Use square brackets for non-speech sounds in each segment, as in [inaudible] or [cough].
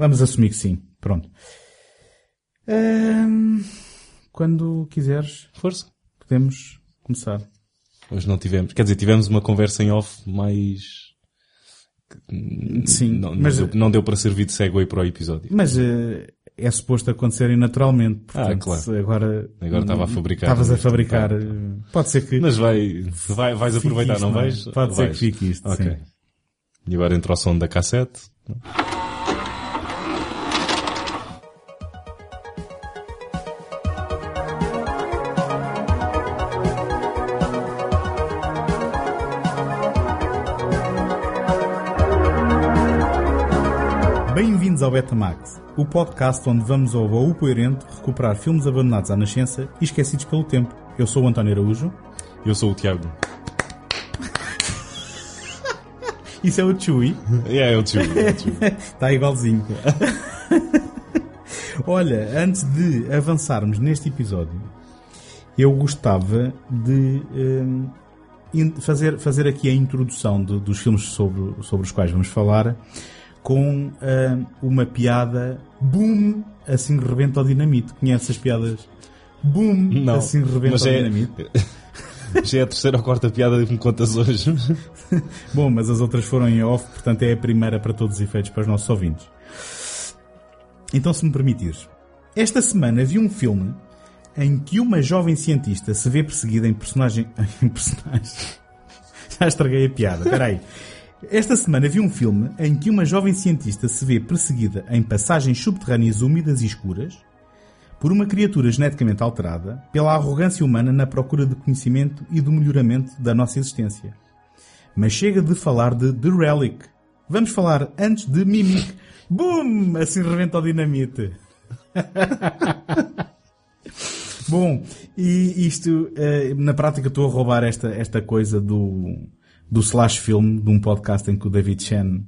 Vamos assumir que sim. Pronto. Quando quiseres, Força. podemos começar. Hoje não tivemos. Quer dizer, tivemos uma conversa em off mais. Sim, não, mas- não, deu, não deu para servir de segue para o episódio. Mas eh, é suposto acontecerem naturalmente. Ah, Portanto, claro. Agora, Agora estava a fabricar. Estavas a fabricar. tá. eh, Pode ser que. Mas vai, vai, vais aproveitar, isto, não é? vais? Pode ser Vais. que fique isto. Ok. sim. E agora entra o som da cassete. Bem-vindos ao Betamax, o podcast onde vamos ao baú coerente recuperar filmes abandonados à nascença e esquecidos pelo tempo. Eu sou o António Araújo. Eu sou o Tiago. [laughs] Isso é o Chewie. É, juro. eu te juro. Está igualzinho. [laughs] Olha, antes de avançarmos neste episódio, eu gostava de in- fazer, fazer aqui a introdução de- dos filmes sobre, sobre os quais vamos falar com hum, uma piada boom, assim rebenta ao dinamite. Conheces as piadas? Boom, Não, assim rebenta mas ao é- dinamite. [laughs] Já é a terceira ou quarta piada que me contas hoje. [laughs] Bom, mas as outras foram em off, portanto é a primeira para todos os efeitos para os nossos ouvintes. Então, se me permitires, esta semana vi um filme em que uma jovem cientista se vê perseguida em personagem. [laughs] em personagem. Já estraguei a piada, peraí. Esta semana vi um filme em que uma jovem cientista se vê perseguida em passagens subterrâneas úmidas e escuras por uma criatura geneticamente alterada pela arrogância humana na procura de conhecimento e do melhoramento da nossa existência. Mas chega de falar de The Relic. Vamos falar antes de Mimic. Boom! Assim rebenta o dinamite. [laughs] Bom, e isto, eh, na prática estou a roubar esta, esta coisa do, do slash film, de um podcast em que o David Chen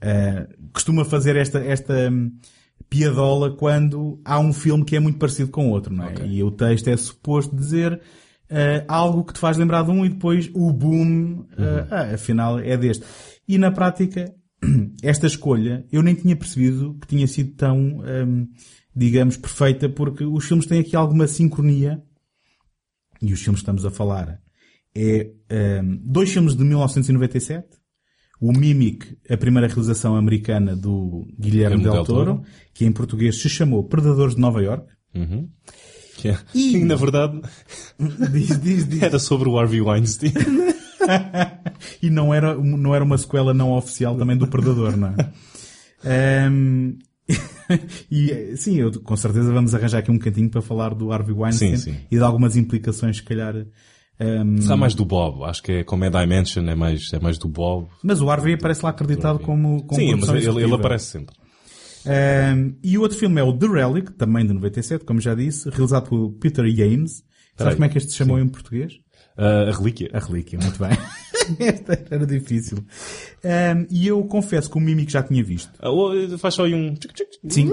eh, costuma fazer esta, esta hum, piadola quando há um filme que é muito parecido com outro, não é? Ok. E o texto é suposto dizer eh, algo que te faz lembrar de um e depois o boom, eh, ah, afinal é deste. E na prática, [clears throat] esta escolha eu nem tinha percebido que tinha sido tão, hum, digamos, perfeita porque os filmes têm aqui alguma sincronia e os filmes que estamos a falar é hum, dois filmes de 1997 o Mimic, a primeira realização americana do Guilherme Guilherme Del Del Toro, Toro. que em português se chamou Predadores de Nova York. Uhum. Que é- E- na verdade, Diz, diz, diz. era sobre o Harvey Weinstein. [laughs] E não era, não era uma sequela não oficial também do Predador, não é? Hum, [laughs] e sim, eu, com certeza vamos arranjar aqui um cantinho para falar do Harvey Weinstein Sim, sim. e de algumas implicações, se calhar. Será mais do Bob. Acho que é como é Dimension, é mais, é mais do Bob. mas o Harvey aparece lá acreditado como, como Sim, mas ele, ele aparece sempre. Um, e o outro filme é o The Relic, também de 97, como já disse, realizado por Peter James. Sabes Peraí. como é que este se chamou em português? Ah, a relíquia. A Relíquia, muito bem. [laughs] Esta era difícil. Um, e eu confesso que o Mimic já tinha visto. Oh, faz só aí um... Sim.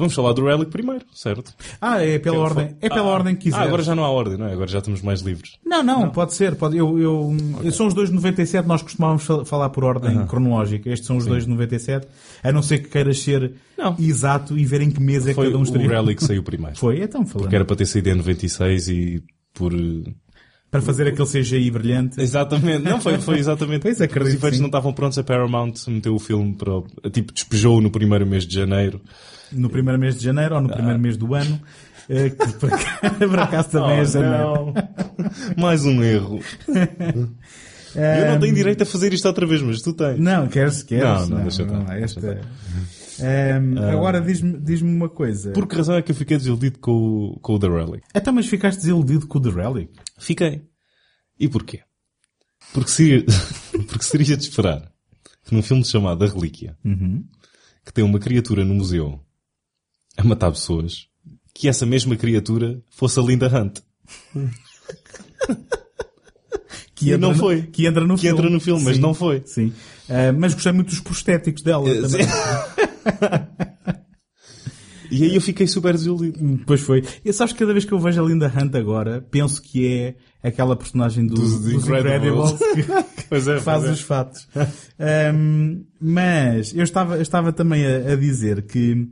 Vamos falar do Relic primeiro, certo? Ah, é pela ordem, é pela Ah, ordem que quiser. Ah, agora já não há ordem, não é? Agora já estamos mais livres. Não, não, pode ser. Pode, eu, eu, São os dois de 97, nós costumávamos fal- falar por ordem cronológica. Estes são os dois de 97. A não ser que queiras ser Não. exato e ver em que mês é que Foi cada um o estaria. Relic saiu primeiro. Foi, então falando. Que era para ter saído em 96 e por... Para fazer aquele CGI brilhante. Exatamente. Não, foi, foi exatamente. [laughs] Pois, acredito Os efeitos não estavam prontos, a Paramount meteu o filme para... o- Tipo, despejou no primeiro mês de janeiro. No primeiro mês de janeiro ou no primeiro mês do ano, eh, que por [laughs] acaso, acaso [laughs] também é Oh, janeiro. não. Mais um erro. [laughs] Eu não tenho direito a fazer isto outra vez, mas tu tens. Não, queres, queres. Não, não, deixa estar, esta- deixa Ehm, agora diz-me diz uma coisa. Por que razão é que eu fiquei desiludido com, o- com o The Relic? Então, mas ficaste desiludido com o The Relic? Fiquei. E porquê? Porque seria, porque seria de esperar que num filme chamado A Relíquia, Uhum. que tem uma criatura no museu a matar pessoas, que essa mesma criatura fosse a Linda Hunt. [laughs] Que E não no- foi. Que entra no Que filme. entra no filme, mas Sim, não foi. Sim. Eh, mas gostei muito dos prostéticos dela Eh, também. [laughs] E aí eu fiquei super desiludido. Depois foi. E sabes que cada vez que eu vejo a Linda Hunt agora, penso que é aquela personagem do, Dos dos, Incredibles. Que, [laughs] Pois é, faz pois é. os fatos. Ahm, mas eu estava, eu estava também a, a dizer que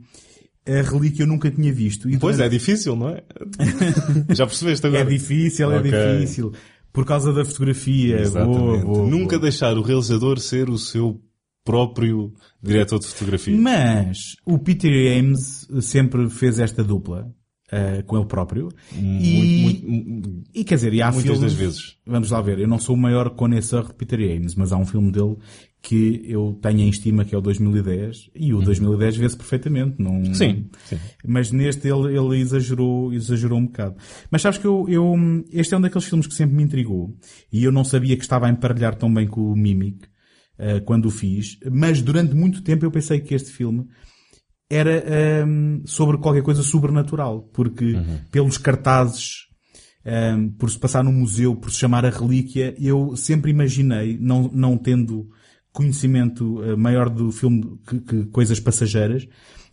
a relíquia eu nunca tinha visto. E Pois durante- é difícil, não é? [laughs] Já percebeste É agora? difícil, Ok. é difícil. Por causa da fotografia. Exatamente. Boa, boa, Nunca boa. deixar o realizador ser o seu próprio diretor de fotografia. Mas o Peter James sempre fez esta dupla eh, com ele próprio. e, Muito, muito, e quer dizer, e há muitas filmes... das vezes. Vamos lá ver, eu não sou o maior conhecedor de Peter James, mas há um filme dele que eu tenho em estima que é o 2010 e o 2010 vê-se perfeitamente. Não... Uhum. Sim, sim. Mas neste ele, ele exagerou, exagerou um bocado. Mas sabes que eu, eu, este é um daqueles filmes que sempre me intrigou e eu não sabia que estava a emparelhar tão bem com o Mimic eh, quando o fiz, mas durante muito tempo eu pensei que este filme era ehm, sobre qualquer coisa sobrenatural, porque pelos cartazes, ehm, por se passar num museu, por se chamar a relíquia, eu sempre imaginei, não, não tendo conhecimento eh, maior do filme que, que coisas passageiras,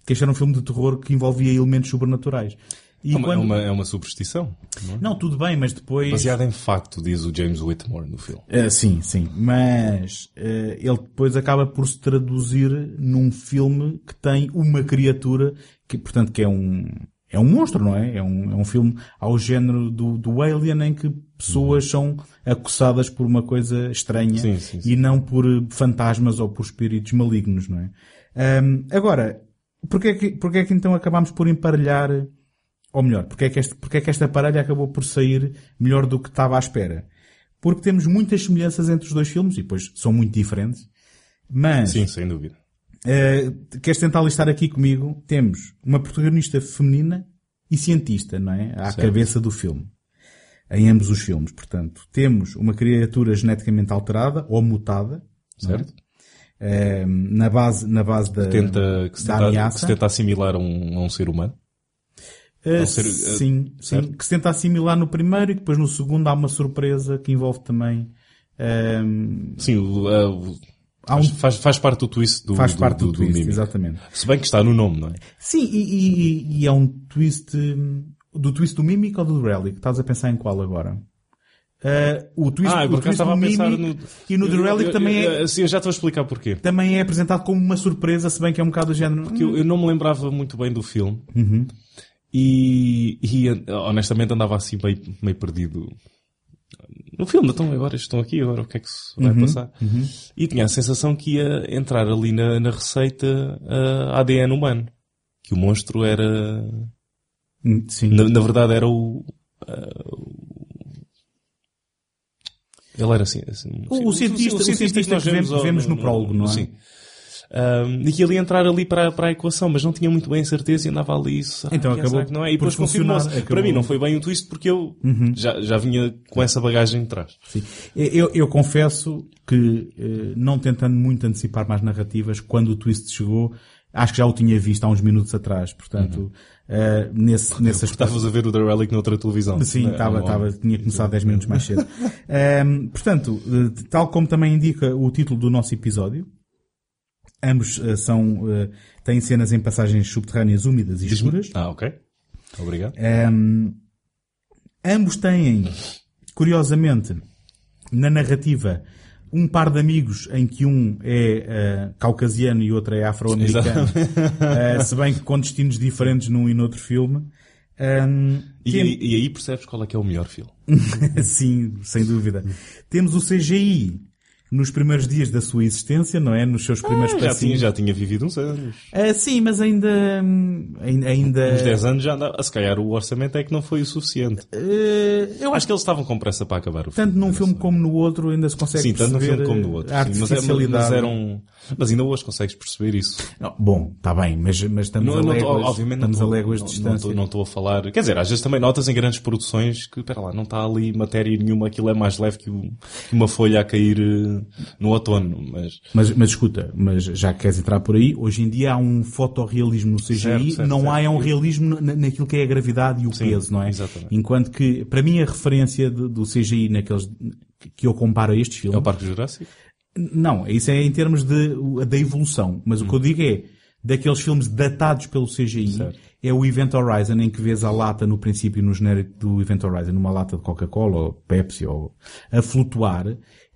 que este era um filme de terror que envolvia elementos sobrenaturais. E É uma, quando- é uma, é uma superstição. Não é? Não, tudo bem, mas depois... Baseada em facto, diz o James Whitmore no filme. Uh, sim, sim. Mas uh, ele depois acaba por se traduzir num filme que tem uma criatura que, portanto, que é um é um monstro, não é? É um, é um filme ao género do, do Alien em que pessoas são acossadas por uma coisa estranha Sim, sim, sim. e não por uh, fantasmas ou por espíritos malignos, não é? Um, agora, porquê é que, porquê é que então acabamos por emparelhar ou melhor, porque é, que este, porque é que esta parelha acabou por sair melhor do que estava à espera? Porque temos muitas semelhanças entre os dois filmes, e depois são muito diferentes. Mas, Sim, sem dúvida. Eh, queres tentar listar aqui comigo? Temos uma protagonista feminina e cientista, não é? À Certo. cabeça do filme. Em ambos os filmes, portanto. Temos uma criatura geneticamente alterada, ou mutada, é? Certo? Eh, na base, na base da, Tenta, que, se tenta, que ameaça. se tenta assimilar a um, a um ser humano. Uh, ser- sim, sim. Que se tenta assimilar no primeiro e que depois no segundo há uma surpresa que envolve também. Sim, o- um- faz, faz, parte do twist do, faz do, parte do, do, twist, Mimic. exatamente. Se bem que está no nome, não é? Sim, e, e- e é um twist hum, do twist do Mimic ou do Relic? Estás a pensar em qual agora? Uh, o twist, Ah, o twist estava do a pensar no... e no The Relic eu- também eu- é, eu- Sim, eu já estou a explicar porquê. também é apresentado como uma surpresa, se bem que é um bocado do género. Porque eu, eu não me lembrava muito bem do filme. Uhum. E, e, honestamente andava assim meio, meio perdido no filme. Então agora estão aqui, agora o que é que se vai passar? E tinha a sensação que ia entrar ali na, na receita ah, ADN humano. Que o monstro era... Hum, Sim. Na, na verdade era o... o- ele era assim... assim O- o cientista- o cientista nós que vemos- ao- vemos no prólogo, não é? Sim. Um, e que ele ia entrar ali para, para a equação, mas não tinha muito bem a certeza e andava ali. Será Então é, acabou não é? E depois confirmou-se. Para Uhum. mim não foi bem um twist porque eu já, já vinha com essa bagagem de trás. Sim. Eu, eu confesso que, eh, não tentando muito antecipar mais narrativas, quando o twist chegou, acho que já o tinha visto há uns minutos atrás. Portanto, eh, nesse, nesse aspecto. Estavas a ver o The Relic noutra televisão. Sim, Não é? estava, estava, tinha começado 10 minutos mais cedo. [laughs] Portanto, eh, tal como também indica o título do nosso episódio, ambos eh, são, eh, têm cenas em passagens subterrâneas úmidas e escuras. Ah, ok. Obrigado. Ehm, ambos têm, curiosamente, na narrativa, um par de amigos em que um é eh, caucasiano e outro é afro-americano, Eh, se bem que com destinos diferentes num e noutro filme. Ehm, E, tem- e aí percebes qual é que é o melhor filme. [laughs] Sim, sem dúvida. Temos o CGI nos primeiros dias da sua existência, não é? Nos seus primeiros Ah, já, tinha, já tinha vivido uns anos. Ah, sim, mas ainda... Ainda... ainda Uns 10 anos já andava. Se calhar o orçamento é que não foi o suficiente. eh, eu acho que eles estavam com pressa para acabar o que filme. tanto num filme como no outro ainda se consegue Sim, tanto no perceber filme como no outro. a sim, mas, é- mas eram. Mas ainda hoje consegues perceber isso. Não, bom, está bem, mas, mas estamos Não, a tô- léguas, não estamos tô- a léguas não- de distância. Não estou a falar. Quer dizer, às vezes também notas em grandes produções que, pera lá, não está ali matéria nenhuma, aquilo é mais leve que uma folha a cair eh, no outono. Mas Mas, mas escuta, mas já que queres entrar por aí, hoje em dia há um fotorrealismo no CGI, Certo, certo, não há certo. é um realismo na- naquilo que é a gravidade e o Sim, peso, não é? exatamente. Enquanto que, para mim, a referência do, do CGI naqueles que eu comparo a estes é filmes, o Parque Jurássico? não, isso é em termos de, da evolução, mas o que eu digo é, daqueles filmes datados pelo CGI Certo. é o Event Horizon, em que vês a lata no princípio no genérico do Event Horizon, numa lata de Coca-Cola ou Pepsi ou a flutuar,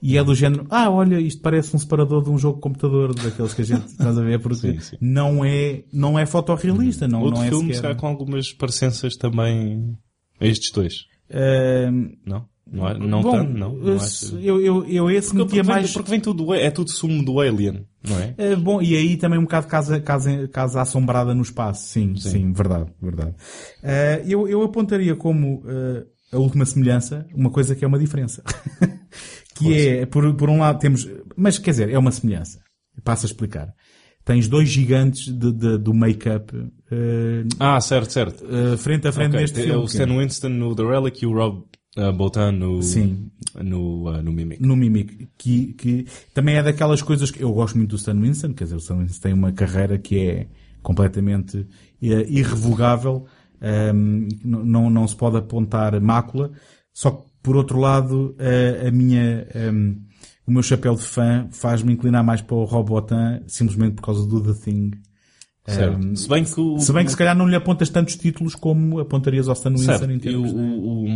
e é do género, ah, olha, isto parece um separador de um jogo de computador, daqueles que a gente [laughs] estás a ver, porque Sim, sim. não é, não é fotorrealista, não, Outro não é filme, se sequer. com algumas parecenças também a estes dois. Ahm, Não? Não, é- não bom, tanto, não. não acho- eu, eu, eu esse Porque, metia porque, mais... vem, porque vem tudo, é tudo sumo do Alien, não é? É, bom, e aí também um bocado casa, casa, casa assombrada no espaço. Sim, sim, verdade, verdade. Eh, eu, eu apontaria como eh, a última semelhança uma coisa que é uma diferença. [laughs] que é, por, por um lado temos, mas quer dizer, é uma semelhança. Passo a explicar. Tens dois gigantes de, de- do make-up eh, Ah, certo, certo. eh, frente a frente Ok, neste é filme. o Stan Winston no The Relic e o Rob uh, Botan no, Sim. no, uh, no Mimic. no Mimic, que, que também é daquelas coisas que eu gosto muito do Stan Winston, quer dizer, o Stan Winston tem uma carreira que é completamente eh, irrevogável, n- não, não se pode apontar mácula, só que por outro lado, eh, a minha, ehm, o meu chapéu de fã faz-me inclinar mais para o Robotan, simplesmente por causa do The Thing. Certo. se bem que o, Se bem que se calhar não lhe apontas tantos títulos como apontarias ao Stan Winston em termos o, o,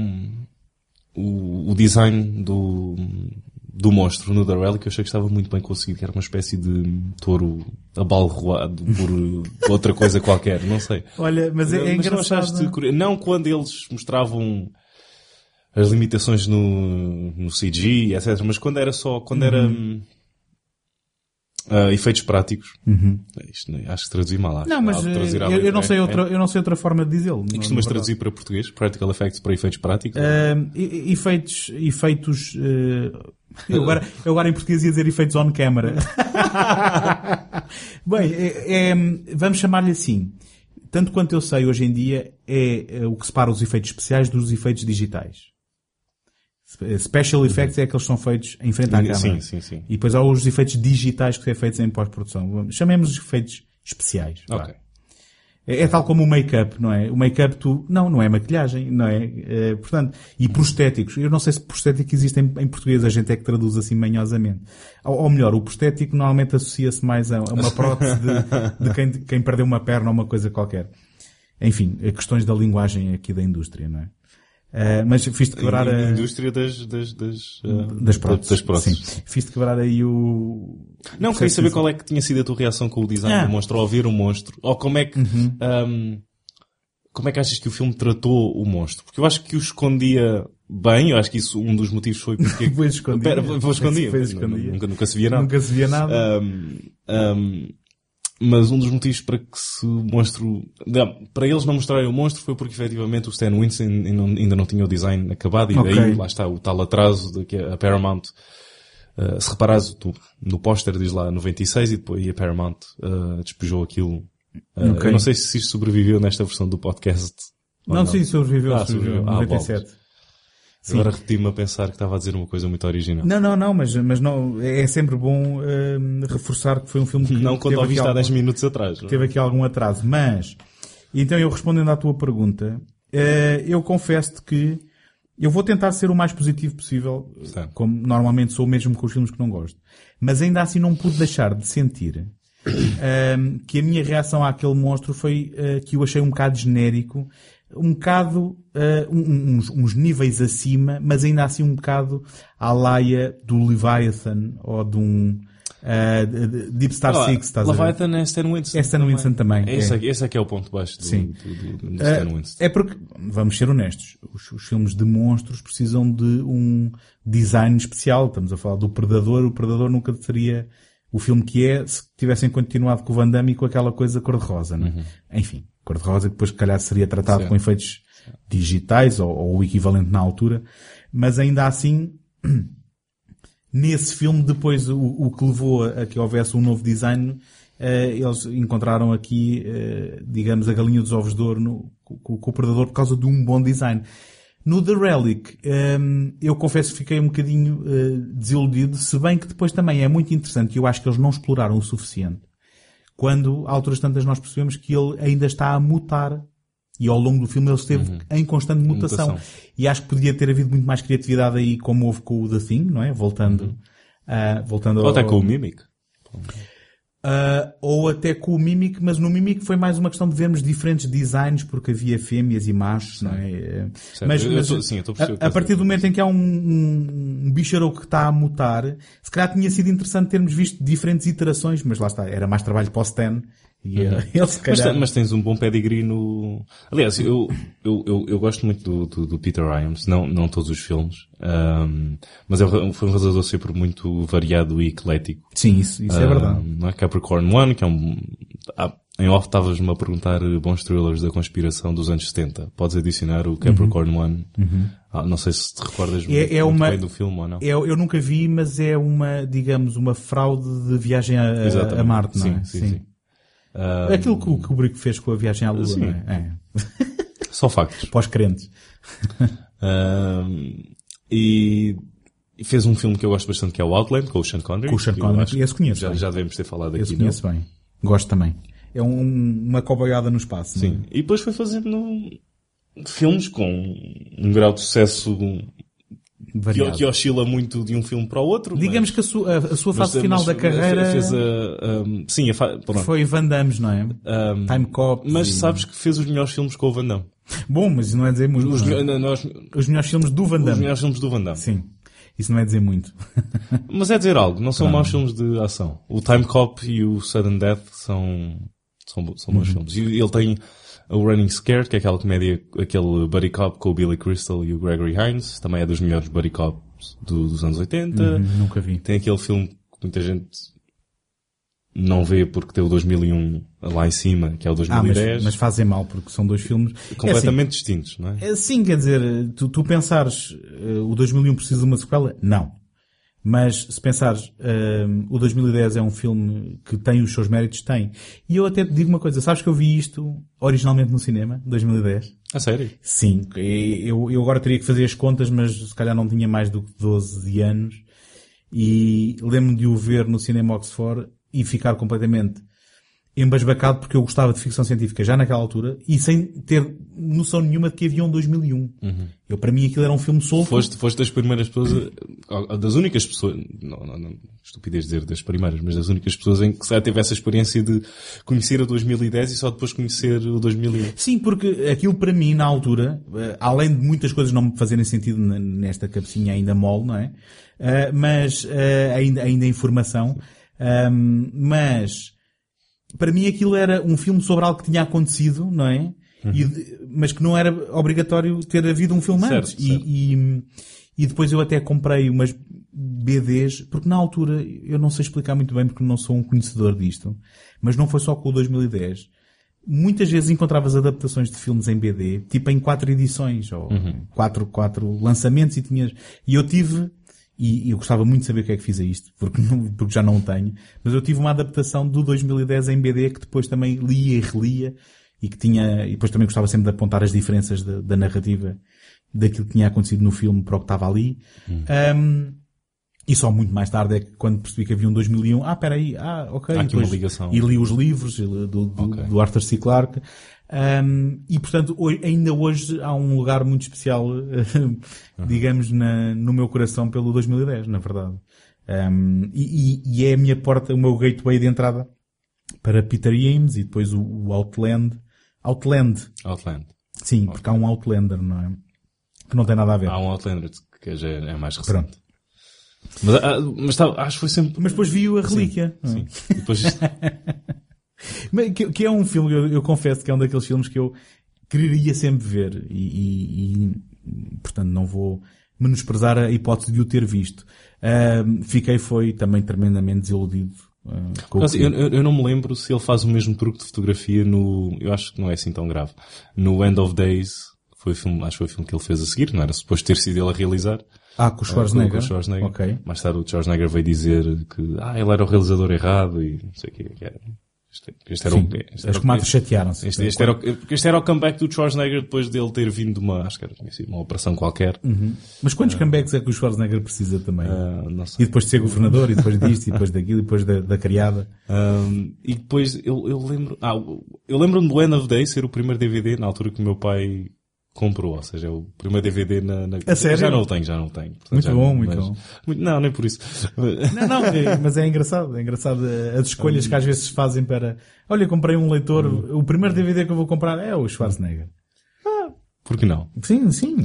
o, o design do, do monstro no The Relic eu achei que estava muito bem conseguido, que era uma espécie de touro abalroado por [laughs] outra coisa qualquer, não sei. Olha, mas é, é Mas não engraçado. achaste curioso? Não quando eles mostravam as limitações no, no CG, etc. Mas quando era só, quando era hum, ah, efeitos práticos. Isto, não- acho que traduzi mal. Acho, Não, mas eh, eu, eu não sei é? outra, eu não sei outra forma de dizê-lo. E não- costumas traduzir para português? Practical Effects para efeitos práticos? Eh, e- efeitos, efeitos, eh, eu agora, eu agora em português ia dizer efeitos on camera. [laughs] Bem, é- é, vamos chamar-lhe assim. Tanto quanto eu sei hoje em dia é eh, o que separa os efeitos especiais dos efeitos digitais. Spe- Special effects é aqueles que são feitos em frente à. Sim, sim, sim. E depois há os efeitos digitais que são feitos em pós-produção. Chamemos os efeitos especiais. vá. Ok. É, é tal como o make-up, não é? O make-up tu, não, não é maquilhagem, não é? Eh, portanto, e prostéticos. Eu não sei se prostético existe em, em português, a gente é que traduz assim manhosamente. Ou, ou melhor, o prostético normalmente associa-se mais a, a uma prótese de, de quem, quem perdeu uma perna ou uma coisa qualquer. Enfim, eh, questões da linguagem aqui da indústria, não é? Eh, mas fiz-te quebrar a indústria das, das, das, ah, Das próteses. Das próteses. Sim. Fiz-te quebrar aí o... Não, queria saber qual é que tinha sido a tua reação com o design Ah. Uhum. do monstro ao ver o monstro. Ou como é que, ahm, como é que achas que o filme tratou o monstro? Porque eu acho que o escondia bem, eu acho que isso, um dos motivos foi porque... [laughs] Pois escondia. Pera, escondia. Pois escondia. Nunca, nunca se via nada. Nunca se via nada. Ahm, ahm, mas um dos motivos para que se o monstro, não, para eles não mostrarem o monstro foi porque efetivamente o Stan Winston ainda não, não tinha o design acabado e daí Ok. lá está o tal atraso de que a Paramount, uh, se reparares tu, no póster diz lá 96 e depois a Paramount uh, despejou aquilo. Uh, Ok. Eu não sei se isto sobreviveu nesta versão do podcast. ou não, sim, sobreviveu, Ah, sobreviveu. sobreviveu. Ah, 97. Sim. Agora repeti-me a pensar que estava a dizer uma coisa muito original. Não, não, não, mas, mas não, é sempre bom hum, reforçar que foi um filme que Não quando ouviste há algum, 10 minutos atrás. é? teve aqui algum atraso. Mas, então eu respondendo à tua pergunta, eh, eu confesso que eu vou tentar ser o mais positivo possível, Certo. como normalmente sou mesmo com os filmes que não gosto. Mas ainda assim não pude deixar de sentir hum, que a minha reação àquele monstro foi eh, que eu achei um bocado genérico, um bocado, um- uns, uns níveis acima, mas ainda assim um bocado à laia do Leviathan ou de um de- Deep Star Ah, Six, estás a ver? Leviathan é Stan Winston. É Stan Winston também. Esse é. é, esse é que é o ponto baixo do, Sim. do, do, do Stan Winston. É porque, vamos ser honestos, os, os filmes de monstros precisam de um design especial. Estamos a falar do Predador. O Predador nunca seria o filme que é se tivessem continuado com o Van Damme e com aquela coisa cor-de-rosa, não é? Enfim, cor-de-rosa que depois, se calhar, seria tratado Certo. com efeitos digitais ou, ou o equivalente na altura. Mas ainda assim, [clears throat] nesse filme, depois o, o que levou a, a que houvesse um novo design, eh, eles encontraram aqui, eh, digamos, a galinha dos ovos de ouro no- com, com o Predador por causa de um bom design. No The Relic, ehm, eu confesso que fiquei um bocadinho eh, desiludido, se bem que depois também é muito interessante e eu acho que eles não exploraram o suficiente. Quando, a alturas tantas, nós percebemos que ele ainda está a mutar e ao longo do filme ele esteve em constante mutação. Mutação. E acho que podia ter havido muito mais criatividade aí, como houve com o The Thing, não é? Voltando, ah, voltando Ou ao... até com o Mimic. Uh, ou até com o Mimic, mas no Mimic foi mais uma questão de vermos diferentes designs, porque havia fêmeas e machos, não é? Certo. Mas, mas tô- sim, a a, partir do momento em que há um, um, um bicharoco que está a mutar, se calhar tinha sido interessante termos visto diferentes iterações, mas lá está, era mais trabalho para o Stan, e uh, ele se Uhum. Mas, calhar... te- mas tens um bom pedigree no... Aliás, eu, eu, eu, eu gosto muito do, do, do Peter Hyams, não, não todos os filmes, ahm, mas é um- foi um realizador sempre muito variado e eclético. Sim, isso, isso é Ah, verdade. Não é? Capricorn One, que é um... ah, em off estavas-me a perguntar eh, bons thrillers da conspiração dos anos 70. Podes adicionar o Capricorn One. Ah, não sei se te recordas Uhum. É- muito, é muito uma- bem do filme ou não. Eu, eu nunca vi, mas é uma, digamos, uma fraude de viagem a, a- Marte, não sim, é? Sim, sim. Ah, Aquilo que o Kubrick fez com a viagem à Lua, Sim. não é? é. Só factos. [laughs] Pós-crentes. Ahm, e e fez um filme que eu gosto bastante que é o Outland, com o Sean Connery. Com o Sean Connery. Esse conheço Já, bem. já devemos ter falado Esse aqui, não? conheço bem. Gosto também. É um- uma coboiada no espaço. não é? Sim. E depois foi fazendo filmes com um grau de sucesso Variado. que oscila muito de um filme para o outro. Digamos mas- que a sua, a, a sua mas- fase final mas da carreira Fez a, ahm, sim, a fa... foi Van Damme, não é? Ahm, Time Cop. mas e- sabes que fez os melhores filmes com o Van Damme. Bom, mas isso não é dizer muito. Os, é? nós- Os melhores filmes do Van os Damme. melhores filmes do Van Damme. Sim. Isso não é dizer muito. [laughs] Mas é dizer algo, não são maus filmes de ação. O Time Cop e o Sudden Death são, são, são Uhum. bons filmes. E ele tem o Running Scared, que é aquela comédia, aquele Buddy Cop com o Billy Crystal e o Gregory Hines, também é dos melhores Buddy Cops do- dos anos 80. Hum, Nunca vi. Tem aquele filme que muita gente não vê porque tem o 2001 lá em cima, que é o Ah, mas, 2010. mas fazem mal, porque são dois filmes. É assim, completamente distintos, não é? É, Sim, quer dizer, tu, tu pensares eh, o 2001 precisa de uma sequela? Não. Mas se pensares eh, o 2010 é um filme que tem os seus méritos, tem. E eu até te digo uma coisa, sabes que eu vi isto originalmente no cinema, 2010? A sério? Sim, eu, eu agora teria que fazer as contas, mas se calhar não tinha mais do que 12 anos. E lembro-me de o ver no cinema Oxford e ficar completamente embasbacado porque eu gostava de ficção científica já naquela altura e sem ter noção nenhuma de que havia um 2001. Eu, para mim aquilo era um filme solto. Foste, foste das primeiras pessoas, a- das únicas pessoas, não, não, não, estupidez dizer das primeiras, mas das únicas pessoas em que já teve essa experiência de conhecer o 2010 e só depois conhecer o 2001. Sim, porque aquilo para mim, na altura, eh, além de muitas coisas não me fazerem sentido nesta cabecinha ainda mole, não é? Eh, mas, eh, ainda, ainda em formação, Ahm, mas, para mim aquilo era um filme sobre algo que tinha acontecido, não é? E de- mas que não era obrigatório ter havido um filme Certo, antes. E- certo. E, e depois eu até comprei umas BDs, porque na altura, eu não sei explicar muito bem porque não sou um conhecedor disto, mas não foi só com o 2010 muitas vezes encontravas adaptações de filmes em BD, tipo em quatro edições, ou quatro, quatro lançamentos e tinhas, e eu tive, e eu gostava muito de saber o que é que fiz a isto, porque, não- porque já não o tenho, mas eu tive uma adaptação do 2010 em BD que depois também lia e relia, e que tinha, e depois também gostava sempre de apontar as diferenças da, da narrativa daquilo que tinha acontecido no filme para o que estava ali. Um, e só muito mais tarde é que quando percebi que havia um 2001, ah, peraí, ah, ok. Há aqui uma depois- ligação. E li os livros do, do, Ok. do Arthur C. Clarke. Um, e portanto, hoje- ainda hoje há um lugar muito especial, [laughs] digamos, na, no meu coração pelo 2010, na verdade. Um, e, e- é a minha porta, o meu gateway de entrada para Peter James e depois o, o Outland. Outland, Outland. sim, porque há um Outlander, não é? Que não tem nada a ver. Há um Outlander que já é mais recente. Mas, ah, mas tá- acho que foi sempre... Mas depois vi a Relíquia. é? Sim. E depois, Mas [laughs] Que, que é um filme, eu, eu confesso que é um daqueles filmes que eu quereria sempre ver e, e- e, portanto não vou menosprezar a hipótese de o ter visto. Ahm, fiquei foi também tremendamente desiludido ah, com Mas eu, eu- eu não me lembro se ele faz o mesmo truque de fotografia no. Eu acho que não é assim tão grave. No End of Days, foi o filme, acho que foi o filme que ele fez a seguir, não era suposto ter sido ele a realizar. Ah, com o Schwarzenegger. Com o Schwarzenegger. Ok. Mais tarde o Schwarzenegger veio dizer que ah, ele era o realizador errado e não sei o que era. Este, este era Sim, o, este chatearam-se. este, este era porque este era o comeback do Schwarzenegger depois dele ter vindo de uma, acho que era uma operação qualquer. Mas quantos comebacks é que o Schwarzenegger precisa também? Não E depois de ser governador, e depois disto, e depois daquilo, e depois da, da criada. Um, e depois eu, eu lembro, ah, eu lembro-me do End of Day ser o primeiro DVD na altura que o meu pai comprou, ou seja, é o primeiro DVD na, na... A sério? Já não o tenho, já não o tenho. Portanto, Muito bom, não- muito mas- bom. Não, nem por isso. Não, não, é- mas é engraçado, é engraçado eh, as escolhas que às vezes fazem para, olha, comprei um leitor, o primeiro DVD que eu vou comprar é o Schwarzenegger. Por que não? Sim, sim.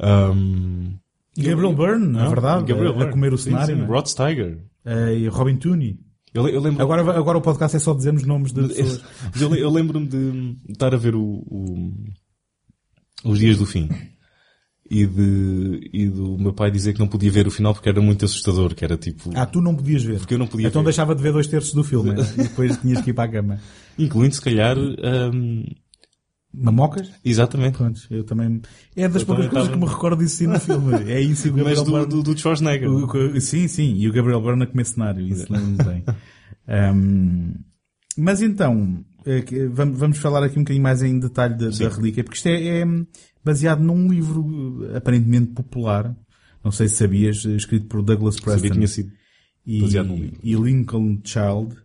Um, Gabriel Byrne, na não, verdade, Gabriel a, a Byrne. comer o Sim, cenário. sim, não é? Rod Steiger. Eh, e Robin Tooney. Eu, eu lembro... Agora, agora o podcast é só dizermos nomes de [laughs] pessoas. Eu, eu lembro-me de estar a ver o, o- os dias do fim e de e do meu pai dizer que não podia ver o final porque era muito assustador, que era tipo, Ah, tu não podias ver. porque eu não podia Então ver. deixava de ver dois terços do filme né? e depois tinhas que ir para a cama. [laughs] Incluindo se calhar, hum, Mamocas? exatamente, Pronto, eu também. É das Eu poucas coisas tava- que me recordo disso sim no filme. É isso e o mas Gabriel do, Byrne. do, do Schwarzenegger. O- o- sim, sim, e o Gabriel Byrne a comer cenário, isso lembro-me bem. Ahm, mas então, vamos, vamos falar aqui um bocadinho mais em detalhe da, da relíquia, porque isto é, é baseado num livro eh, aparentemente popular, não sei se sabias, eh, escrito por Douglas Sabia que Preston tinha sido. e, baseado num livro. e Lincoln Child.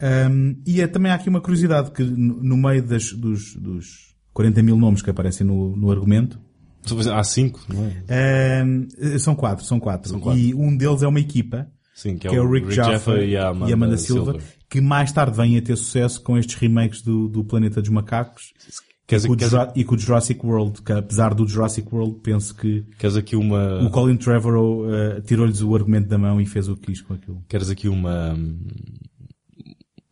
Ahm, e é, também há aqui uma curiosidade que no, no meio das- dos, dos 40 mil nomes que aparecem no, no argumento, Há cinco, não é? ahm, são quatro, são quatro. São quatro. E um deles é uma equipa, Sim, que é, que é o Rick, Jaffa e a Amanda, Silva, Silver. Que mais tarde vêm a ter sucesso com estes remakes do, do Planeta dos Macacos dizer, com e com o Jurassic World, que apesar do Jurassic World, penso que queres aqui uma, o Colin Trevorrow eh, tirou-lhes o argumento da mão e fez o que quis com aquilo. queres aqui uma,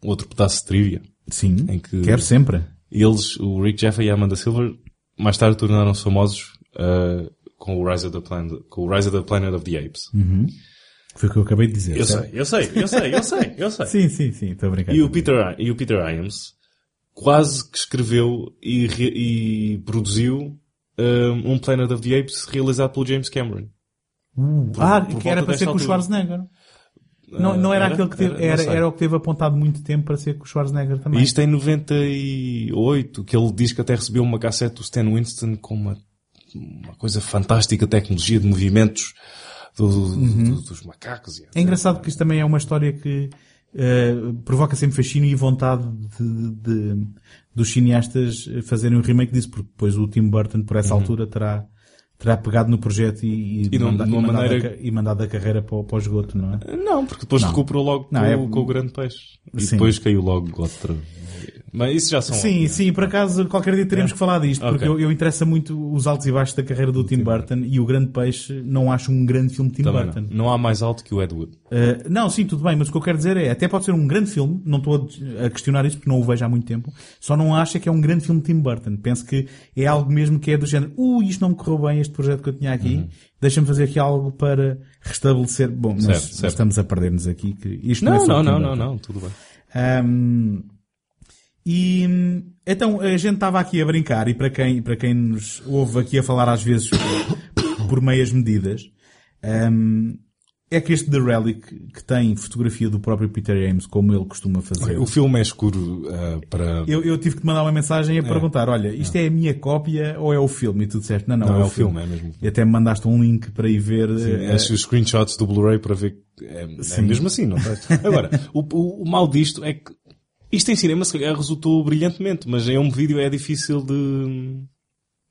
outro pedaço de trivia? Sim, Em que- quero sempre. Eles, o Rick Jaffa e a Amanda Silver, mais tarde tornaram-se famosos uh, com o Rise of the Planet, com o Rise of the Planet of the Apes. Foi o que eu acabei de dizer. Eu certo? sei, eu sei, eu sei, eu sei, eu sei. [laughs] Sim, sim, sim, estou a brincar. E o Peter, e o Peter Iams quase que escreveu e, e produziu um, um Planet of the Apes realizado pelo James Cameron. por- ah, por que era para ser com o. Schwarzenegger. Não, não era, Era? aquele que teve, Era? Era, era o que teve apontado muito tempo para ser com o Schwarzenegger também. E isto é em 98, que ele diz que até recebeu uma cassete do Stan Winston com uma, uma coisa fantástica, tecnologia de movimentos do- do- dos macacos. e É etc. engraçado que isto também é uma história que eh, provoca sempre fascínio e vontade de, de- dos cineastas fazerem um remake disso, porque depois o Tim Burton, por essa altura, terá, terá pegado no projeto e, e, Uhum. E não- manda- de uma e mandado, maneira- a, e mandado a carreira para, o- para o esgoto, não é? Não, porque depois Não. recuperou logo Não, com, é- com o grande peixe. E Sim. depois caiu logo outra. Mas isso já são Sim, opiniões. sim, por acaso qualquer dia teremos que falar disto, porque Ok. eu, eu interessa muito os altos e baixos da carreira do Tim Burton e o Grande Peixe não acho um grande filme de Tim Também Burton. não. não há mais alto que o Ed Wood. Uh, não, sim, tudo bem, mas o que eu quero dizer é, até pode ser um grande filme, não estou a, questionar isso porque não o vejo há muito tempo, só não acho é que é um grande filme de Tim Burton. Penso que é algo mesmo que é do género, uh, isto não me correu bem, este projeto que eu tinha aqui, deixa-me fazer aqui algo para restabelecer. Bom, Certo, mas certo. estamos a perder-nos aqui, que isto não, é Não, só não, Tim não, não, não, tudo bem. Ahm, e então a gente estava aqui a brincar e para quem, para quem nos ouve aqui a falar às vezes por, meias medidas, ahm, é que este The Relic, que tem fotografia do próprio Peter James, como ele costuma fazer, O filme é escuro ah, para... eu, eu tive que te mandar uma mensagem a perguntar, olha, isto é. a minha cópia ou é o filme? E tu disseste, não, não, Não, é, o filme. é mesmo. E até me mandaste um link para ir ver. eh, As os screenshots do Blu-ray para ver é, é Sim. mesmo assim, não é? [laughs] Agora, o, o, o mal disto é que isto em cinema se calhar resultou brilhantemente, mas em um vídeo é difícil de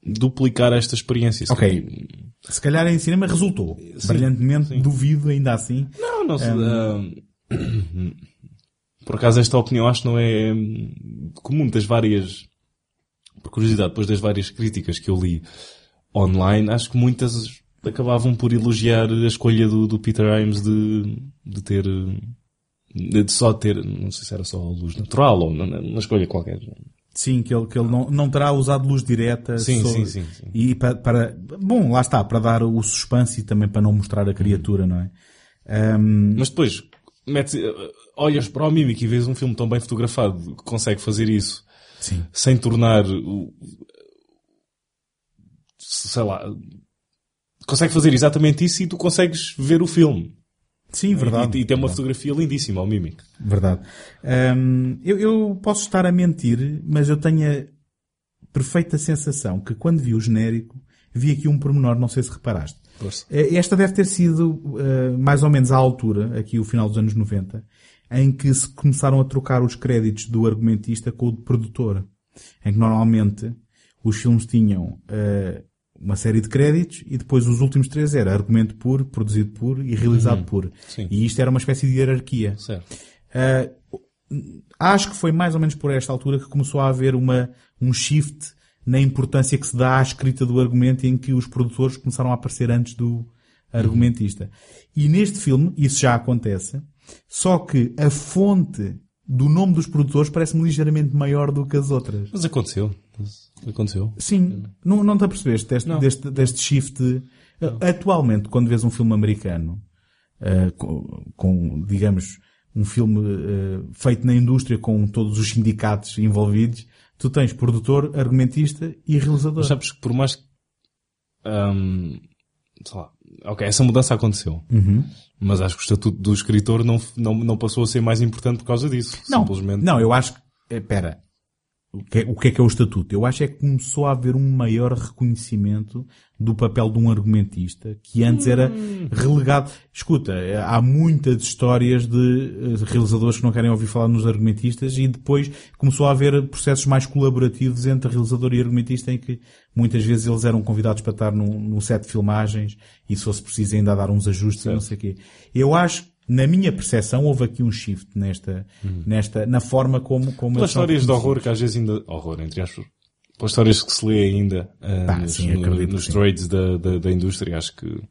duplicar esta experiência. se Ok. calhar. se calhar em cinema resultou. Brilhantemente, duvido ainda assim. Não, não sei. ah, por acaso esta opinião acho que não é comum das várias, por curiosidade, depois das várias críticas que eu li online, acho que muitas acabavam por elogiar a escolha do, do Peter Imes de, de ter, de só ter, não sei se era só luz natural ou uma, escolha qualquer. Sim, que ele, que ele não, não terá usado luz direta. Sim, sobre- sim, sim, sim. E para, para- bom, lá está, para dar o suspense e também para não mostrar a criatura, não é? Ahm, Mas depois, metes, olhas para o Mimic e vês um filme tão bem fotografado que consegue fazer isso sim. sem tornar o, sei lá, consegue fazer exatamente isso e tu consegues ver o filme. Sim, verdade. E, e tem uma verdade. fotografia lindíssima ao Mimic. Verdade. Ahm, eu, eu posso estar a mentir, mas eu tenho a perfeita sensação que quando vi o genérico, vi aqui um pormenor, não sei se reparaste. Eh, Esta deve ter sido eh, mais ou menos à altura, aqui o final dos anos 90, em que se começaram a trocar os créditos do argumentista com o do produtor. Em que normalmente os filmes tinham uh, uma série de créditos e depois os últimos três era argumento puro, produzido por e realizado Uhum. por. Sim. E isto era uma espécie de hierarquia. Certo. Uh, acho que foi mais ou menos por esta altura que começou a haver uma, um shift na importância que se dá à escrita do argumento em que os produtores começaram a aparecer antes do argumentista. E neste filme isso já acontece, só que a fonte do nome dos produtores parece-me ligeiramente maior do que as outras. Mas aconteceu. Mas Aconteceu. Sim, não, não te apercebeste deste, Não. deste, deste shift? Atualmente, quando vês um filme americano, eh, com, com, digamos, um filme eh, feito na indústria com todos os sindicatos envolvidos, tu tens produtor, argumentista e realizador. Mas sabes que por mais que, hum, sei lá, ok, essa mudança aconteceu. Uhum. Mas acho que o estatuto do escritor não, não, não passou a ser mais importante por causa disso. Não, Simplesmente. não, eu acho que, espera, o que, é, o que é que é o estatuto? Eu acho é que começou a haver um maior reconhecimento do papel de um argumentista, que antes era relegado. Escuta, há muitas histórias de eh, realizadores que não querem ouvir falar nos argumentistas e depois começou a haver processos mais colaborativos entre realizador e argumentista em que muitas vezes eles eram convidados para estar no, no set de filmagens e se fosse preciso ainda dar uns ajustes e não sei o quê. Eu acho na minha percepção, houve aqui um shift nesta, nesta, na forma como, como Pelas histórias de horror que às vezes ainda, horror entre aspas, pelas histórias que se lê ainda Pá, nos, sim, no- nos trades da, da, da indústria, acho que,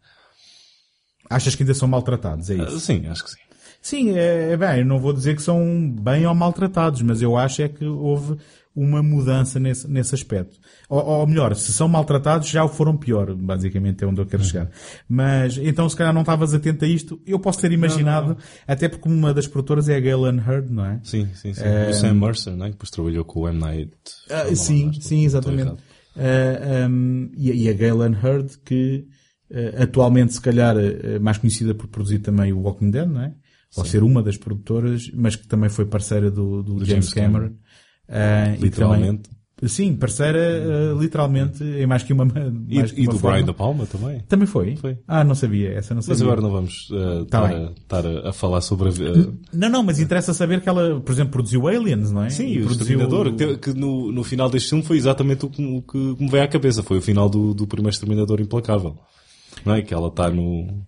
Achas que ainda são maltratados, é ah, isso? sim, acho que sim. Sim, é, é bem, eu não vou dizer que são bem ou maltratados, mas eu acho é que houve uma mudança nesse, nesse aspecto. Ou, ou melhor, se são maltratados já o foram pior, basicamente é onde eu quero chegar. Mas, então se calhar não estavas atento a isto, eu posso ter imaginado, até porque uma das produtoras é a Galen Hurd, não é? Sim, sim, sim. O Sam Mercer, não é? Que depois trabalhou com o M. Night. Ah, sim, sim, estou exatamente. Ah, um, e, a- e a Galen Hurd, que ah, atualmente se calhar é mais conhecida por produzir também o Walking Dead, não é? Ou ser uma das produtoras, mas que também foi parceira do, do James, James Cameron. Ah, e Literalmente. também- sim, parceira ah, literalmente, em mais que uma E, mais que e uma do forma. Brian Da Palma também. Também foi? Foi. Ah, não sabia, essa não sabia. Mas agora não vamos uh, Tá estar, a, a, falar sobre a, Não, não, mas interessa saber que ela, por exemplo, produziu Aliens, não é? Sim, E o produziu Exterminador, que, que no, no final deste filme foi exatamente o que, o que me veio à cabeça. Foi o final do, do primeiro Exterminador Implacável. Não é? Que ela está no...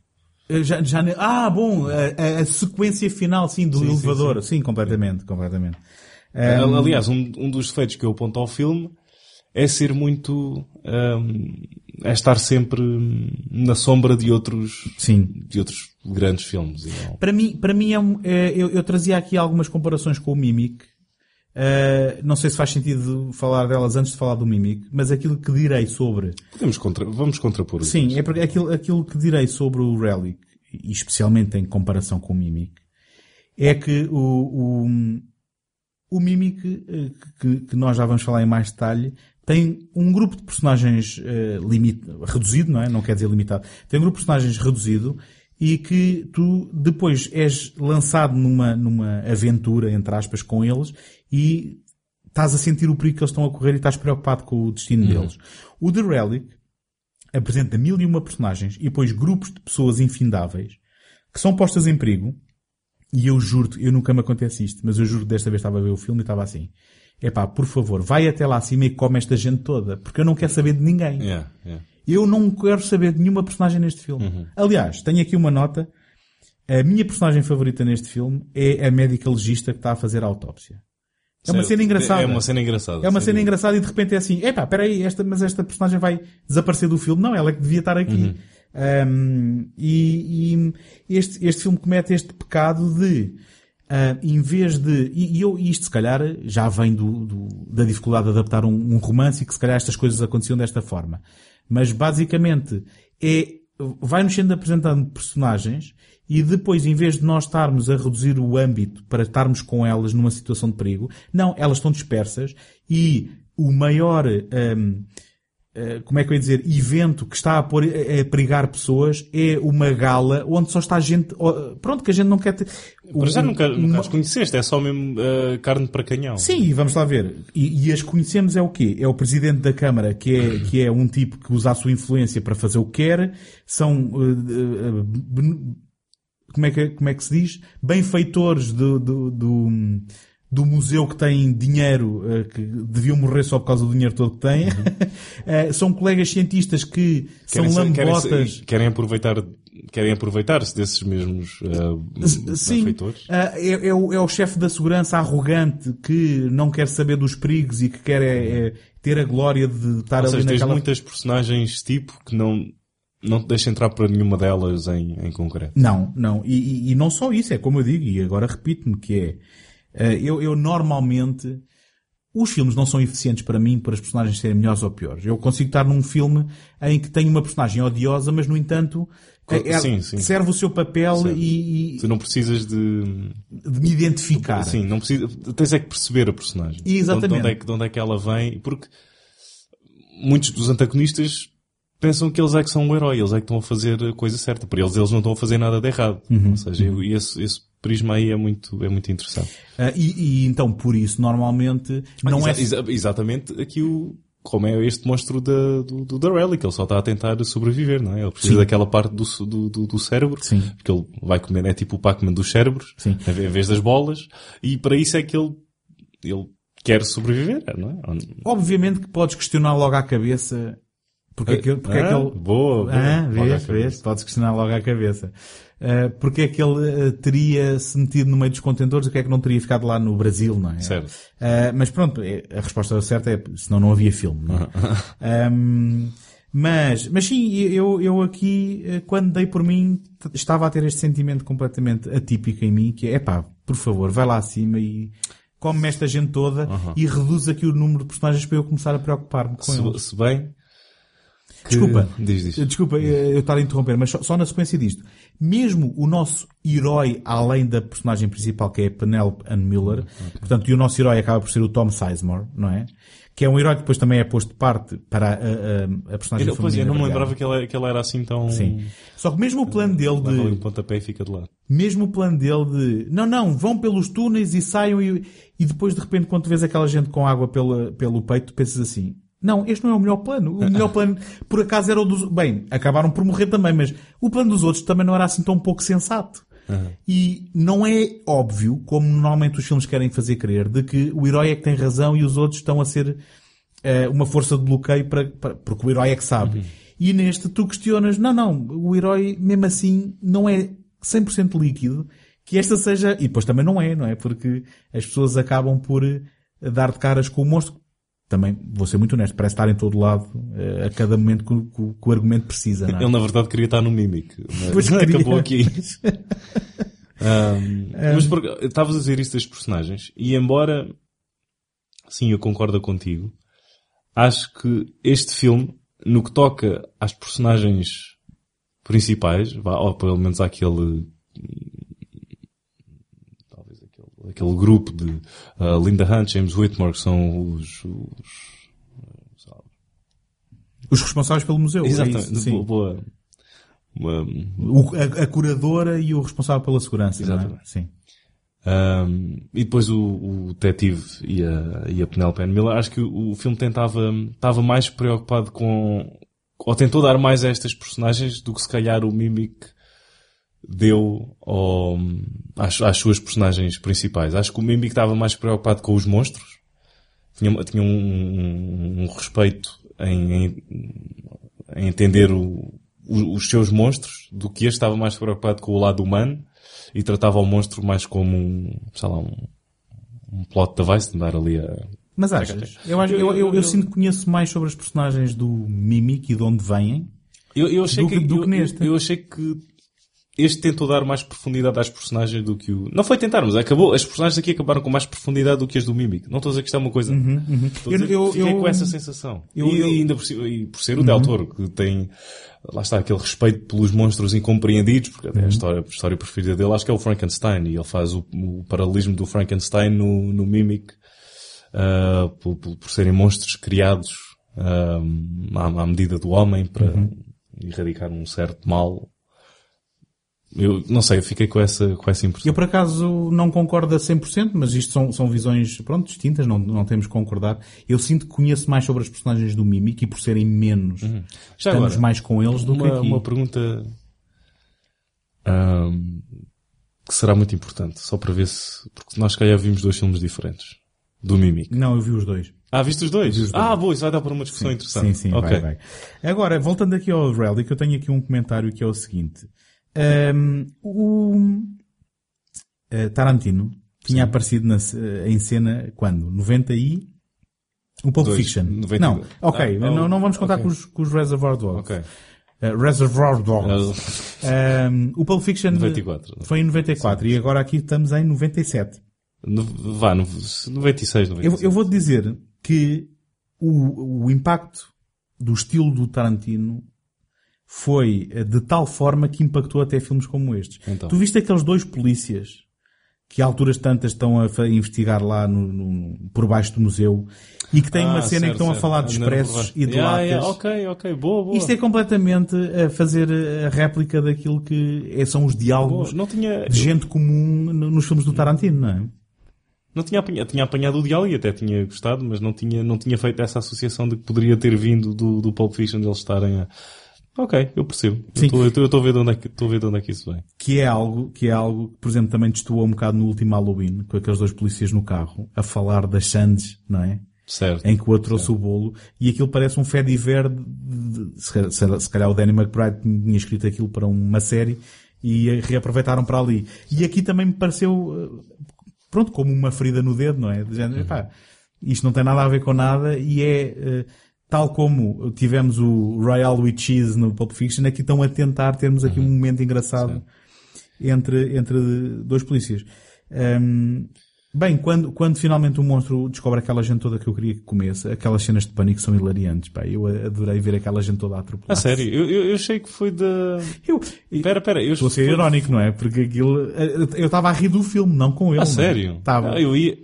Eh, Já, já, ah, bom, a, a- sequência final, sim, do elevador. Sim, completamente, completamente. Um, Aliás, um, um dos defeitos que eu aponto ao filme é ser muito... um, é estar sempre na sombra de outros... Sim. De outros grandes filmes. Para mim, para mim é um, é, eu, eu trazia aqui algumas comparações com o Mimic. Eh, não sei se faz sentido falar delas antes de falar do Mimic, mas aquilo que direi sobre Podemos contra, vamos contrapor isso. Sim, é porque aquilo, aquilo que direi sobre o Relic, e especialmente em comparação com o Mimic, é que o, o, o Mimic, que, que nós já vamos falar em mais detalhe, tem um grupo de personagens eh, limit, reduzido, não é? Não quer dizer limitado. Tem um grupo de personagens reduzido e que tu depois és lançado numa, numa aventura, entre aspas, com eles e estás a sentir o perigo que eles estão a correr e estás preocupado com o destino deles. O The Relic apresenta mil e uma personagens e depois grupos de pessoas infindáveis que são postas em perigo e eu juro-te, eu nunca me acontece isto, mas eu juro que desta vez estava a ver o filme e estava assim. Epá, por favor, vai até lá acima e come esta gente toda, porque eu não quero saber de ninguém. Yeah, yeah. Eu não quero saber de nenhuma personagem neste filme. Aliás, tenho aqui uma nota. A minha personagem favorita neste filme é a médica legista que está a fazer a autópsia. É uma cena engraçada. É uma cena engraçada. É uma cena engraçada e de repente é assim, epá, peraí, esta, mas esta personagem vai desaparecer do filme. Não, ela é que devia estar aqui. Um, e, e este, este filme comete este pecado de, ah, em vez de, e, e eu, isto se calhar já vem do, do- da dificuldade de adaptar um, um romance e que se calhar estas coisas aconteciam desta forma. Mas basicamente é, vai-nos sendo apresentando personagens e depois, em vez de nós estarmos a reduzir o âmbito para estarmos com elas numa situação de perigo, não, elas estão dispersas e o maior, eh, como é que eu ia dizer, evento que está a, pôr, a, a perigar pessoas é uma gala onde só está gente, pronto, que a gente não quer ter. Para já nunca, nunca uma- as conheceste, é só mesmo ah, carne para canhão. Sim, vamos lá ver. E, e as conhecemos é o quê? É o presidente da Câmara, que é, que é um tipo que usa a sua influência para fazer o que quer. São, eh, eh, ben- como é que, como é que se diz? Benfeitores do, do, do, do museu que têm dinheiro, uh, que deviam morrer só por causa do dinheiro todo que têm. Uhum. [laughs] são colegas cientistas que querem são lambotas. Querem, querem aproveitar querem aproveitar-se desses mesmos uh, Sim, uh, é, é, o, é o chefe da segurança arrogante que não quer saber dos perigos e que quer é, é ter a glória de estar Ou ali seja, naquela... tens muitas personagens tipo que não, não te deixa entrar para nenhuma delas em, em concreto. Não, não. E, e, e não só isso, é como eu digo, e agora repito-me que é, eu, eu normalmente, os filmes não são eficientes para mim para as personagens serem melhores ou piores. Eu consigo estar num filme em que tem uma personagem odiosa, mas no entanto, é, sim, sim. serve o seu papel e, e, Tu não precisas de... De me identificar. Sim, não precisa... Tens é que perceber a personagem. Exatamente. De onde, é que, de onde é que ela vem. Porque muitos dos antagonistas pensam que eles é que são um herói, eles é que estão a fazer a coisa certa. Para eles, eles não estão a fazer nada de errado. Uhum. Ou seja, esse, esse prisma aí é muito, é muito interessante. Uh, e, e, então, por isso, normalmente, não ah, exa é... Exa exatamente aqui o, como é este monstro da, do, do The Relic, ele só está a tentar sobreviver, não é? Ele precisa Sim. daquela parte do, do, do, do cérebro, Sim. porque ele vai comer, é tipo o Pac-Man dos cérebros, Sim. em vez das bolas, e para isso é que ele, ele quer sobreviver, não é? Obviamente que podes questionar logo à cabeça porque, que, porque ah, é que ele... Boa, boa. Ah, vês, vês, podes questionar logo à cabeça. Uh, porque é que ele uh, teria se metido no meio dos contentores e que é que não teria ficado lá no Brasil, não é? Certo. Uh, mas pronto, é, a resposta certa é, senão não havia filme, não é? [laughs] um, mas, mas sim, eu, eu aqui, quando dei por mim, estava a ter este sentimento completamente atípico em mim, que é, pá, por favor, vai lá acima e come esta gente toda e reduz aqui o número de personagens para eu começar a preocupar-me com se, eles. Se bem. Desculpa, diz, diz. desculpa eu estar a interromper, mas só, só, na sequência disto. Mesmo o nosso herói, além da personagem principal, que é Penelope Ann Miller, okay. portanto, e o nosso herói acaba por ser o Tom Sizemore, não é? Que é um herói que depois também é posto de parte para a, a, a personagem eu, Pois é, eu não me lembrava que ela, que ela era assim tão... Sim. Só que mesmo o plano dele de... Um pontapé e fica de lado. Mesmo o plano dele de... Não, não, vão pelos túneis e saiam e, e depois de repente quando tu vês aquela gente com água pela, pelo peito, tu pensas assim, não, este não é o melhor plano. O melhor plano, por acaso, era o dos... Bem, acabaram por morrer também, mas o plano dos outros também não era assim tão pouco sensato. Uhum. E não é óbvio, como normalmente os filmes querem fazer crer, de que o herói é que tem razão e os outros estão a ser uh, uma força de bloqueio para, para, porque o herói é que sabe. Uhum. E neste tu questionas, não, não, o herói mesmo assim não é 100% líquido, que esta seja, e depois também não é, não é? Porque as pessoas acabam por eh, dar de caras com o monstro, também, vou ser muito honesto, parece estar em todo lado uh, a cada momento que, que, que, o argumento precisa. É? Ele, na verdade, queria estar no Mimic. Mas [laughs] acabou aqui. [laughs] um. Mas estavas a dizer isto das personagens, e embora, sim, eu concordo contigo, acho que este filme, no que toca às personagens principais, ou pelo menos àquele aquele grupo de uh, Linda Hunt, James Whitmore, que são os, os, os responsáveis pelo museu. Exatamente. É Sim. Boa, boa, o, a, a, curadora e o responsável pela segurança. É? Exatamente. É? Sim. Um, e depois o, o detetive e a, e a Penelope Miller, acho que o, o filme tentava, estava mais preocupado com, ou tentou dar mais a estas personagens do que se calhar o Mimic deu ao, às, às, suas personagens principais. Acho que o Mimic estava mais preocupado com os monstros. Tinha, tinha um, um, um respeito em, em, em entender o, o, os seus monstros do que este estava mais preocupado com o lado humano e tratava o monstro mais como um, sei lá, um, um plot device de dar ali a... Mas achas? Eu, acho, eu, eu, eu, eu, sinto que conheço mais sobre as personagens do Mimic e de onde vêm eu, eu achei do que, que, do que neste. Eu, achei que este tentou dar mais profundidade às personagens do que o... Não foi tentar, mas acabou. As personagens aqui acabaram com mais profundidade do que as do Mimic. Não estou a dizer que isto é uma coisa... Uhum, uhum. Eu, dizer, eu, fiquei eu, com essa sensação. Eu, e, ainda por, e por ser o uhum. Del Toro, que tem... Lá está, aquele respeito pelos monstros incompreendidos, porque até a, uhum. história, a história preferida dele acho que é o Frankenstein, e ele faz o, o paralelismo do Frankenstein no, no Mimic, uh, por, por, por, serem monstros criados uh, à, à, medida do homem para uhum. erradicar um certo mal eu não sei, eu fiquei com essa, com essa impressão. Eu por acaso não concordo a 100%, mas isto são, são visões, pronto, distintas, não, não temos que concordar. Eu sinto que conheço mais sobre as personagens do Mimic e por serem menos, uhum. Já estamos agora, mais com eles do uma, que aqui. Uma pergunta, um, que será muito importante, só para ver se, porque nós calhar vimos dois filmes diferentes. Do Mimic. Não, eu vi os dois. Ah, viste os dois? os dois. Ah, boa, isso vai dar para uma discussão interessante. Sim, sim, Ok. vai, vai. Agora, voltando aqui ao Relic, eu tenho aqui um comentário que é o seguinte. Ahm, o eh, Tarantino tinha aparecido na ce- em cena quando? 90 e... O Pulp Dois, Fiction. 92. Não, ok, Ah, não, não vamos contar ok. com, os, com os Reservoir Dogs. Ok. Eh, Reservoir Dogs. Ahm, o Pulp Fiction 94. foi em 94 e agora aqui estamos em 97. No- Vá, no- 96, 97. Eu, eu vou te dizer que o, o impacto do estilo do Tarantino foi eh, de tal forma que impactou até filmes como estes. Então. Tu viste aqueles dois polícias que a alturas tantas estão a investigar lá no, no- por baixo do museu e que têm uma Ah, cena em que certo, estão a certo. falar de expressos e de Yeah, latas. yeah, ok, ok, boa, boa. Isto é completamente a fazer a réplica daquilo que é- são os diálogos Não tinha, de gente comum no- nos filmes do Tarantino, não é? não tinha apanhado, tinha apanhado o diálogo e até tinha gostado, mas não tinha, não tinha feito essa associação de que poderia ter vindo do, do Pulp Fiction de eles estarem a... Ok, eu percebo. Sim. Eu estou- a ver de onde é que, estou a ver de onde é que isso vem. que é algo que é algo que, por exemplo, também destoou um bocado no último Halloween, com aqueles dois polícias no carro, a falar das Sandes, não é? Certo. Em que o outro trouxe o bolo, e aquilo parece um fé diver de, de- de- se, calhar- se, se calhar o Danny McBride tinha escrito aquilo para uma série, e reaproveitaram para ali. E aqui também me pareceu, eh, pronto, como uma ferida no dedo, não é? De género, epá, isto não tem nada a ver com nada, e é, eh, tal como tivemos o Royal with Cheese no Pulp Fiction, aqui estão a tentar termos aqui um momento engraçado entre, entre dois polícias. Hum, bem, quando, quando finalmente o monstro descobre aquela gente toda que eu queria que comesse, aquelas cenas de pânico são hilariantes, pá. Eu adorei ver aquela gente toda a atropelar. A sério, eu, eu, eu achei que foi da... Eu, Pera, pera, eu estou a ser foi- irónico, não é? Porque aquilo, eu estava a rir do filme, não com ele. A é? sério? Estava. Ah, eu ia...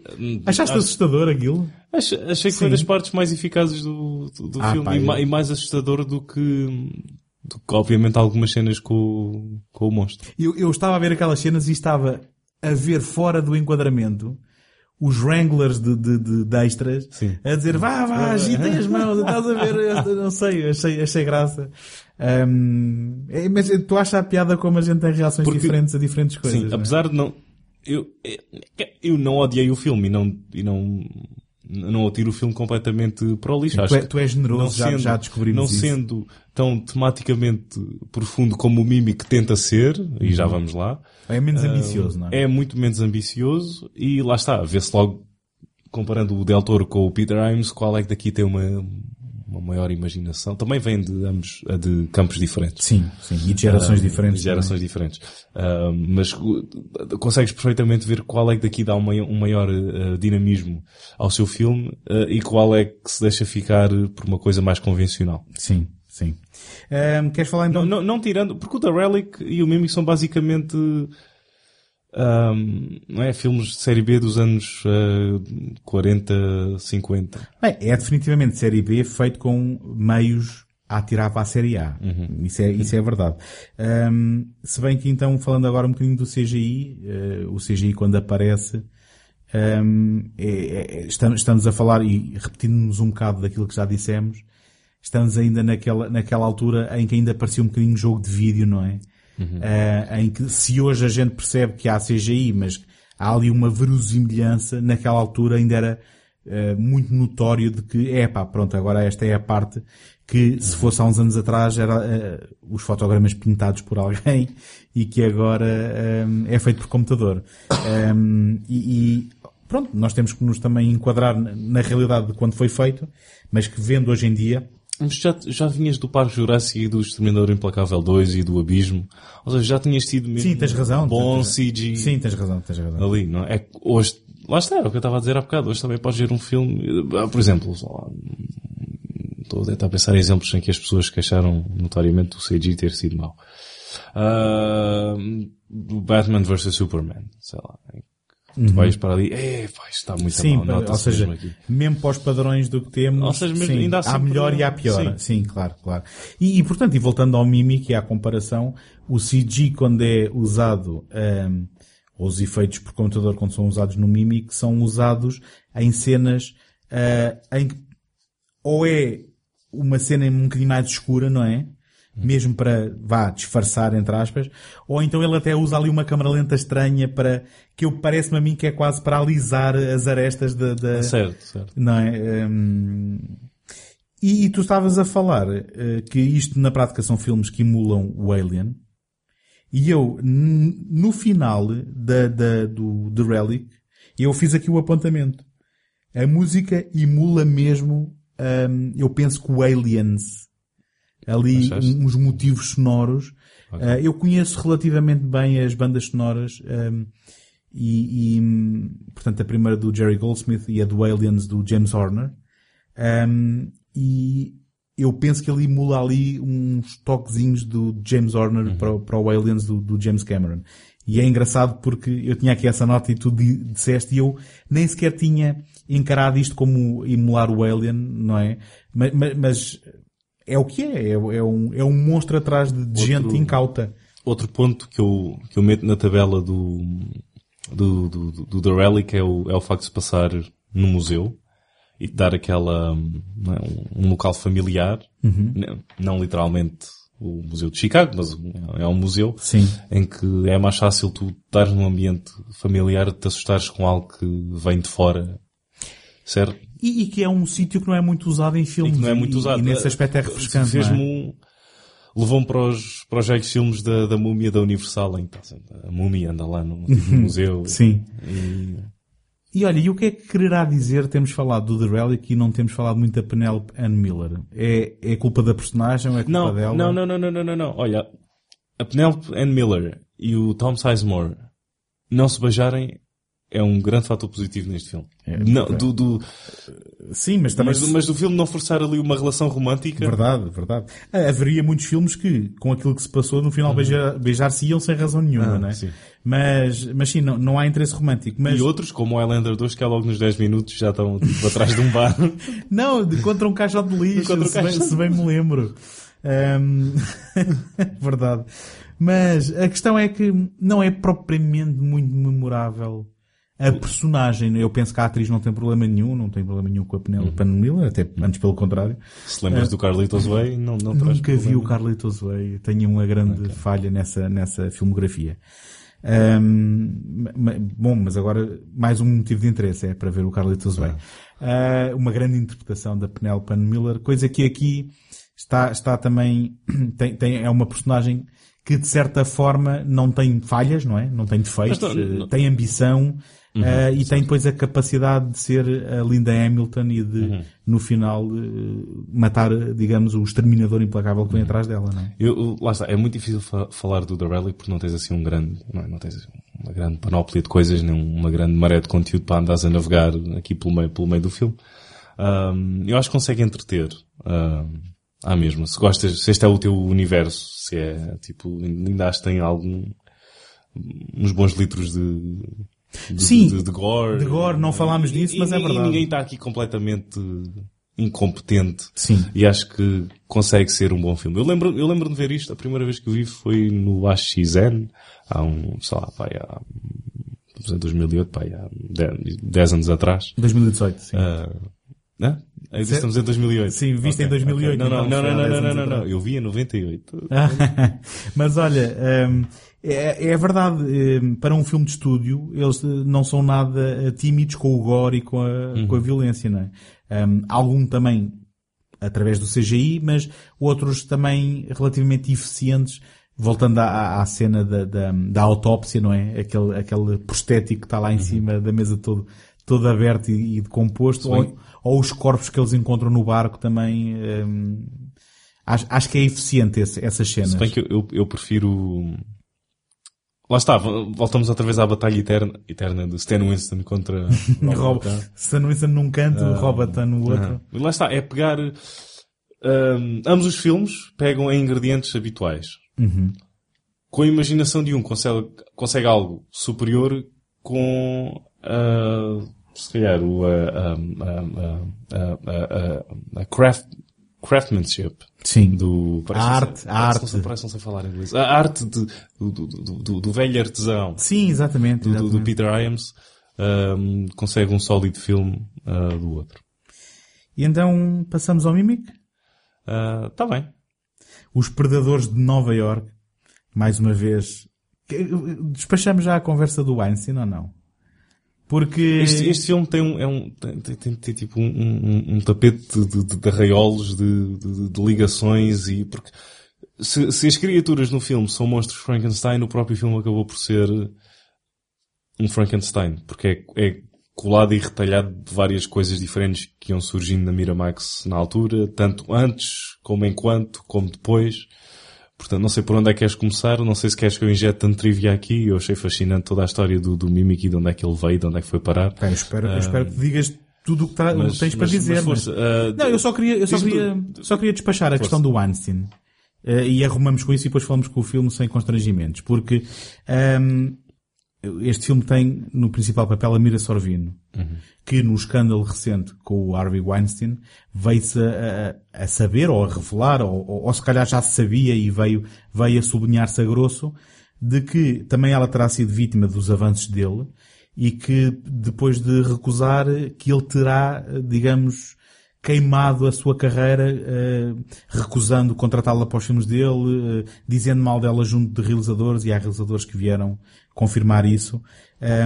Achaste Acho- assustador aquilo? Ach- Achei que foi das partes mais eficazes do, do, do Ah, filme pá, e, ma- e mais assustador do que, do que, obviamente, algumas cenas com, o- com o monstro. Eu, eu estava a ver aquelas cenas e estava a ver fora do enquadramento os Wranglers de, de, de, de extras Sim. a dizer vá, vá, agitem as mãos, estás a ver, [laughs] não sei, achei, achei graça. Hum, é, mas tu achas a piada como a gente tem reações Porque- diferentes a diferentes coisas. Sim, não é? apesar de não... Eu, eu não odiei o filme e não, e não, não atiro o filme completamente para o lixo. Tu é- tu és generoso, já- já descobrimos Não isso. sendo tão tematicamente profundo como o Mimic tenta ser, e já vamos lá, É menos ambicioso, não é? é muito menos ambicioso e lá está, vê-se logo, comparando o Del Toro com o Peter Imes, qual é que daqui tem uma, uma maior imaginação. Também vem de ambos, de campos diferentes. Sim, sim, e de gerações Ah, diferentes. de gerações diferentes. Ah, mas uh, consegues perfeitamente ver qual é que daqui dá um maior, um maior, uh, dinamismo ao seu filme uh, e qual é que se deixa ficar por uma coisa mais convencional. também. Sim, sim. Hum, queres falar então? Não, não, não tirando, porque o The Relic e o Mimic são basicamente ahm, não é, filmes de série B dos anos ah, 40, 50. Bem, é definitivamente série B feito com meios a atirar para a série A. Isso, é, isso é verdade. Hum, se bem que então, falando agora um bocadinho do CGI, eh, o CGI quando aparece, hum, é- é- é- estamos, estamos a falar e repetindo-nos um bocado daquilo que já dissemos, estamos ainda naquela, naquela altura em que ainda parecia um bocadinho jogo de vídeo, não é? Eh, em que se hoje a gente percebe que há CGI, mas há ali uma verosimilhança, naquela altura ainda era eh, muito notório de que, é pá, pronto, agora esta é a parte que se fosse há uns anos atrás era eh, os fotogramas pintados por alguém [laughs] e que agora eh, é feito por computador. Um, e, e, pronto, nós temos que nos também enquadrar na realidade de quando foi feito, mas que vendo hoje em dia, Mas já, já vinhas do Parque Jurássico e do Exterminador Implacável 2 e do Abismo. Ou seja, já tinhas tido mesmo Sim, tens razão. bom Tens- CG sim, tens razão, tens razão. ali, não é? É hoje, lá está, é o que eu estava a dizer há bocado. Hoje também podes ver um filme, ah, por exemplo, lá, estou a tentar pensar em exemplos em que as pessoas queixaram notoriamente do CG ter sido mau. Do Batman vs Superman, sei lá. em Tu vais para ali, é, pá, isto está muito Uhum. Sim, mal, ou nota-se seja, mesmo mesmo para os padrões do que temos, Ou seja, mesmo sim, ainda há há sempre- melhor e há pior. Sim, Sim. claro, claro. E, e, portanto, e voltando ao Mimic e à comparação, o CG quando é usado, ehm, ou os efeitos por computador quando são usados no Mimic, são usados em cenas eh, em que ou é uma cena um bocadinho mais escura, não é? Mesmo para, vá, disfarçar, entre aspas, ou então ele até usa ali uma câmera lenta estranha para, que eu parece-me a mim que é quase para alisar as arestas da, da Certo, certo. não é? Hum, e, e tu estavas a falar eh, que isto na prática são filmes que emulam o Alien. E eu, no final da, da, do The Relic, eu fiz aqui o apontamento. A música emula mesmo, hum, eu penso que o Aliens. Ali, Achaste? uns motivos sonoros. Ok. Uh, eu conheço relativamente bem as bandas sonoras. hum, e, e, hum, portanto, a primeira do Jerry Goldsmith e a do Aliens do James Horner. Um, e eu penso que ele emula ali uns toquezinhos do James Horner para, o- para o Aliens do, do James Cameron. E é engraçado porque eu tinha aqui essa nota e tu di- disseste e eu nem sequer tinha encarado isto como emular o Alien, não é? Ma- ma- Mas, é o que é. É, é um, é um monstro atrás de, Outro- gente incauta. Outro ponto que eu, que eu meto na tabela do, do, do, do, The Relic é o, é o facto de se passar no museu e dar aquela, é, um, local familiar, não, não literalmente o Museu de Chicago, mas é um museu Sim. em que é mais fácil tu estar num ambiente familiar de te assustares com algo que vem de fora, certo? E, e que é um sítio que não é muito usado em filmes. E não é muito e- usado. E, nesse aspecto é refrescante. é? Fez-me um... Levou-me para os, para os velhos filmes da, da múmia da Universal, em que a múmia anda lá no, no museu. Sim. E, E olha, e o que é que quererá dizer temos falado do The Relic e não temos falado muito da Penelope Ann Miller? É, é culpa da personagem ou é culpa não, dela? não, não, não, não, não, não, não. Olha, a Penelope Ann Miller e o Tom Sizemore não se beijarem é um grande fator positivo neste filme. É, não, ok. do, do, Sim, mas também... mas, mas do filme não forçar ali uma relação romântica. Verdade, verdade. Ah, Haveria muitos filmes que, com aquilo que se passou, no final beijar- beijar-se iam sem razão nenhuma, Uhum. Ah, não é? sim. Mas, mas sim, não, não há interesse romântico. Mas, E outros, como o Highlander 2, que é logo nos 10 minutos já estão tipo, atrás de um bar. [laughs] Não, contra um caixote de lixo, Contra um se, bem, se bem me lembro. Ahm, [laughs] Verdade. Mas a questão é que não é propriamente muito memorável a personagem. Eu penso que a atriz não tem problema nenhum, não tem problema nenhum com a Penelope Ann Miller, até antes pelo contrário. Se lembras do Carlitos Way, não, não. Nunca vi problema. o Carlitos Way. Tenho uma grande falha nessa, nessa filmografia. Ma- bom, mas agora mais um motivo de interesse é para ver o Carlitos Way. Ah, uma grande interpretação da Penelope Miller, coisa que aqui está, está também, [clears throat] tem, tem, é uma personagem que de certa forma não tem falhas, não é? Não tem defeitos, não- eh, não- tem ambição, ah, e tem depois a capacidade de ser a Linda Hamilton e de, no final, eh, matar, digamos, o exterminador implacável que vem atrás dela, não é? Eu, lá está, é muito difícil fa- falar do The Relic porque não tens assim um grande, não, é? não tens assim uma grande panóplia de coisas, nem uma grande maré de conteúdo para andares a navegar aqui pelo meio, pelo meio do filme. Ahm, eu acho que consegue entreter. ahm, à mesma. Se gostas, se este é o teu universo, se é, tipo, ainda acho que tem algum, uns bons litros de, de, Sim, de, de gore. de gore, não falámos E- disso, e- mas é e verdade. ninguém está aqui completamente incompetente. Sim. E acho que consegue ser um bom filme. Eu lembro, eu lembro de ver isto, a primeira vez que eu vi foi no AXN, há um, sei lá, pai, há, em 2008, pai, há 10 anos atrás. 2018, sim. Ah, né? Estamos em 2008. Sim, viste em Ok, 2008, ok. Não, não, então, não, não, 10 não, não, não, não, atrás. Eu vi em 98. [laughs] Mas olha, hum, é, é verdade, hum, para um filme de estúdio, eles eh, não são nada eh, tímidos com o gore e com a, com a violência, não é? Hum, algum também através do CGI, mas outros também relativamente eficientes, voltando à, à cena da, da, da autópsia, não é? Aquele, aquele prostético que está lá em cima da mesa todo, todo aberto e, e decomposto, ou, ou os corpos que eles encontram no barco também, hum, acho, acho que é eficiente esse, essas cenas. Se bem que eu, eu, eu prefiro... Lá está, vo- voltamos outra vez à batalha eterna, eterna de Stan Winston contra [laughs] Rob. Stan Winston num canto, Robert no outro. Ah. Lá está, é pegar... hum, ambos os filmes pegam em ingredientes habituais. Uhum. Com a imaginação de um consegue, consegue algo superior com ah, se calhar o ah, ah, ah, ah, ah, ah, a craft, craftsmanship Sim. do A arte, a parece, arte. Não sei, parece não sei falar inglês. A arte de- do, do, do, do- velho artesão Sim, exatamente. do, do- do exatamente. Peter Iams ahm, consegue um sólido filme ah, do outro. E então passamos ao Mimic? Está bem. Os Predadores de Nova York, mais uma vez. Despachamos já a conversa do Weinstein ou não? Porque... Este, este filme tem um, é um, tem, tem, tem tipo um, um, um tapete de, de, de arraiolos, de, de, de, ligações e, porque se, se as criaturas no filme são monstros Frankenstein, o próprio filme acabou por ser um Frankenstein, porque é, é colado e retalhado de várias coisas diferentes que iam surgindo na Miramax na altura, tanto antes, como enquanto, como depois. Portanto, não sei por onde é que queres começar, não sei se queres que eu injete tanto trivia aqui, eu achei fascinante toda a história do, do Mimic e de onde é que ele veio, de onde é que foi parar. Bem, eu espero, uh, eu espero que digas tudo o que, tá, mas, tens mas, para dizer. Mas força, uh, não, eu só queria, eu só queria, só queria despachar a questão do Weinstein. Uh, e arrumamos com isso e depois falamos com o filme sem constrangimentos. Porque, um, este filme tem no principal papel a Mira Sorvino, uhum. que no escândalo recente com o Harvey Weinstein veio-se a, a, saber ou a revelar, ou, ou, ou, se calhar já se sabia e veio, veio a sublinhar-se a grosso, de que também ela terá sido vítima dos avanços dele e que depois de recusar, que ele terá, digamos, queimado a sua carreira, uh, recusando contratá-la para os filmes dele, uh, dizendo mal dela junto de realizadores, e há realizadores que vieram confirmar isso.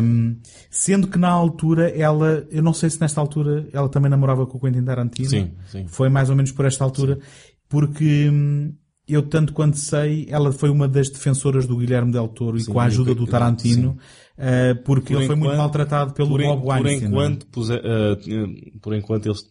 Um, sendo que na altura ela, eu não sei se nesta altura ela também namorava com o Quentin Tarantino. Sim, sim. Foi mais ou menos por esta altura, sim. porque hum, eu tanto quanto sei, ela foi uma das defensoras do Guilherme Del Toro e com a ajuda do Tarantino, uh, porque por ele enquanto, foi muito maltratado pelo Bob Weinstein. Por enquanto, puse, uh, por enquanto eles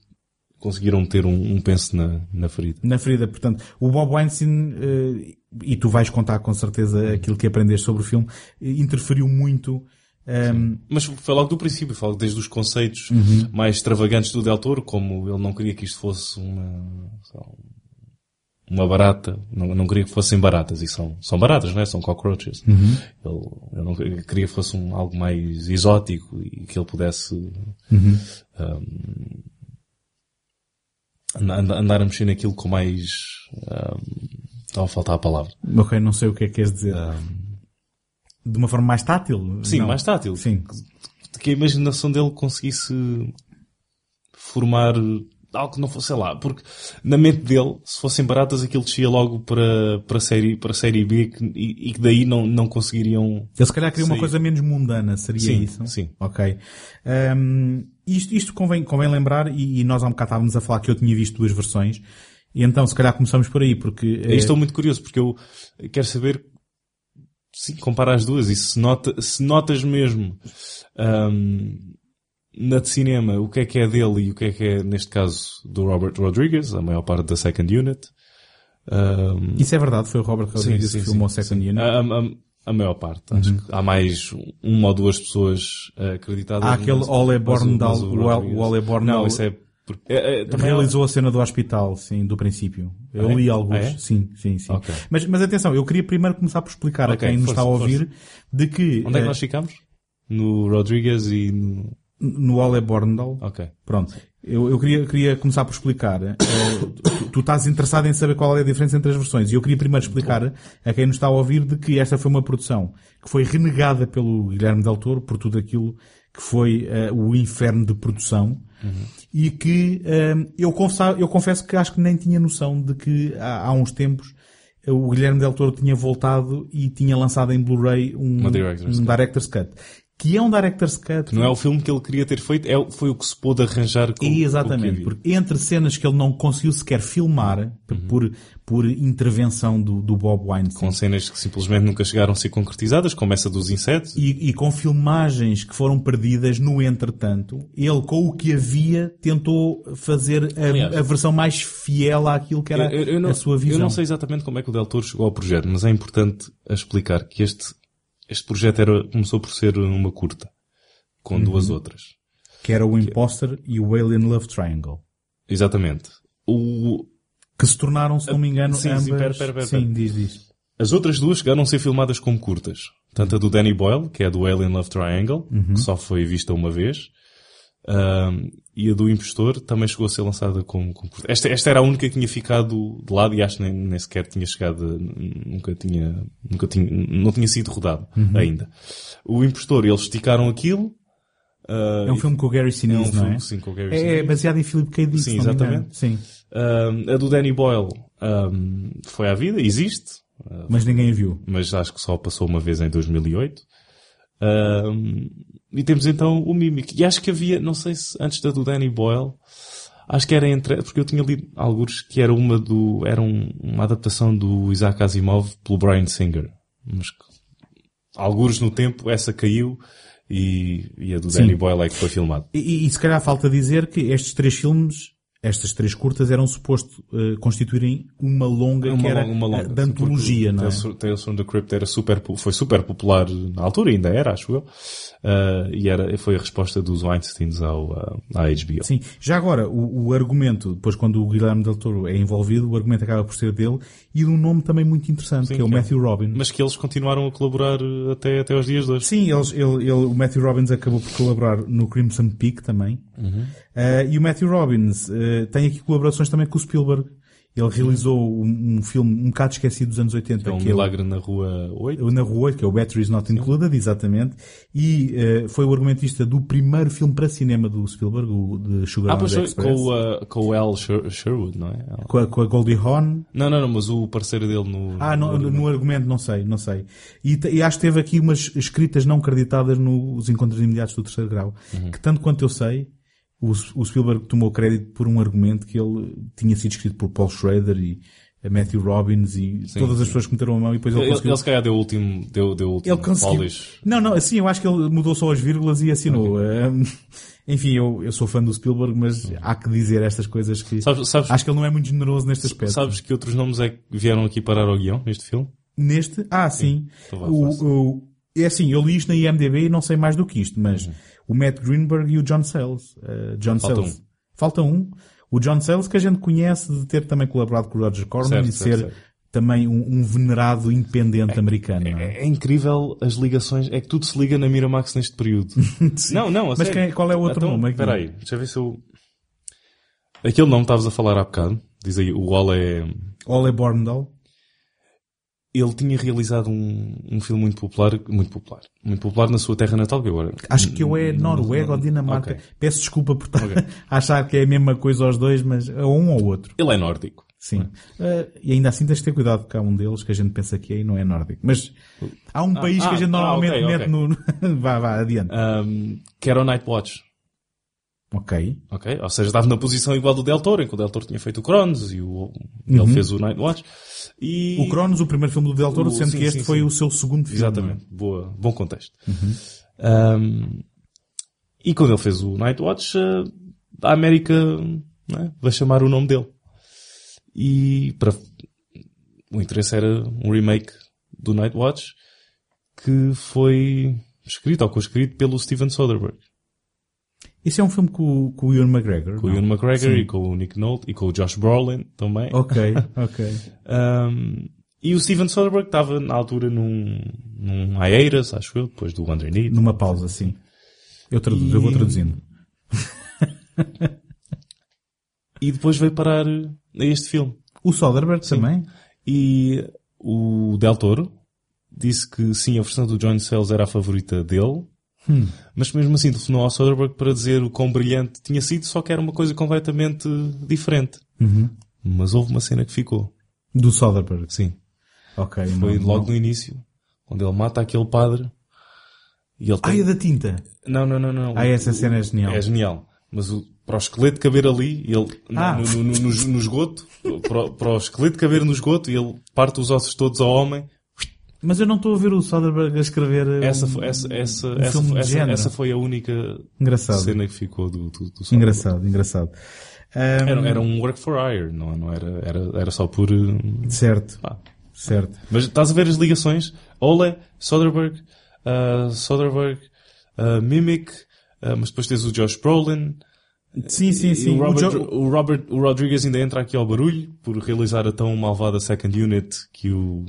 conseguiram ter um, um penso na, na ferida. Na ferida, portanto, o Bob Weinstein, uh, e tu vais contar com certeza aquilo que aprendeste sobre o filme, interferiu muito um... Ehm, Mas foi logo do princípio, falo desde os conceitos uhum. mais extravagantes do Del Toro, como ele não queria que isto fosse uma, uma barata, não, não queria que fossem baratas, e são, são baratas, não é? São cockroaches. Uhum. Ele, ele não queria que fosse um, algo mais exótico e que ele pudesse uhum. um, ehm, andar a mexer naquilo com mais. Um, estava a faltar a palavra. Ok, não sei o que é que queres dizer. Um, de uma forma mais tátil? Sim, não. mais tátil. Sim. Que a imaginação dele conseguisse formar algo que não fosse, sei lá, porque na mente dele, se fossem baratas, aquilo descia logo para, para, série, para série B e, e que daí não, não conseguiriam. Ele se calhar queria uma coisa menos mundana, seria sim, isso? Sim. Ok. Um, isto, isto convém, convém lembrar, e, e, nós há um bocado estávamos a falar que eu tinha visto duas versões, e então se calhar começamos por aí, porque... É... Estou muito curioso, porque eu quero saber, sim, comparar as duas, e se, nota, se notas mesmo, um, na de cinema, o que é que é dele e o que é que é, neste caso, do Robert Rodriguez, a maior parte da Second Unit. Um... Isso é verdade, foi o Robert Rodriguez sim, sim, que filmou sim, Second Unit. A, a, maior parte. Uhum. Acho que há mais uma ou duas pessoas uh, acreditadas. Há aquele Ole Borndal, o Ole Borndal. Não, isso é porque, é, é, realizou a cena do hospital, sim, do princípio. Eu ah, é? li alguns, ah, é? sim, sim, sim. Okay. Mas, mas atenção, eu queria primeiro começar por explicar okay, a quem nos está a ouvir força. de que... Onde é que nós ficamos? No Rodriguez e no no Ole Borndal. Ok. Pronto. Eu, eu queria, queria começar por explicar. Uh, tu, tu, estás interessado em saber qual é a diferença entre as versões. E eu queria primeiro explicar a quem nos está a ouvir de que esta foi uma produção que foi renegada pelo Guilherme Del Toro por tudo aquilo que foi uh, o inferno de produção. Uhum. E que uh, eu, confesso, eu confesso que acho que nem tinha noção de que há, há uns tempos o Guilherme Del Toro tinha voltado e tinha lançado em Blu-ray um, um director's Cut que é um Director's Cut. Não é o filme que ele queria ter feito, é, foi o que se pôde arranjar com Exatamente, com porque entre cenas que ele não conseguiu sequer filmar, uhum. por, por intervenção do, do Bob Weinstein. Com cenas que simplesmente nunca chegaram a ser concretizadas, como essa dos insetos. E, e com filmagens que foram perdidas no entretanto, ele com o que havia tentou fazer a, Aliás, a versão mais fiel àquilo que era eu, eu não, a sua visão. Eu não sei exatamente como é que o Del Toro chegou ao projeto, mas é importante explicar que este este projeto era, começou por ser uma curta, com uhum. duas outras. Que era o Imposter que... e o Alien Love Triangle. Exatamente. O... Que se tornaram, se não me engano, sim, ambas... Sim, pera, pera, pera, sim, diz, diz. As outras duas chegaram a ser filmadas como curtas. Tanto a do Danny Boyle, que é do Alien Love Triangle, uhum. que só foi vista uma vez, um, e a do Impostor também chegou a ser lançada com, com... Esta, esta era a única que tinha ficado de lado e acho que nem, nem sequer tinha chegado, nunca tinha, nunca tinha, não tinha sido rodado uhum. ainda. O Impostor, eles esticaram aquilo, Uh, É um filme com o Gary é um Sinise, não filme, é? sim, com o Gary É, é Sinise. baseado em Philip K. Dick, Sim, exatamente. Sim, Um, a do Danny Boyle um, foi à vida, existe, uh, mas ninguém a viu. mas acho que só passou uma vez em 2008. Um, e temos então o Mimic. E acho que havia, não sei se antes da do Danny Boyle, acho que era entre, porque eu tinha lido alguns que era uma do, era um- uma adaptação do Isaac Asimov pelo Brian Singer. Mas que, alguns no tempo essa caiu e, e a do Sim. Danny Boyle é que foi filmado. E, e- e se calhar falta dizer que estes três filmes, estas três curtas, eram suposto eh, constituírem uma longa que era uma longa, da antologia, não é? Tales, from the Crypt era super, foi super popular na altura, ainda era, acho eu. Uh, e era, foi a resposta dos Weinsteins ao, uh, à HBO. Sim. Já agora, o, o argumento, depois quando o Guilherme Del Toro é envolvido, o argumento acaba por ser dele e de um nome também muito interessante, Sim, que é o que é. Matthew Robin. Mas que eles continuaram a colaborar uh, até, até aos dias de hoje. Sim, eles, ele, ele- o Matthew Robbins acabou por colaborar no Crimson Peak também. Uhum. Eh, e o Matthew Robbins eh, tem aqui colaborações também com o Spielberg. Ele realizou um, um filme um bocado esquecido dos anos 80, É um que é o- milagre na rua 8. o na Rua 8, que é o Batteries Not Included, exatamente. E eh, foi o argumentista do primeiro filme para cinema do Spielberg, o de Sugar Ah, pois com, o, uh, com o Al Sher- Sherwood, não é? Com a, com a Goldie Hawn. Não, não, não, mas o parceiro dele no... Ah, no, no, no argumento não sei, não sei. E, e acho que teve aqui umas escritas não creditadas nos encontros imediatos do terceiro grau. Uhum. Que tanto quanto eu sei, o, o Spielberg tomou crédito por um argumento que ele tinha sido escrito por Paul Schrader e Matthew Robbins e todas as pessoas que meteram a mão e depois ele, Ele, conseguiu... ele se calhar deu o último, deu, deu o último Ele conseguiu. polish. Não, não, assim, eu acho que ele mudou só as vírgulas e assinou. Um, enfim, eu, eu sou fã do Spielberg, mas há que dizer estas coisas que... Sabes, sabes, Acho que ele não é muito generoso neste aspecto. sabes que outros nomes é que vieram aqui parar ao guião neste filme? Neste? Ah, sim. Então vá, O, o- é assim, eu li isto na IMDB e não sei mais do que isto, mas Uhum. O Matt Greenberg e o John Sayles. uh, John Falta Sayles. Falta um. O John Sayles que a gente conhece de ter também colaborado com o Roger Corman Certo, e certo, ser certo. também um, um venerado independente americano. não é? É, é incrível as ligações, é que tudo se liga na Miramax neste período. [laughs] não, não, a Mas quem- qual é o outro então, nome? Espera aí, deixa eu ver se eu... Aquele nome que estavas a falar há bocado, diz aí, o é... Ole Borndal. Ele tinha realizado um, um filme muito popular, muito popular, muito popular na sua terra natal, que agora... Acho que eu é Noruega ou Dinamarca. Ok. Peço desculpa por estar [laughs] a achar que é a mesma coisa aos dois, mas é um ou outro. Ele é nórdico. Sim. Uh, e ainda assim tens de ter cuidado porque há um deles que a gente pensa que é e não é nórdico. Mas há um país que a ah, gente ah, normalmente ok, mete no... [laughs] vá, vá, adiante. Um, que era o Nightwatch. Ok. Ok? Ou seja, estava na posição igual do Del Toro, em que o Del Toro tinha feito o Cronos e o, ele fez o Nightwatch. E... Uhum. O Cronos, o primeiro filme do Del Toro, O- sendo sim, que este sim, foi sim. o seu segundo filme. Exatamente. Boa, bom contexto. Um, e quando ele fez o Nightwatch, eh, a América né, vai chamar o nome dele. E para... o interesse era um remake do Nightwatch que foi escrito ou co-escrito pelo Steven Soderbergh. Isso é um filme com, o- com o Ewan McGregor. Com o? Ian McGregor Sim. e com o Nick Nolte e com o Josh Brolin também. Ok, [laughs] ok. Um, e o Steven Soderbergh estava na altura num, num hiatus, acho eu, depois do Underneath. Numa pausa, sim. Eu traduzo, eu vou E- traduzindo. [laughs] E depois veio parar a este filme. O Soderbergh também? E o Del Toro disse que sim, a versão do John Sayles era a favorita dele, Hum. mas mesmo assim telefonou ao Soderbergh para dizer o quão brilhante tinha sido, só que era uma coisa completamente diferente. Uhum. Mas houve uma cena que ficou. Do Soderbergh. Sim. Ok. Foi não- logo não- no início, onde ele mata aquele padre e ele Ah, tem... é da tinta. Não, não, não, não. Ah, essa cena é genial. É genial. Mas o, para o esqueleto caber ali, ele, Ah. no, no, no, no- esgoto, [laughs] para, o- para o esqueleto caber no esgoto, ele parte os ossos todos ao homem. Mas eu não estou a ver o Soderbergh a escrever uh, Essa, foi- essa, essa, um essa, filme essa, género. essa foi a única Engraçado. cena que ficou do, do, do. Engraçado, engraçado. Um, Era, era um work for hire, não, não era, era, era só por... eh, Certo, pá. certo. Mas estás a ver as ligações? Ole, Soderbergh, uh, Soderbergh, uh, Mimic, uh, mas depois tens o Josh Brolin, Sim, sim, sim. O, Robert, o Jo- o, Robert, o Rodriguez ainda entra aqui ao barulho por realizar a tão malvada second unit que o...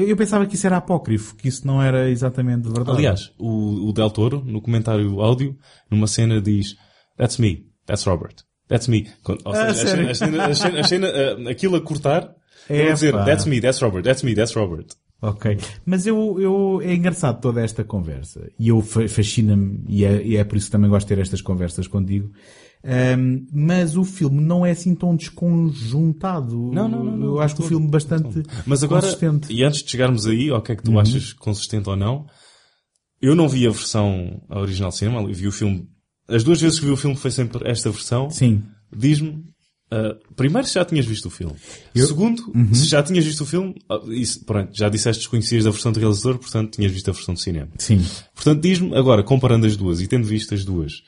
eu, eu pensava que isso era apócrifo, que isso não era exatamente verdade. Aliás, o, o Del Toro, no comentário áudio, numa cena diz That's me, that's Robert, that's me. Ou Ah, seja, a sério? cena, a cena, a cena, a cena, uh, aquilo a cortar, É, dizer pá. That's me, that's Robert, that's me, that's Robert. Ok. Mas eu, eu, é engraçado toda esta conversa. E eu fascina-me, e é, e é por isso que também gosto de ter estas conversas contigo. Um, mas o filme não é assim tão desconjuntado. Não, não, não. não eu acho que o filme bastante mas agora, consistente. E antes de chegarmos aí, ao que é que tu uhum. achas consistente ou não, eu não vi a versão original de cinema, vi o filme. As duas vezes que vi o filme foi sempre esta versão. Sim. Diz-me Uh, primeiro, se já tinhas visto o filme. Eu? Segundo, uhum. se já tinhas visto o filme, uh, isso, pronto, já disseste que conhecias da versão de realizador, portanto, tinhas visto a versão de cinema. Sim. Portanto, diz-me, agora, comparando as duas e tendo visto as duas,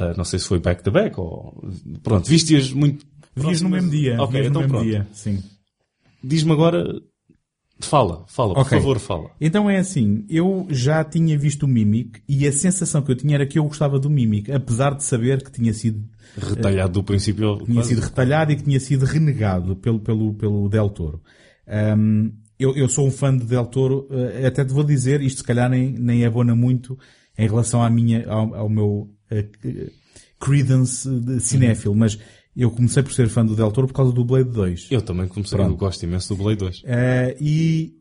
uh, não sei se foi back to back ou, pronto, viste-as muito... Vias no mesmo dia. Ok, então pronto. Dia. Sim. Diz-me agora, Fala, fala, por okay. favor, fala. Então é assim, eu já tinha visto o Mimic e a sensação que eu tinha era que eu gostava do Mimic, apesar de saber que tinha sido retalhado do princípio. Tinha quase. sido retalhado e que tinha sido renegado pelo, pelo, pelo Del Toro. Um, eu, eu sou um fã de Del Toro, uh, até te vou dizer, isto se calhar nem, nem abona muito em relação à minha, ao, ao meu uh, credence de cinéfilo, mas eu comecei por ser fã do Del Toro por causa do Blade 2. Eu também comecei, Pronto. eu gosto imenso do Blade 2. Uh, e,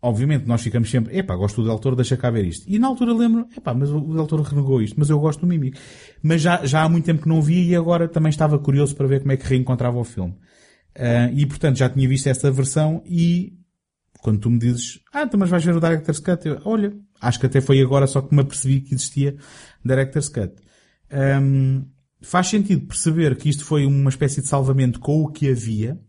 obviamente, nós ficamos sempre, epá, gosto do Del Toro, deixa cá ver isto. E na altura lembro, epá, mas o Del Toro renegou isto, mas eu gosto do Mimic. Mas já, já há muito tempo que não via e agora também estava curioso para ver como é que reencontrava o filme. Uh, e, portanto, já tinha visto esta versão e, quando tu me dizes, ah, então mas vais ver o Director's Cut, eu, olha, acho que até foi agora só que me apercebi que existia Director's Cut. Um, faz sentido perceber que isto foi uma espécie de salvamento com o que havia.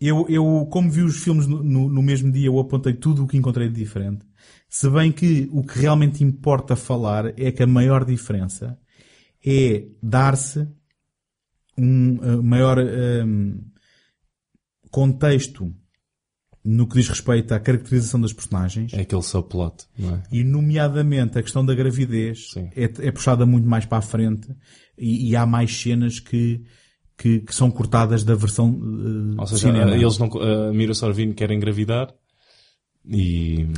Eu, eu como vi os filmes no, no, no mesmo dia, eu apontei tudo o que encontrei de diferente. Se bem que o que realmente importa falar é que a maior diferença é dar-se um uh, maior um, contexto no que diz respeito à caracterização das personagens. É aquele subplot, não é? E nomeadamente a questão da gravidez é, é, puxada muito mais para a frente e, e há mais cenas que, que, que, são cortadas da versão uh, Ou seja, cinema. eles não, a Mira Sorvino quer engravidar e...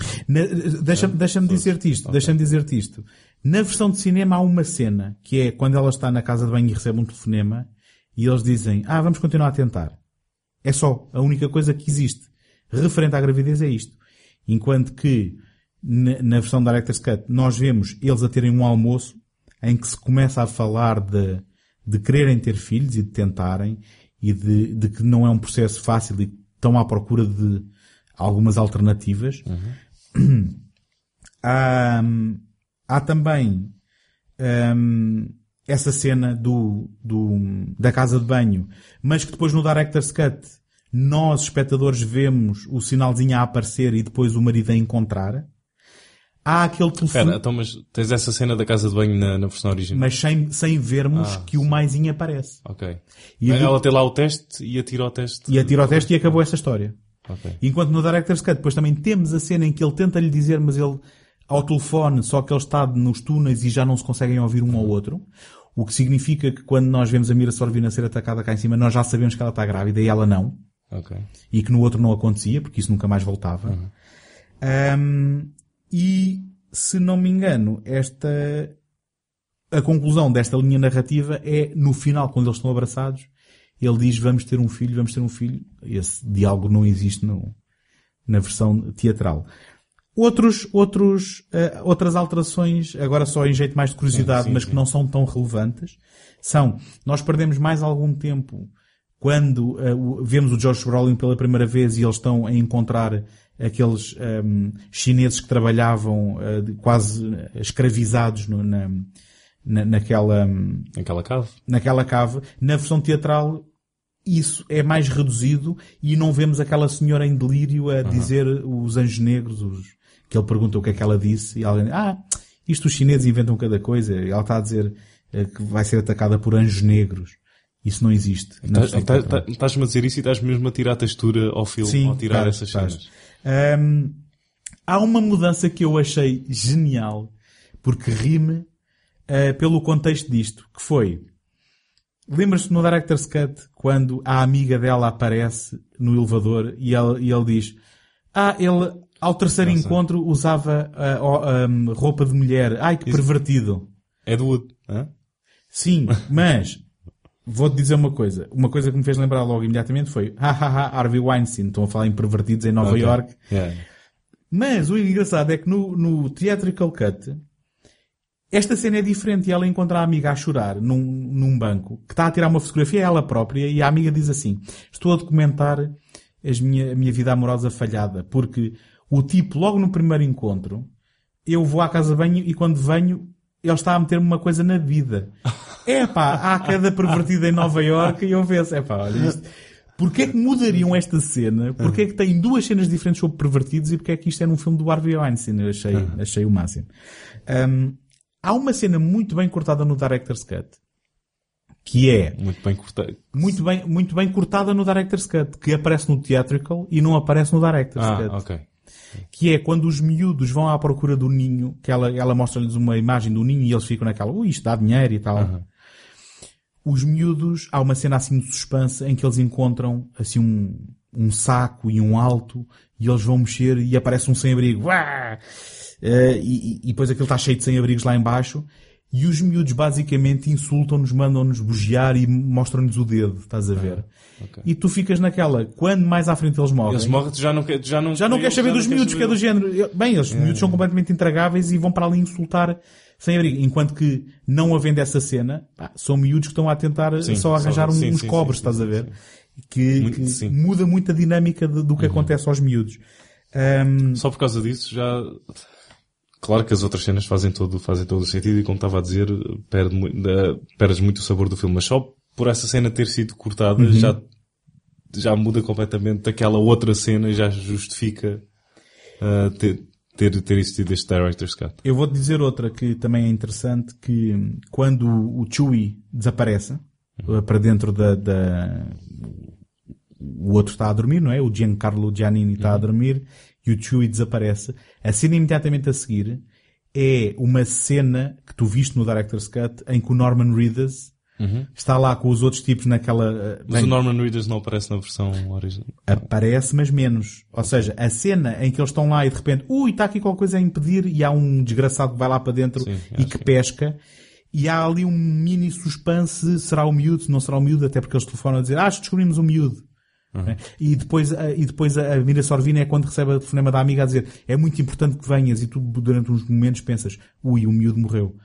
Deixa-me deixa dizer-te isto, okay. deixa-me dizer-te isto. Na versão de cinema há uma cena que é quando ela está na casa de banho e recebe um telefonema e eles dizem, ah, vamos continuar a tentar. É só a única coisa que existe referente à gravidez é isto. Enquanto que na, na versão da Director's Cut nós vemos eles a terem um almoço em que se começa a falar de, de quererem ter filhos e de tentarem e de, de que não é um processo fácil e estão à procura de algumas alternativas. Uhum. Há, há também um, essa cena do, do, da casa de banho, mas que depois no Director's Cut nós, espectadores, vemos o sinalzinho a aparecer e depois o marido a encontrar. Há aquele telefone... Espera, então mas tens essa cena da casa de banho na, na versão original? Mas sem, sem vermos ah, que o maisinho aparece. Ok. E ela tem lá o teste e atira o teste. E atira o teste e acabou essa história. Okay. Enquanto no Director's Cut depois também temos a cena em que ele tenta lhe dizer, mas ele ao telefone, só que ele está nos túneis e já não se conseguem ouvir um ao outro. O que significa que quando nós vemos a Mira Sorvina ser atacada cá em cima, nós já sabemos que ela está grávida e ela não. Okay. E que no outro não acontecia, porque isso nunca mais voltava. Uhum. Um, e, se não me engano, esta, a conclusão desta linha narrativa é no final, quando eles estão abraçados, ele diz vamos ter um filho, vamos ter um filho. Esse diálogo não existe no, na versão teatral. Outros, outros, uh, outras alterações, agora só em jeito mais de curiosidade, sim, sim, mas que sim. não são tão relevantes, são, nós perdemos mais algum tempo quando uh, vemos o Josh Brolin pela primeira vez e eles estão a encontrar aqueles um, ehm, chineses que trabalhavam uh, quase escravizados no, na, na, naquela, naquela cave. Naquela cave. Na versão teatral, isso é mais reduzido e não vemos aquela senhora em delírio a uhum. dizer os anjos negros, os, que ele pergunta o que é que ela disse e alguém, ah, isto os chineses inventam cada coisa. E ela está a dizer uh, que vai ser atacada por anjos negros. Isso não existe. Estás-me tá, tá, tá, a dizer isso e estás mesmo a tirar a textura ao filme, Sim, ao tirar tás, essas cenas. Um, há uma mudança que eu achei genial, porque rime uh, pelo contexto disto, que foi, lembras-te no Director's Cut, quando a amiga dela aparece no elevador e ele, e ele diz, ah, ele ao terceiro Nossa. encontro usava uh, um, roupa de mulher. Ai, que Isso pervertido. É do Wood, hein? Sim, mas vou-te dizer uma coisa. Uma coisa que me fez lembrar logo imediatamente foi, hahaha, Harvey Weinstein. Estão a falar em pervertidos em Nova Ok. York. Yeah. Mas o engraçado é que no, no Theatrical Cut, esta cena é diferente e ela encontra a amiga a chorar num, num banco, que está a tirar uma fotografia ela própria e a amiga diz assim, estou a documentar as minha, a minha vida amorosa falhada, porque o tipo, logo no primeiro encontro, eu vou à casa de banho e quando venho, ele está a meter-me uma coisa na vida. É pá, há cada pervertida em Nova York e eu penso, é pá, olha isto. Porquê é que mudariam esta cena? Porquê é que tem duas cenas diferentes sobre pervertidos e porquê é que isto é num filme do Harvey Weinstein? Eu achei, achei o máximo. Um, há uma cena muito bem cortada no Director's Cut. Que é Muito bem cortado. muito bem, muito bem cortada no Director's Cut. Que aparece no Theatrical e não aparece no Director's Ah, Cut. ok. Que é quando os miúdos vão à procura do ninho, que ela, ela mostra-lhes uma imagem do ninho e eles ficam naquela, ui, isto dá dinheiro e tal. Os miúdos, há uma cena assim de suspense em que eles encontram assim um, um saco e um alto e eles vão mexer e aparece um sem-abrigo. Uá! Eh, e, e depois aquilo está cheio de sem-abrigos lá embaixo e os miúdos basicamente insultam-nos, mandam-nos bugiar e mostram-nos o dedo, estás a ver? ok. E tu ficas naquela, quando mais à frente eles morrem, Eles morrem, tu já não, quer- já não, já não queres saber dos miúdos, que é do saber. género. Bem, eles, os miúdos são completamente intragáveis e vão para ali insultar sem abrigo. Enquanto que, não havendo essa cena, pá, são miúdos que estão a tentar Sim, só arranjar só- uns, sim, uns sim, cobres, estás a ver? Que, Muito- que muda muito a dinâmica de- do que acontece aos miúdos. Ahm, Só por causa disso já. Claro que as outras cenas fazem todo, fazem todo o sentido e como estava a dizer, perde, da- perdes muito o sabor do filme. Mas só por essa cena ter sido cortada Uhum. já, já muda completamente aquela outra cena e já justifica ah, ter, ter, ter existido este Director's Cut. eu vou-te dizer outra que também é interessante, que quando o Chewie desaparece, Uhum. uh, para dentro da, da- o outro está a dormir, não é? O Giancarlo Giannini está Uhum. a dormir e o Chewie desaparece. A cena imediatamente a seguir é uma cena que tu viste no Director's Cut em que o Norman Reedus está lá com os outros tipos naquela... Uhum. Mas bem, o Norman Reedus não aparece na versão original. Aparece, mas menos. Ou seja, a cena em que eles estão lá e de repente, ui, está aqui qualquer coisa a impedir e há um desgraçado que vai lá para dentro Sim, e que que- pesca. E há ali um mini suspense, será o miúdo, se não será o miúdo, até porque eles telefonam a dizer, ah, acho que descobrimos o miúdo. Né? E depois, a, e depois a, a Mira Sorvina é quando recebe o telefonema da amiga a dizer, é muito importante que venhas e tu durante uns momentos pensas, ui, o miúdo morreu.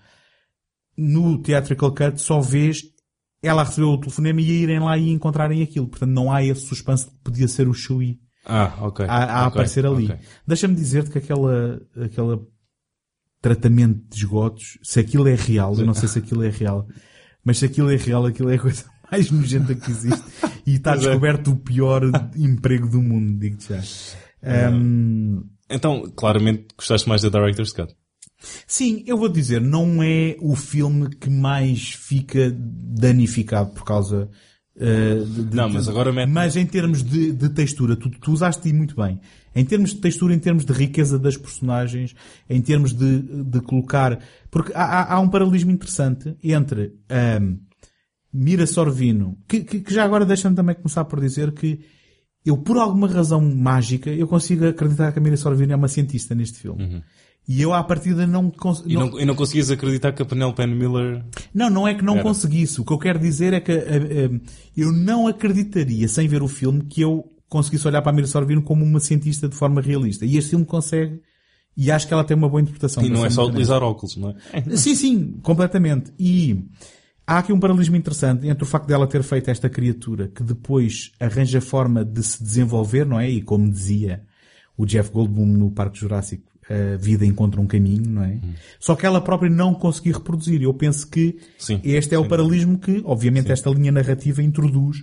No Theatrical Cut só vês ela recebeu o telefonema e a irem lá e encontrarem aquilo. Portanto, não há esse suspense que podia ser o Shui Ah, ok. a, a Ok, aparecer ali. ok. Deixa-me dizer-te que aquela, aquela tratamento de esgotos, se aquilo é real, eu não sei se aquilo é real, mas se aquilo é real, aquilo é a coisa mais nojenta que existe e está é. descoberto o pior emprego do mundo, digo-te já. Ahm, Então, claramente, gostaste mais da Director's Cut. Sim, eu vou dizer, não é o filme que mais fica danificado por causa uh, de, de- Não, mas agora mete- Mas em termos de, de textura, tu, tu usaste muito bem. Em termos de textura, em termos de riqueza das personagens, em termos de, de colocar... Porque há, há- há um paralelismo interessante entre ahm, Mira Sorvino, que, que, que já agora deixa-me também começar por dizer que eu, por alguma razão mágica, eu consigo acreditar que a Mira Sorvino é uma cientista neste filme. E eu, à partida, não, cons- E não, e não conseguias acreditar que a Penelope Miller... não, não é que não Era. conseguisse. O que eu quero dizer é que eh, eh, eu não acreditaria, sem ver o filme, que eu conseguisse olhar para a Mira Sorvino como uma cientista de forma realista. E este filme consegue. E acho que ela tem uma boa interpretação. E não é só utilizar óculos, não é? Sim, sim, completamente. E há aqui um paralelismo interessante entre o facto dela ter feito esta criatura que depois arranja forma de se desenvolver, não é? E como dizia o Jeff Goldblum no Parque Jurássico, a vida encontra um caminho, não é? Só que ela própria não conseguiu reproduzir. Eu penso que Sim, este é o sim. paralelismo que, obviamente, esta linha narrativa introduz.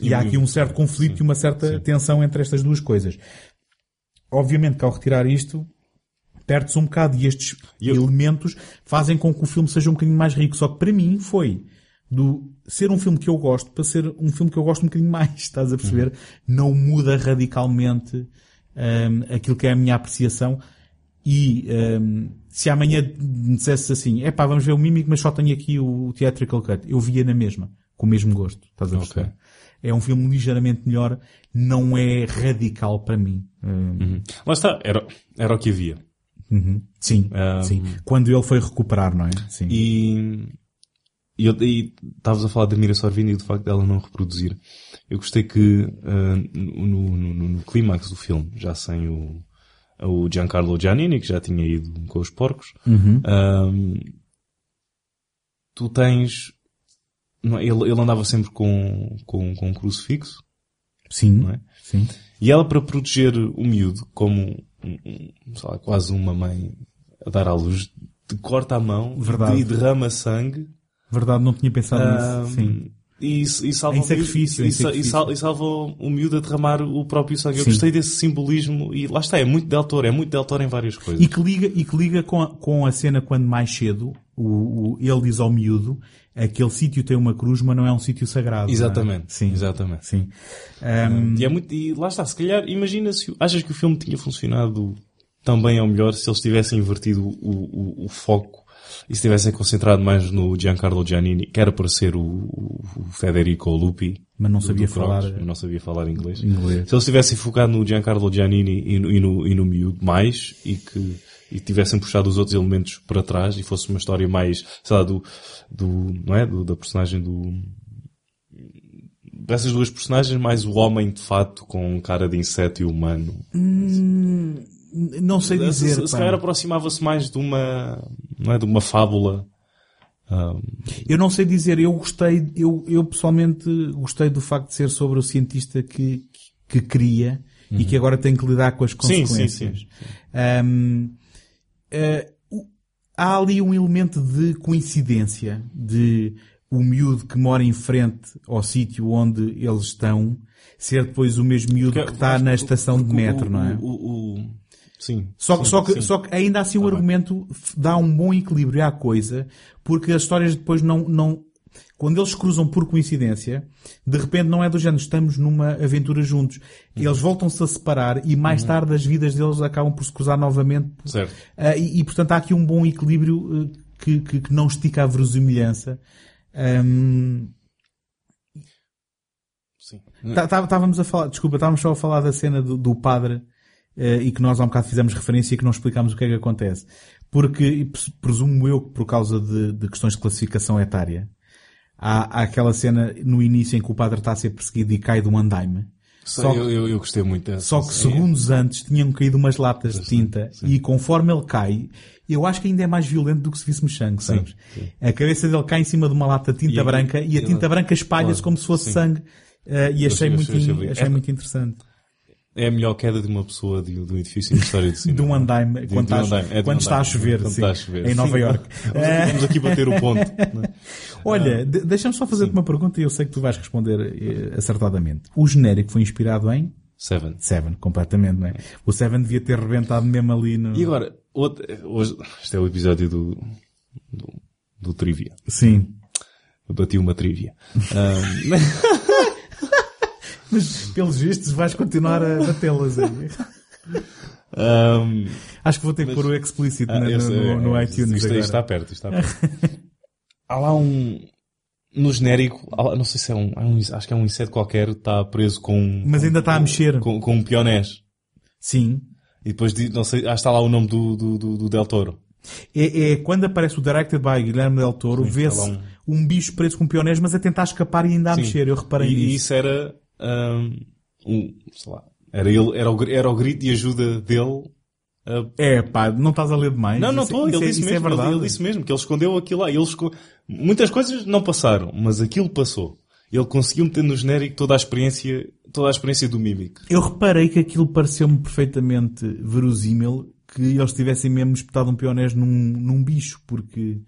E, E há o- aqui um certo conflito e uma certa tensão entre estas duas coisas. Obviamente que ao retirar isto, perde-se um bocado e estes eu- elementos fazem com que o filme seja um bocadinho mais rico. Só que para mim foi do ser um filme que eu gosto para ser um filme que eu gosto um bocadinho mais, [laughs] estás a perceber? Uhum. Não muda radicalmente hum, aquilo que é a minha apreciação e hum, se amanhã me dissesse assim, é pá, vamos ver o Mímico, mas só tenho aqui o Theatrical Cut, eu via na mesma, com o mesmo gosto, estás a perceber? É um filme ligeiramente melhor, não é radical para mim. Hum, Lá está, era, era o que havia. Uhum. Sim, Um, sim. Quando ele foi recuperar, não é? Sim. E, e eu- estavas a falar da Mira Sorvini e do facto dela não reproduzir. Eu gostei que ah, no, no, no, no clímax do filme, já sem o, o Giancarlo Giannini, que já tinha ido com os porcos, ah, tu tens... é? Ele, ele andava sempre com, com, com um crucifixo, Sim, é? sim. E ela, para proteger o miúdo, como um- um, lá, quase uma mãe a dar à luz, corta a mão Verdade. e derrama sangue. Verdade, não tinha pensado ah, nisso. Sim. E, e salva Em o miúdo- sacrifício, e, em sa- e sacrifício. sal- e salva o miúdo a derramar o próprio sangue. Eu Sim. gostei desse simbolismo e lá está, é muito Del Toro, é muito Del Toro em várias coisas. E que liga, e que liga com, a, com a cena quando mais cedo o, o- ele diz ao miúdo aquele sítio tem uma cruz, mas não é um sítio sagrado. é? Exatamente, Sim. exatamente. Sim. Ahm, E, é muito, e lá está, se calhar, imagina se, achas que o filme tinha funcionado tão bem ou melhor se eles tivessem invertido o, o, foco e se tivessem concentrado mais no Giancarlo Giannini, que era para ser o, o, Federico Lupi. Mas não sabia falar- não sabia falar inglês. Inglês. Se eles tivessem focado no Giancarlo Giannini e no, e no, e no miúdo mais e que e tivessem puxado os outros elementos para trás e fosse uma história mais, sei lá, do, do não é? Do, da personagem do, dessas duas personagens, mais o homem de fato com cara de inseto e humano. não sei dizer. se, se calhar aproximava-se mais de uma, não é? De uma fábula. Eu não sei dizer, eu gostei, eu, eu pessoalmente gostei do facto de ser sobre o cientista que, que cria e que agora tem que lidar com as Uhum. Sim, sim, consequências. sim. Ahm, o- há ali um elemento de coincidência de o miúdo que mora em frente ao sítio onde eles estão ser depois o mesmo miúdo que está na estação de porque metro, o- não é? o- o- sim. Só, sim, só, que, sim. só que ainda assim o argumento f- dá um bom equilíbrio à coisa, porque as histórias depois não, não, quando eles cruzam por coincidência, de repente não é do género, estamos numa aventura juntos. Uhum. Eles voltam-se a separar e mais tarde as vidas deles acabam por se cruzar novamente. Certo. Ah, e, e, portanto há aqui um bom equilíbrio eh, que, que, que não estica a verosimilhança. Ahm, Sim. Tá- tá- Estávamos a falar, desculpa, estávamos só a falar da cena do, do padre eh, e que nós há um bocado fizemos referência e que não explicámos o que é que acontece. Porque, pres- presumo eu que por causa de, de questões de classificação etária, há, há aquela cena no início em que o padre está a ser perseguido e cai de um andaime. Só que- eu, eu, gostei muito dessa. Só que Sim. segundos antes tinham caído umas latas de tinta sim. e conforme ele cai, eu acho que ainda é mais violento do que se visse sangue, sabes? A cabeça dele cai em cima de uma lata de tinta E- branca e a tinta branca espalha-se Claro, como se fosse sim. sangue. Eh, e achei, eu- muito, achei achei É- muito interessante. É a melhor queda de uma pessoa de, de um edifício na história do cinema. [laughs] De um andaime, De- quando, de um a- andaime. É um quando está a andaime. chover, Quando sim, está a chover. em Nova Sim. York. [laughs] Vamos, vamos aqui bater o ponto. [laughs] é? Olha, de- deixa-me só fazer-te uma pergunta e eu sei que tu vais responder eh, acertadamente. O genérico foi inspirado em Seven. Seven, completamente, não é? O Seven devia ter rebentado mesmo ali no... E agora, outro, hoje, este é o episódio do, do, do Trivia. Sim. Eu bati uma trivia. Ahm, Mas, pelos vistos, vais continuar a batê-las aí. ahm, Acho que vou ter que pôr o explícito ah, no, esse- no, no é, iTunes isto, agora. está perto, está perto. há lá um, no genérico, lá- não sei se é um, há um- acho que é um inseto qualquer, está preso com, um- Mas ainda está a mexer. com, com um pionés. Sim. E depois, não sei, acho que está lá o nome do, do, do, do Del Toro. É, é quando aparece o Directed by Guilherme Del Toro, vê-se lá um... bicho preso com pionés, mas a tentar escapar e ainda a Sim. mexer. Eu reparei e, e nisso. isso era, um, sei lá, era ele, era o, era o grito de ajuda dele. ah, É pá, não estás a ler demais. não, não Isso- estou, ele é- disse é mesmo, ele- verdade. ele, disse mesmo que ele escondeu aquilo lá. Ele esco- Muitas coisas não passaram, mas aquilo passou. Ele conseguiu meter no genérico toda a experiência, toda a experiência do Mimic. Eu reparei que aquilo pareceu-me perfeitamente verosímil que eles tivessem mesmo espetado um pionés num, num bicho, porque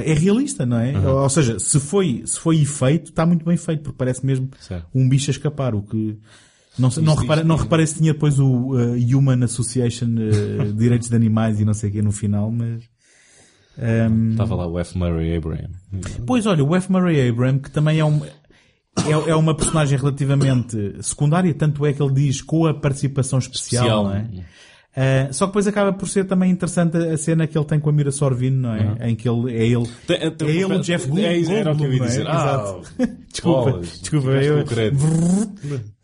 é realista, não é? Ou seja, se foi, se foi efeito, está muito bem feito, porque parece mesmo Certo. um bicho a escapar, o que... Não, sei, não, isto- não reparei se tinha depois o eh, Human Association eh, [laughs] Direitos de Animais e não sei o quê no final, mas... ehm, Estava lá o F. Murray Abraham. Pois olha, o F. Murray Abraham, que também é, um, é, é uma personagem relativamente secundária, tanto é que ele diz com a participação especial, Especial. não é? Uh, só que depois acaba por ser também interessante a cena que ele tem com a Mira Sorvino, não é? Uhum. Em que ele é ele, tem, tem, é ele o Jeff Goldblum, é, era o que eu ia dizer. É? Ah, [laughs] desculpa, bolas, desculpa. Eu...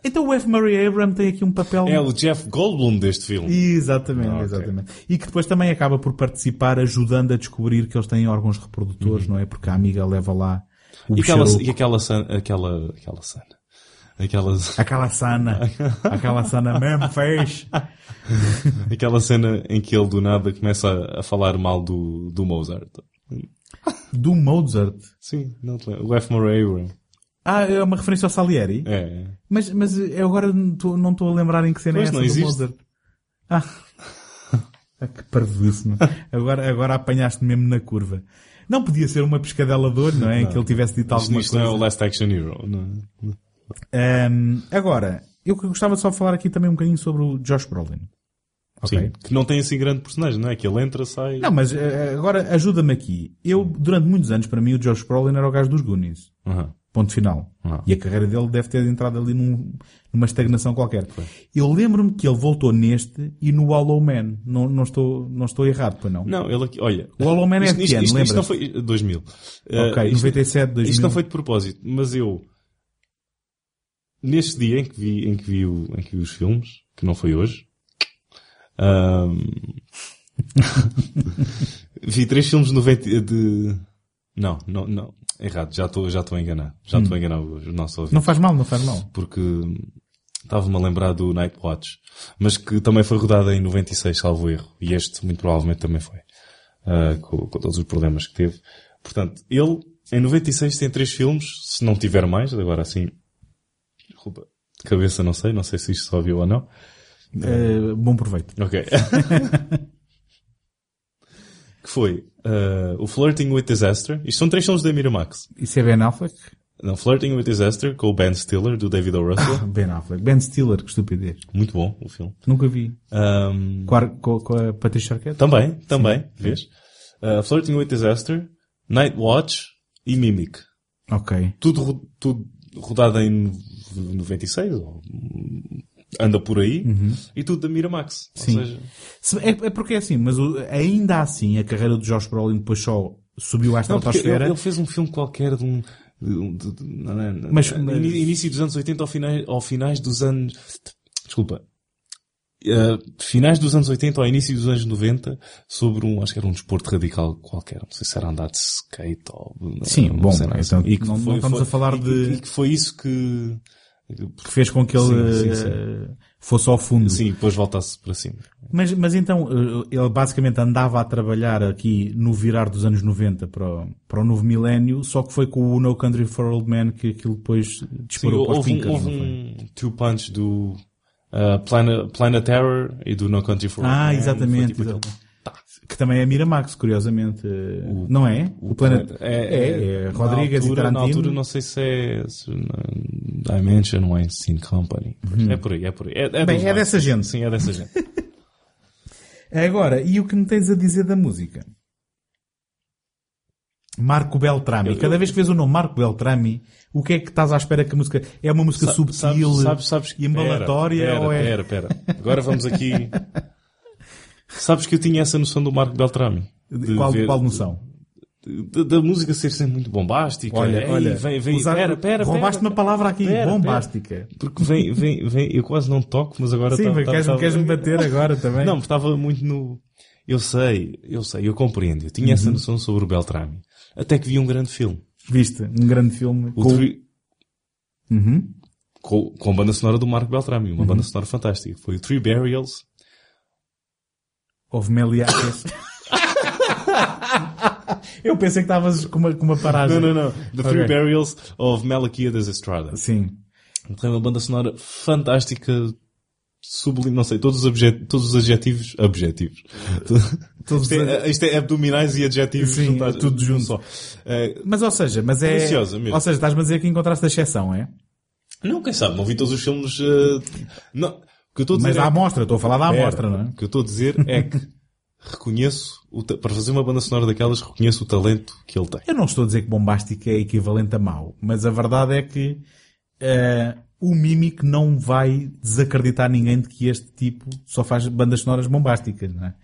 Então o F. Murray Abraham tem aqui um papel... É o Jeff Goldblum deste filme. Exatamente, Ah, ok. exatamente. E que depois também acaba por participar ajudando a descobrir que eles têm órgãos reprodutores, não é? Porque a amiga leva lá o Uhum. E aquela, e aquela aquela, aquela cena. Aquela, Aquela sana. aquela sana mesmo fez. [laughs] aquela cena em que ele do nada começa a, a falar mal do, do Mozart. Do Mozart. Sim, não te lembro. O F. Murray Abraham. Ah, é uma referência ao Salieri? É. Mas, mas eu agora não estou- não a lembrar em que cena Pois, é essa não do. Mozart. Ah. [laughs] Ah, que parvoíce, não é? Agora, agora apanhaste mesmo na curva. Não podia ser uma pescadela de olho, não é? Em que ele tivesse dito Isto, alguma isto não é coisa. o Last Action Hero. Não. Ahm, agora, eu gostava só de falar aqui também um bocadinho sobre o Josh Brolin. Ok? Sim. Que não tem assim grande personagem, não é? Que ele entra, sai. Não, mas eh, agora ajuda-me aqui. Eu, durante muitos anos, para mim, o Josh Brolin era o gajo dos Goonies. Aham. Ponto final. Ah. E a carreira dele deve ter entrado ali num- numa estagnação qualquer. Eu lembro-me que ele voltou neste e no Hollow Man. Não, não, estou, não estou errado, para não. Não, ele aqui, olha. O Hollow Man é isto, que ano, isto, isto não foi 2000. Ok, Eh, isto- 97, 2000. Isto não foi de propósito, mas eu, neste dia em que vi, em que vi, o- em que vi os filmes, que não foi hoje, ahm, [laughs] vi três filmes de 90, de, não, não, não, errado, já estou, já estou a enganar, já estou a enganar os nossos ouvintes Não faz mal, não faz mal. porque estava-me a lembrar do Night Watch, mas que também foi rodada em 96, salvo erro, e este muito provavelmente também foi, ah, com, com todos os problemas que teve. Portanto, ele, em 96 tem três filmes, se não tiver mais, agora assim, desculpa, de cabeça não sei, não sei se isto só viu ou não. Eh, bom proveito. Ok. [laughs] que foi ah, o Flirting with Disaster. Isto são três filmes da Miramax. Isso é Ben Affleck? Não, Flirting with Disaster, com o Ben Stiller, do David O. Russell. Ben Affleck. Ben Stiller, que estupidez. Muito bom o filme. Nunca vi. Ahm, Com a, com, a Patricia Arquette? Também, também, vês? Uh, Flirting with Disaster, Night Watch e Mimic. Ok. Tudo, tudo rodado em 96, ou, anda por aí, e tudo da Miramax. Sim. seja, Se- É, é porque é assim, mas o- ainda assim a carreira do Josh Brolin depois só subiu à não, porque ele, estratosfera. ele fez um filme qualquer de um, de de- de- não é, Mas- in- mas- início dos anos 80 ao finais, ao finais dos anos, desculpa, Uh, finais dos anos 80 ao início dos anos 90 sobre um, acho que era um desporto radical qualquer, não sei se era andar de skate ou... Sim, não bom, sei nada então assim. E que não- não estamos a falar e de- E que foi isso que... que fez com que ele Sim, sim, eh, fosse ao fundo. Sim, depois voltasse para cima. Mas, mas então, eh, ele basicamente andava a trabalhar aqui no virar dos anos 90 para o, para o novo milénio, só que foi com o No Country for Old Men que aquilo depois Sim, disparou para os houve, um, pincas, houve um two-punch do uh, Planet, Planet Terror e do No Country for Old Ah, Men. exatamente. Tipo exatamente. Que também é Miramax, curiosamente. eh, não é? O, Planet... É, é, Rodrigues na e altura, Tarantino. Na altura não sei se é se, na Dimension Weinstein Company. É por aí, é por aí. É, é Uhum. Bem, é dessa gente. Sim, é dessa gente. [laughs] Agora, e o que me tens a dizer da música? Marco Beltrami. Eu- Cada eu- vez que vês o nome Marco Beltrami, o que é que estás à espera que a música... É uma música Sa- subtil sabes, sabes, e embalatória pera, ou é... Pera, pera, Agora vamos aqui... [laughs] Sabes que eu tinha essa noção do Marco Beltrami. De Qual, ver- qual noção? Da, da música ser sempre muito bombástica. Olha, Ei, olha, vem, vem, usar- pera, pera, roubaste pera, uma palavra aqui, pera, bombástica. Porque vem, vem, vem, eu quase não toco, mas agora Sim, tá- tá- queres, queres-me bater agora também? Não, estava muito no. Eu sei, eu sei, eu compreendo. Eu tinha Uhum. essa noção sobre o Beltrami. Até que vi um grande filme. Viste? Um grande filme. O com... Three- Uhum. com, com a banda sonora do Marco Beltrami. Uma banda sonora fantástica. Foi o Three Burials. Houve Meliacas. Eu pensei que estavas com uma, com uma paragem. Não, não, não. The Three. Burials of Malachias Estrada. Sim. Tem uma banda sonora fantástica, sublime, não sei, todos os, obje- todos os adjetivos, objetivos. Todos isto, é, isto é abdominais e adjetivos Sim, juntados- é tudo junto. só. Eh, Mas ou seja, mas é... Deliciosa mesmo. Ou seja, estás-me a dizer que encontraste a exceção, é? não, quem sabe, não vi todos os filmes, eh, não. Que eu estou a dizer Mas é que- amostra, estou a falar da amostra, não é? O que eu estou a dizer é que reconheço, para fazer uma banda sonora daquelas, reconheço o talento que ele tem. Eu não estou a dizer que bombástico é equivalente a mau, mas a verdade é que uh, o Mimic não vai desacreditar ninguém de que este tipo só faz bandas sonoras bombásticas, não é?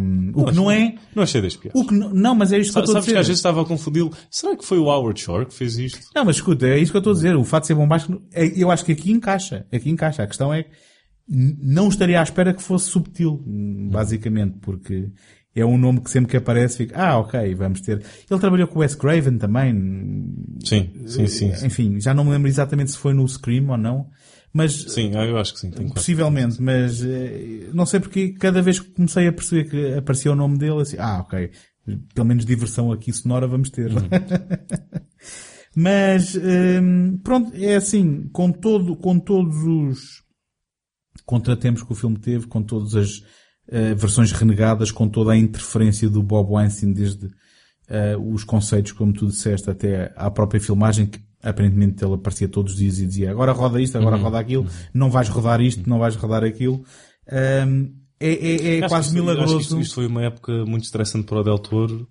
Um, o que não é. Não achei das. O que não, não, mas é isto que eu estou a Sabes dizer. que às vezes estava a confundi-lo. Será que foi o Howard Shore que fez isto? Não, mas escuta, é isso que eu estou a dizer. O fato de ser bombástico, é- eu acho que aqui encaixa. Aqui encaixa. A questão é que não estaria à espera que fosse subtil, basicamente, porque é um nome que sempre que aparece fica, ah, ok, vamos ter. Ele trabalhou com o Wes Craven também. Sim, sim, sim. Sim, Enfim, já não me lembro exatamente se foi no Scream ou não, mas sim eu acho que sim. Possivelmente, mas eh, não sei porque cada vez que comecei a perceber que aparecia o nome dele, assim, ah, ok, pelo menos diversão aqui sonora vamos ter. [laughs] mas, hum, pronto, é assim, com todo, com todos os contratempos que o filme teve, com todas as eh, versões renegadas, com toda a interferência do Bob Weinstein desde eh, os conceitos, como tu disseste, até à própria filmagem, que aparentemente ele aparecia todos os dias e dizia agora roda isto, agora roda aquilo, não vais rodar isto, não vais rodar aquilo. Hum, é é, é quase milagroso. Isto, isto foi uma época muito estressante para o Del Toro.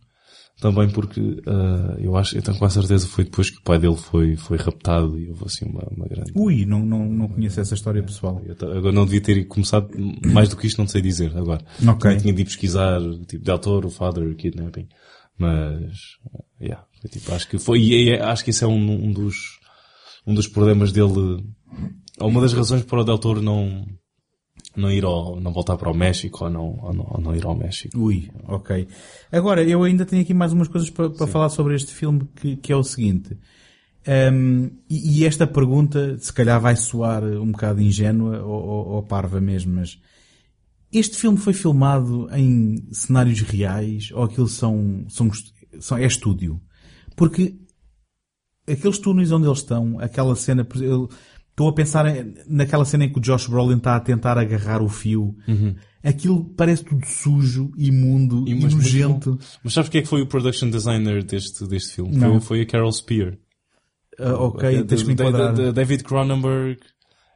Também porque ah, eu acho, eu tenho quase certeza foi depois que o pai dele foi, foi raptado e houve assim uma, uma grande. Ui, não, não, não conheço essa história pessoal. Eu Agora não devia ter começado mais do que isto, não sei dizer agora. Ok. Também tinha de ir pesquisar, tipo, Del Toro, Father, Kidnapping. Mas, ah, yeah, foi tipo, acho que foi, e é- acho que esse é um, um dos, um dos problemas dele, uma das razões para o Del Toro não, não ir ao, não voltar para o México ou não, ou não, ou não ir ao México. Ui, ok. Agora, eu ainda tenho aqui mais umas coisas para, para falar sobre este filme, que, que é o seguinte. Hum, e, e esta pergunta, se calhar vai soar um bocado ingênua ou, ou, ou parva mesmo, mas este filme foi filmado em cenários reais ou aquilo são, são, são é estúdio? Porque aqueles túneis onde eles estão, aquela cena, eu estou a pensar naquela cena em que o Josh Brolin está a tentar agarrar o fio. Aquilo parece tudo sujo, imundo e, Uhum. mas nojento. bom. Mas sabes quem é que foi o production designer deste, deste filme? Não. Foi, foi a Carol Spear. Ah, ok, tens que me enquadrar. da- da David Cronenberg.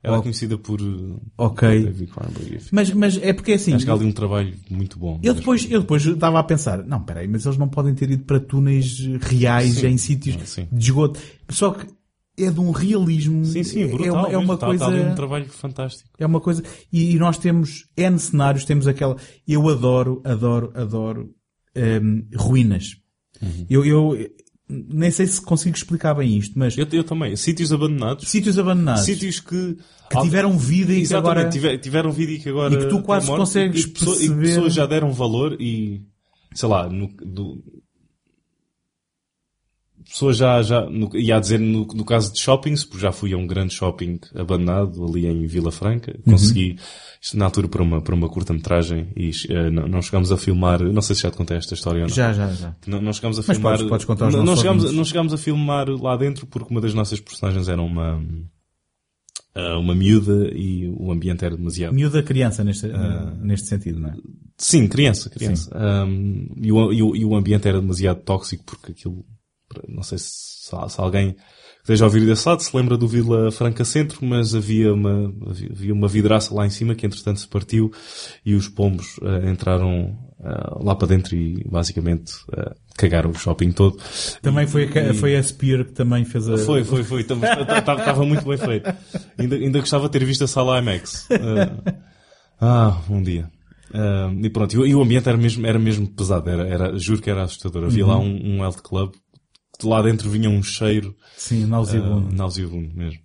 Ela Oh. é conhecida por uh, Ok. David Cronenberg. Mas, mas é porque assim, Acho que há ali um trabalho muito bom. eu depois, eu depois estava a pensar, não, peraí, mas eles não podem ter ido para túneis reais Sim. em sítios Ah, de esgoto. Só que é de um realismo. Sim, sim, é é brutal. uma, é uma Está- coisa. Está um trabalho fantástico. É uma coisa. E, e nós temos N cenários, temos aquela. Eu adoro, adoro, adoro hum, ruínas. Uhum. Eu, eu nem sei se consigo explicar bem isto, mas Eu, eu também. Sítios abandonados. sítios abandonados Sítios que... que tiveram vida e que agora. tiver- tiveram vida e que agora... E que tu quase morte, consegues e, e que perceber- pessoas já deram valor e... Sei lá, no, do, pessoas já, já, no, ia a dizer no, no caso de shoppings, porque já fui a um grande shopping abandonado ali em Vila Franca, Uhum. consegui, isto na altura para uma, para uma curta-metragem e eh, não, não chegámos a filmar, não sei se já te contei esta história ou não. Já, já, já. Não, não chegámos a Mas filmar. podes- podes contar não, não chegámos, não chegámos a filmar lá dentro porque uma das nossas personagens era uma, ah, uma miúda e o ambiente era demasiado. Miúda criança neste, Ah. neste sentido, não é? Sim, criança, criança. Um, e, o, e, o, e o ambiente era demasiado tóxico porque aquilo, não sei se, se alguém que esteja a ouvir desse lado se lembra do Vila Franca Centro, mas havia uma, havia uma vidraça lá em cima que entretanto se partiu e os pombos ah, entraram ah, lá para dentro e basicamente ah, cagaram o shopping todo. Também foi, a, E- foi a Spear que também fez a. Foi, foi, foi. Estava muito bem feito. Ainda, ainda gostava de ter visto a sala IMAX. Ah, um dia. Ah, e pronto, e, o- e ambiente era mesmo, era mesmo pesado. Era, era, juro que era assustador. Havia lá um, um health club. De lá dentro vinha um cheiro Sim, nauseabundo. uh, nauseabundo mesmo.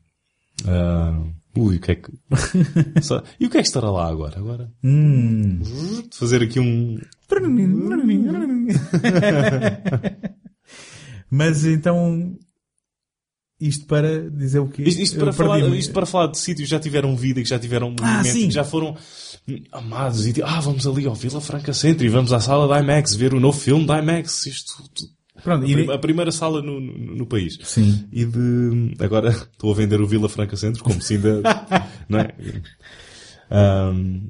Ah, ui, o que é que... [laughs] E o que é que estará lá agora? Agora? Hum. Fazer aqui um... [laughs] Mas então. Isto para dizer o quê? Isto, isto para falar, isto para falar de sítios que já tiveram vida e que já tiveram Ah, sim. que já foram amados e ah, vamos ali ao Vila Franca Centro e vamos à sala da IMAX ver o novo filme da IMAX. Isto, tu- Pronto, a, prim- a primeira sala no, no, no país. Sim. E de, agora [laughs] estou a vender o Vila Franca Centro como se ainda, não é? Ahm,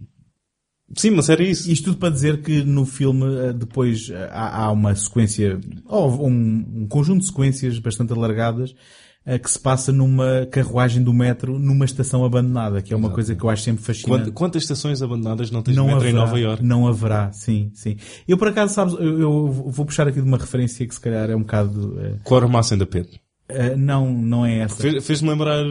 sim, mas era isso. Isto tudo para dizer que no filme eh, depois eh, há, há uma sequência, ou um, um conjunto de sequências bastante alargadas que se passa numa carruagem do metro numa estação abandonada, que é uma coisa que eu acho sempre fascinante. Quant- quantas estações abandonadas não tens não metro haverá, em Nova Iorque? Não haverá, sim, sim. Eu por acaso, sabes, eu, eu vou puxar aqui de uma referência que se calhar é um bocado... eh, Quartermass and the Pit. Uh, não, não é essa. Fez- Fez-me lembrar.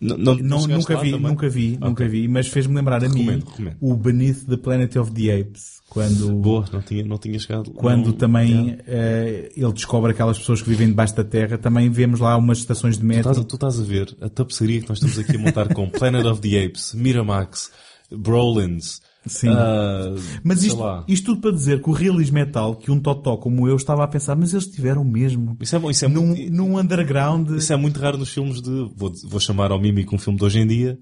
Não, não, não, nunca vi, também? nunca vi, nunca vi, mas fez-me lembrar a mim Recomendo, recomendo. o Beneath the Planet of the Apes, quando, Boa, não tinha, não tinha chegado. quando não- também eh, ele descobre aquelas pessoas que vivem debaixo da terra, também vemos lá umas estações de metro. tu estás a ver a tapeçaria que nós estamos aqui a montar com Planet of the Apes, Miramax, Brolins. Sim. ah, Mas isto, isto tudo para dizer que o realismo é tal que um totó como eu estava a pensar, mas eles tiveram mesmo. Isso é bom, isso é Num, muito, num underground. isso é muito raro nos filmes de, vou, vou chamar ao mímico um filme de hoje em dia,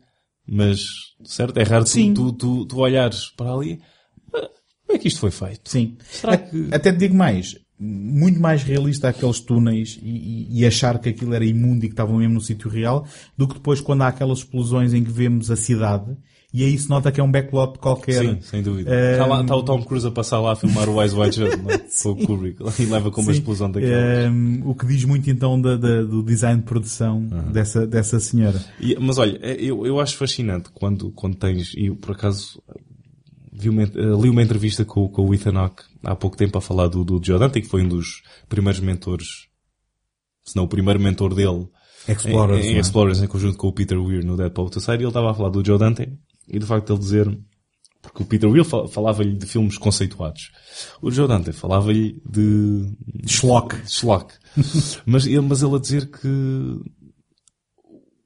mas, certo? É raro tu, Sim. tu, tu, tu olhares para ali, ah, como é que isto foi feito? Sim. Será que- Até te digo mais. Muito mais realista aqueles túneis e- e achar que aquilo era imundo e que estavam mesmo no sítio real do que depois quando há aquelas explosões em que vemos a cidade e aí se nota que é um backlot qualquer. Sim, sem dúvida. Eh, Está, lá, está o Tom Cruise a passar lá a filmar o Shut, não é? [laughs] com o Kubrick, e leva com uma Sim. explosão daquela. Ehm, o que diz muito então da- da- do design de produção dessa, dessa senhora. E- mas olha, é, eu, eu acho fascinante quando, quando tens, e por acaso vi uma, eh, li uma entrevista com, com o Ethan Hawke há pouco tempo a falar do, do Joe Dante, que foi um dos primeiros mentores, se não o primeiro mentor dele Explorers. em, em é? Explorers em conjunto com o Peter Weir no Dead Poet Society, ele estava a falar do Joe Dante e do facto de ele dizer, porque o Peter fa- falava-lhe de filmes conceituados. O Joe Dante falava-lhe de Schlock. schlock. [laughs] mas, ele, mas ele a dizer que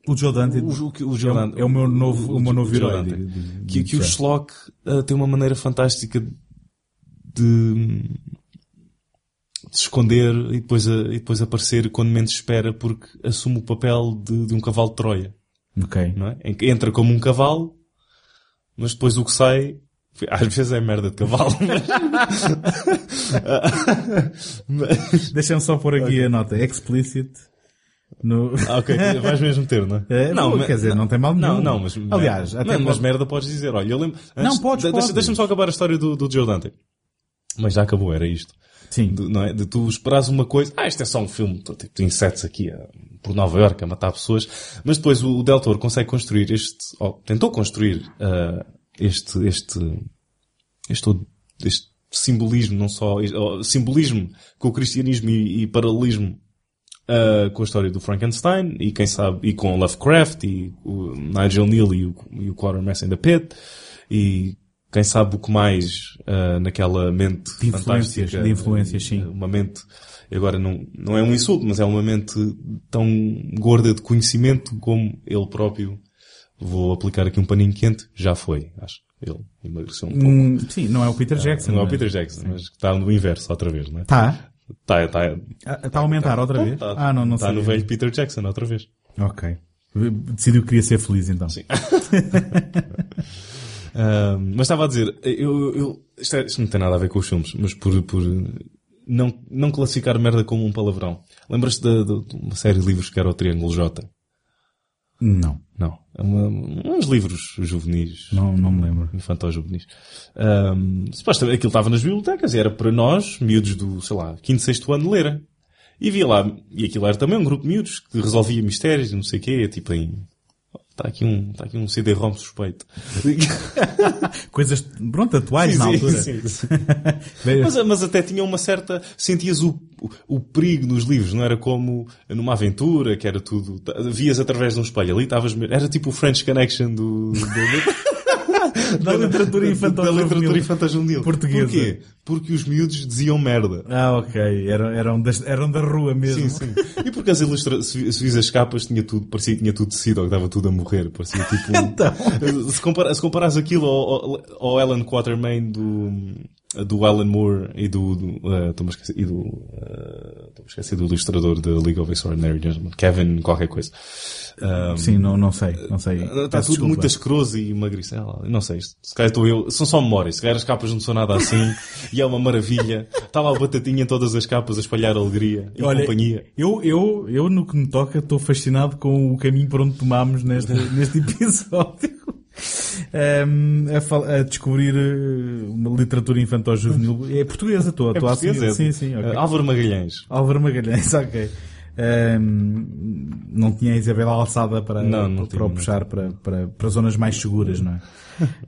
O Joe Dante o, o, o é, Joe o- Dante- é o meu novo, o, meu novo herói. De- de- que, que o Schlock uh, tem uma maneira fantástica de, de se esconder e depois, a- e depois aparecer quando menos espera porque assume o papel de, de um cavalo de Troia, Ok. não é? Entra como um cavalo, mas depois o que sai às vezes é merda de cavalo. mas- [laughs] mas- Deixa-me só pôr aqui a nota. Explicit. No... Ah, ok, vais mesmo ter, não É, não, mas- quer dizer, não tem mal nenhum. Não, não, mas... Aliás, merda, até não, mas pode- merda podes dizer. Olha, eu lembro... Não, antes- podes, deixa- podes. Deixa-me só acabar a história do, do Joe Dante. Mas já acabou, era isto. Sim. De, não é? de tu esperares uma coisa... Ah, isto é só um filme tipo, de insetos aqui a- por Nova Iorque a matar pessoas. Mas depois o, o Del Toro consegue construir este... ou tentou construir ah, este... este este, este simbolismo, não só... simbolismo com o cristianismo e, e paralelismo Uh, com a história do Frankenstein e quem sabe, e com Lovecraft e o Nigel Neal e o, e o Quartermass in the Pit e quem sabe o que mais uh, naquela mente De influências, fantástica, de influências, sim. Uma mente, agora não, não é um insulto, mas é uma mente tão gorda de conhecimento como ele próprio, vou aplicar aqui um paninho quente, já foi, acho. Ele emagreceu um pouco. Hum, sim, não é o Peter Jackson. não é o mas- Peter Jackson, mas que está no inverso outra vez, não é? Tá. Está, está, Está a aumentar outra vez? Tá, ah, não, não tá sei. no velho Peter Jackson outra vez. Ok. Decidiu que queria ser feliz então. Sim. [laughs] Ahm, mas estava a dizer, eu, eu, isto, é- isto não tem nada a ver com os filmes, mas por, por não, não classificar merda como um palavrão. Lembras-te de, de- de uma série de livros que era o Triângulo J? Não. Não. É uma- uns livros juvenis. Não, não me lembro. Infantil-juvenis. Um, supostamente aquilo estava nas bibliotecas e era para nós, miúdos do, sei lá, quinto, sexto ano, ler. E via lá, e aquilo era também um grupo de miúdos que resolvia mistérios e não sei o quê, tipo em... Está aqui um, está aqui um CD-ROM suspeito. [laughs] Coisas, pronto, atuais na Sim, altura. sim, [laughs] sim. mas, mas até tinha uma certa, sentias o, o, o perigo nos livros, não era como numa aventura, que era tudo, vias através de um espelho ali, estavas, era tipo o French Connection do, do [laughs] Da literatura infantil da literatura infantil juvenil. Portuguesa. Porquê? Porque os miúdos diziam merda. Ah, ok. Eram, eram, das, eram da rua mesmo. Sim, sim. E porque as ilustra... se se vis as capas, tinha tudo, parecia que tinha tudo tecido, ou que estava tudo a morrer. Parecia tipo... [laughs] Então. se, compara, se comparas aquilo ao, ao, Alan Quatermain do, do Alan Moore e do, do, uh, estou-me a esquecer, e do, uh, esquecer do ilustrador da League of Extraordinary Gentlemen, Kevin qualquer coisa. Um, Sim, não, não sei. Não sei. Está tudo muito asqueroso e magricela. Não sei, se calhar estou eu. São só memórias. Se calhar as capas não são nada assim. [laughs] e é uma maravilha. Está lá o Batatinha em todas as capas a espalhar alegria e Olha, companhia. eu, eu, eu, no que me toca, estou fascinado com o caminho por onde tomámos neste, [laughs] neste episódio. Ehm, a, a descobrir eh, uma literatura infantil juvenil. É portuguesa, estou É a português, assumir. é. Sim, sim, ok. Uh, Álvaro Magalhães. Álvaro Magalhães, [laughs] ok. Ehm, não tinha a Isabela alçada para, Não, não para, tinha, puxar para, para, para zonas mais seguras, não é?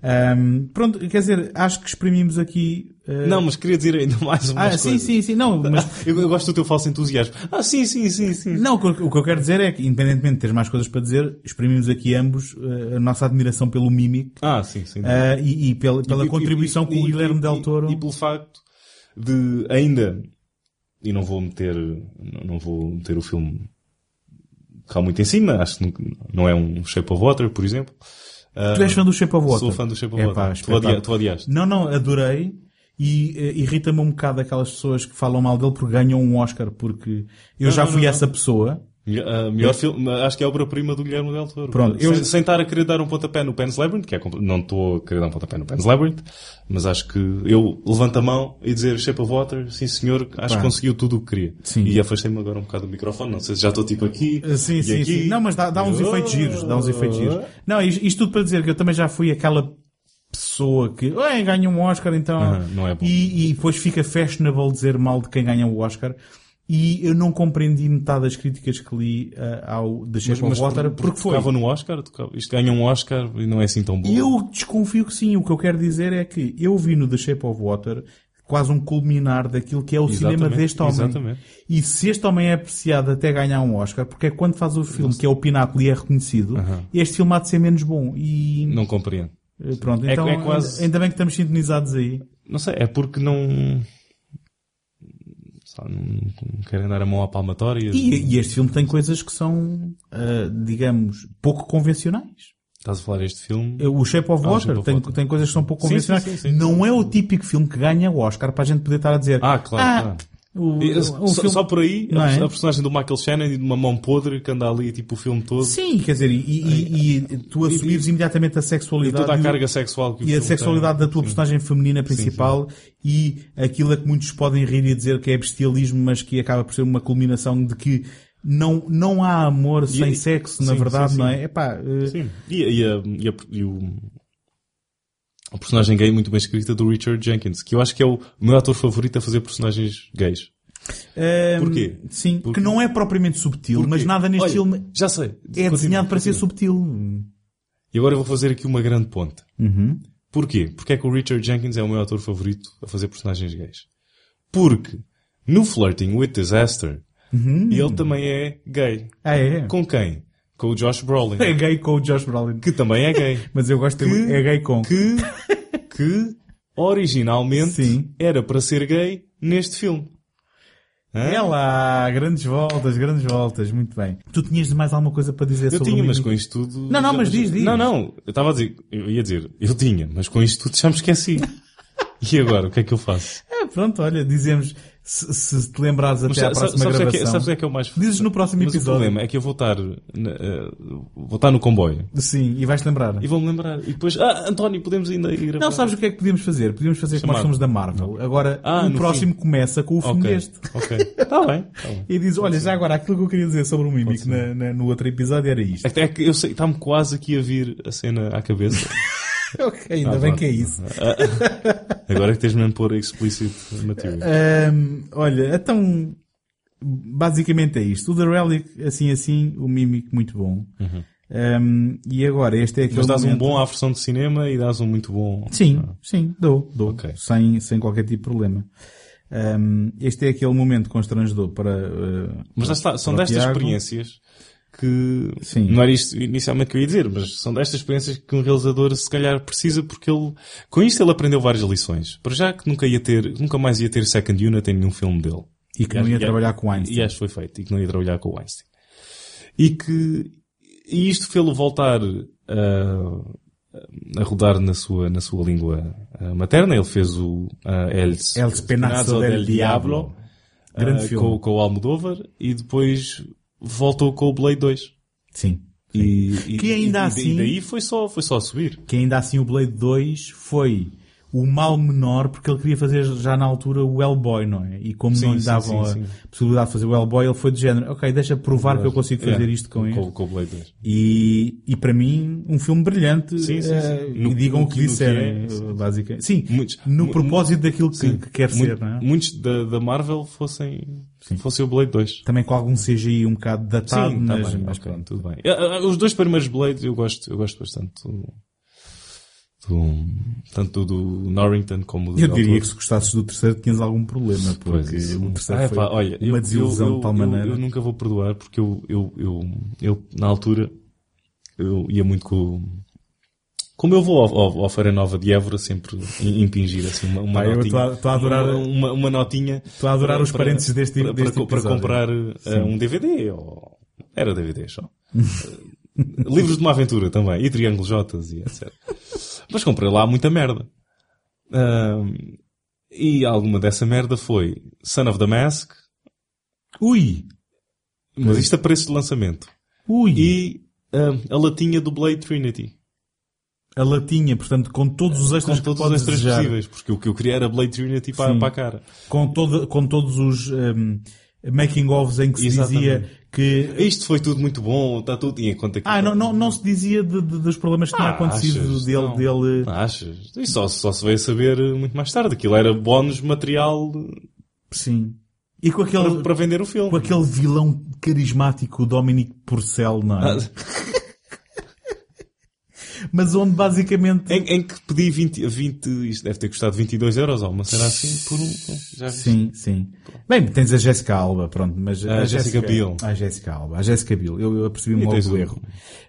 Ahm, pronto, quer dizer, acho que exprimimos aqui. eh, Não, mas queria dizer ainda mais umas ah, sim, coisas. sim, sim, não, mas [laughs] Eu, eu gosto do teu falso entusiasmo. Ah, sim, sim, sim, sim. Não, o que, eu- quero dizer é que, independentemente de teres mais coisas para dizer, exprimimos aqui ambos eh, a nossa admiração pelo Mimic Ah, sim, sim. eh, e, e pela, pela E- contribuição e- que o Guilherme Del Toro. E, pelo facto de ainda, e não vou meter, não- vou meter o filme cá muito em cima, acho que não- não é um Shape of Water, por exemplo. Ah, Tu és fã do Shape of Water? Sou fã do Shape of Epá, Water. Tu, espetáculo. odia, tu odiaste. Não, não, adorei. E eh, irrita-me um bocado aquelas pessoas que falam mal dele porque ganham um Oscar, porque eu Não, já não, fui não, essa pessoa. Melhor, ah, melhor filme, acho que é a obra-prima do Guilherme Del Toro. Pronto, eu- sem, sem estar a querer dar um pontapé no Pan's Labyrinth, que é, não estou a querer dar um pontapé no Pan's Labyrinth, mas acho que eu levanto a mão e dizer Shape of Water, sim senhor, acho Pá. que conseguiu tudo o que queria. Sim. E afastei-me agora um bocado do microfone, não sei se já estou tipo aqui. Eh, Sim, sim, aqui. sim. Não, mas dá, dá uns efeitos giros, dá uns efeitos giros. Não, isto, tudo para dizer que eu também já fui aquela pessoa que, ganha um Oscar, então... Não é bom. E, e depois fica fashionable dizer mal de quem ganha o Oscar. E eu não compreendi metade das críticas que li eh, ao The Shape of Water, porque foi. Tocava no Oscar, tocava- isto ganha um Oscar e não é assim tão bom. Eu desconfio que sim. O que eu quero dizer é que eu vi no The Shape of Water quase um culminar daquilo que é o cinema Exatamente, deste homem. exatamente. E se este homem é apreciado até ganhar um Oscar, porque é quando faz o filme que é o pináculo e é reconhecido, este filme há de ser menos bom. E Não compreendo. pronto, É- então é quase- ainda bem que estamos sintonizados aí. Não sei, é porque não... Sabe, não, não querem dar a mão à palmatória. E, e este filme tem coisas que são, ah, digamos, pouco convencionais. Estás a falar deste filme? O Shape of Ah, Water, Shape of tem, Water. tem coisas que são pouco convencionais. sim, sim, sim. não é o típico filme que ganha o Oscar para a gente poder estar a dizer Ah, claro, claro. O, E, o só, filme- só por aí, a, é? a personagem do Michael Shannon e de uma mão podre que anda ali tipo o filme todo. Sim, quer dizer, e, e- e tu assumires imediatamente a E sexualidade toda a e o- carga sexual que o e a sexualidade tem. da tua personagem feminina principal e aquilo a que muitos podem rir e dizer que é bestialismo, mas que acaba por ser uma culminação de que não, não há amor sem e- sexo, na sim, verdade, sim, não sim. é? Epá, eh, Sim. E, e, a, e, a- e o, a personagem gay muito bem escrita do Richard Jenkins, que eu acho que é o meu ator favorito a fazer personagens gays. eh, Porquê? Sim, Porque- que não é propriamente subtil, mas Porquê? nada neste Olha, filme Já sei. é Continua, desenhado para ser continua. subtil. E agora eu vou fazer aqui uma grande ponta. Uhum. Porquê? Porque é que o Richard Jenkins é o meu ator favorito a fazer personagens gays? Porque no Flirting with Disaster ele também é gay. Ah, é? Com quem? Com o Josh Brolin. É gay com o Josh Brolin. que também é gay. [laughs] Mas eu gosto de Que- é gay com. Que, que originalmente Sim. era para ser gay neste filme. Hã? É lá, grandes voltas, grandes voltas, muito bem. Tu tinhas de mais alguma coisa para dizer Eu sobre tinha, o mas Mimic? com isto tudo... Não, não, já- mas diz, diz. Não, não, eu estava a dizer, eu ia dizer, eu tinha, mas com isto tudo já me esqueci. [laughs] e agora, o que é que eu faço? É, pronto, olha, dizemos, se, se te lembrares Mas até à sa- próxima sabes o que é que- gravação. sabes o que é que é o mais... Dizes no próximo Mas o episódio. problema é que eu vou estar, eh, vou estar no comboio Sim, e vais-te lembrar. e vou-me lembrar. E depois, ah, António, podemos ainda ir gravar. Não, sabes o que é que podíamos fazer? Podíamos fazer como nós Chamar. somos da Marvel. Agora, Ah, o próximo começa com o fim Ok, deste. ok. Está [laughs] bem, está bem. E diz, olha, já agora, aquilo que eu queria dizer sobre o Mimic na- na- no outro episódio era isto. Até que eu sei, está-me quase aqui a vir a cena à cabeça. [laughs] [laughs] ok, ainda Ah, bem que é isso. [laughs] Agora é que tens mesmo pôr explicit material. Ahm, olha, então, basicamente é isto. O The Relic, assim assim, o Mimic, muito bom. Ahm, e agora, este é aquele Uhum. Mas dás um momento- bom à versão de cinema e dás um muito bom. Sim, sim, dou, dou. Ok. Sem, sem qualquer tipo de problema. Ahm, este é aquele momento constrangedor para. uh, Mas lá está, são para destas Tiago. experiências que Sim. não era isto inicialmente que eu ia dizer, mas são destas experiências que um realizador se calhar precisa porque ele, com isto ele aprendeu várias lições. Para já que nunca ia ter, nunca mais ia ter second unit em nenhum filme dele. E que não ia E- trabalhar com Einstein. E acho que foi feito. E que não ia trabalhar com o Einstein. E que, e isto fê-lo voltar a, a rodar na sua, na sua língua ah, materna. Ele fez o ah, El, El Espinazo del Diablo. Grande ah, filme. Com, com o Almodóvar e depois voltou com o Blade 2. Sim. E, e- Que ainda e- assim- E daí foi só, foi só a subir. Que ainda assim o Blade 2 foi o mal menor, porque ele queria fazer já na altura o Hellboy, não é? E como Sim, não lhe davam sim, a sim. possibilidade de fazer o Hellboy, ele foi de género, ok, deixa provar que eu consigo fazer Yeah, isto com ele. com, com o Blade 2. E, e para mim, um filme brilhante. Sim, sim, eh, sim. e No- digam o que disserem, é, basicamente. Sim, Muitos- no propósito daquilo que, que quer Mu- ser, não é? Muitos da, da Marvel fossem, fossem o Blade 2. Também com algum CGI um bocado datado, Sim, tá mas, bem, mas ok, pronto. tudo bem. Ah, ah, Os dois primeiros Blades eu gosto, eu gosto bastante do, tanto do Norrington como do Eu diria que se gostasses do terceiro tinhas algum problema, porque o terceiro Ah, foi pá, olha, eu- uma desilusão eu, de tal eu- maneira. Eu, nunca vou perdoar porque eu, eu, eu, eu, na altura, eu ia muito com, como eu vou ao, ao, ao Feira Nova de Évora sempre im- impingir assim uma, uma eu notinha. estou a- a adorar- uma, uma, uma notinha. Estou a adorar para- os parênteses deste- para, deste para, para comprar eh, um DVD ou, era DVD só. [laughs] Eh, Livros de uma aventura também. E triângulos Jotas e etc. Mas comprei lá muita merda. E alguma dessa merda foi Son of the Mask, Ui! mas isto a preço de lançamento. Ui! E a latinha do Blade Trinity. A latinha, portanto, com todos os extras Com todos que os extras desejar. possíveis. Porque o que eu queria era Blade Trinity para, para a cara. Com, todo, com todos os um, making-ofs em que se Exatamente. dizia que... Isto foi tudo muito bom, está tudo em conta que... Ah, não, não, não se dizia de- de- dos problemas que tinha Ah, acontecido achas? dele... Não. dele... Achas? Isso só, só se veio a saber muito mais tarde. Aquilo era bónus material Sim. E com aquele, para, para vender o filme. com aquele vilão carismático, Dominic Purcell, não é? Ah, [laughs] Mas onde basicamente... em, em que pedi 20, 20, isto deve ter custado 22 euros ou uma será assim por um, já viste? Sim, sim. Bem, tens a Jessica Alba, pronto, mas A Jessica Biel. A Jessica Alba, a Jessica Biel. Eu, eu apercebi-me E logo tens do o- erro.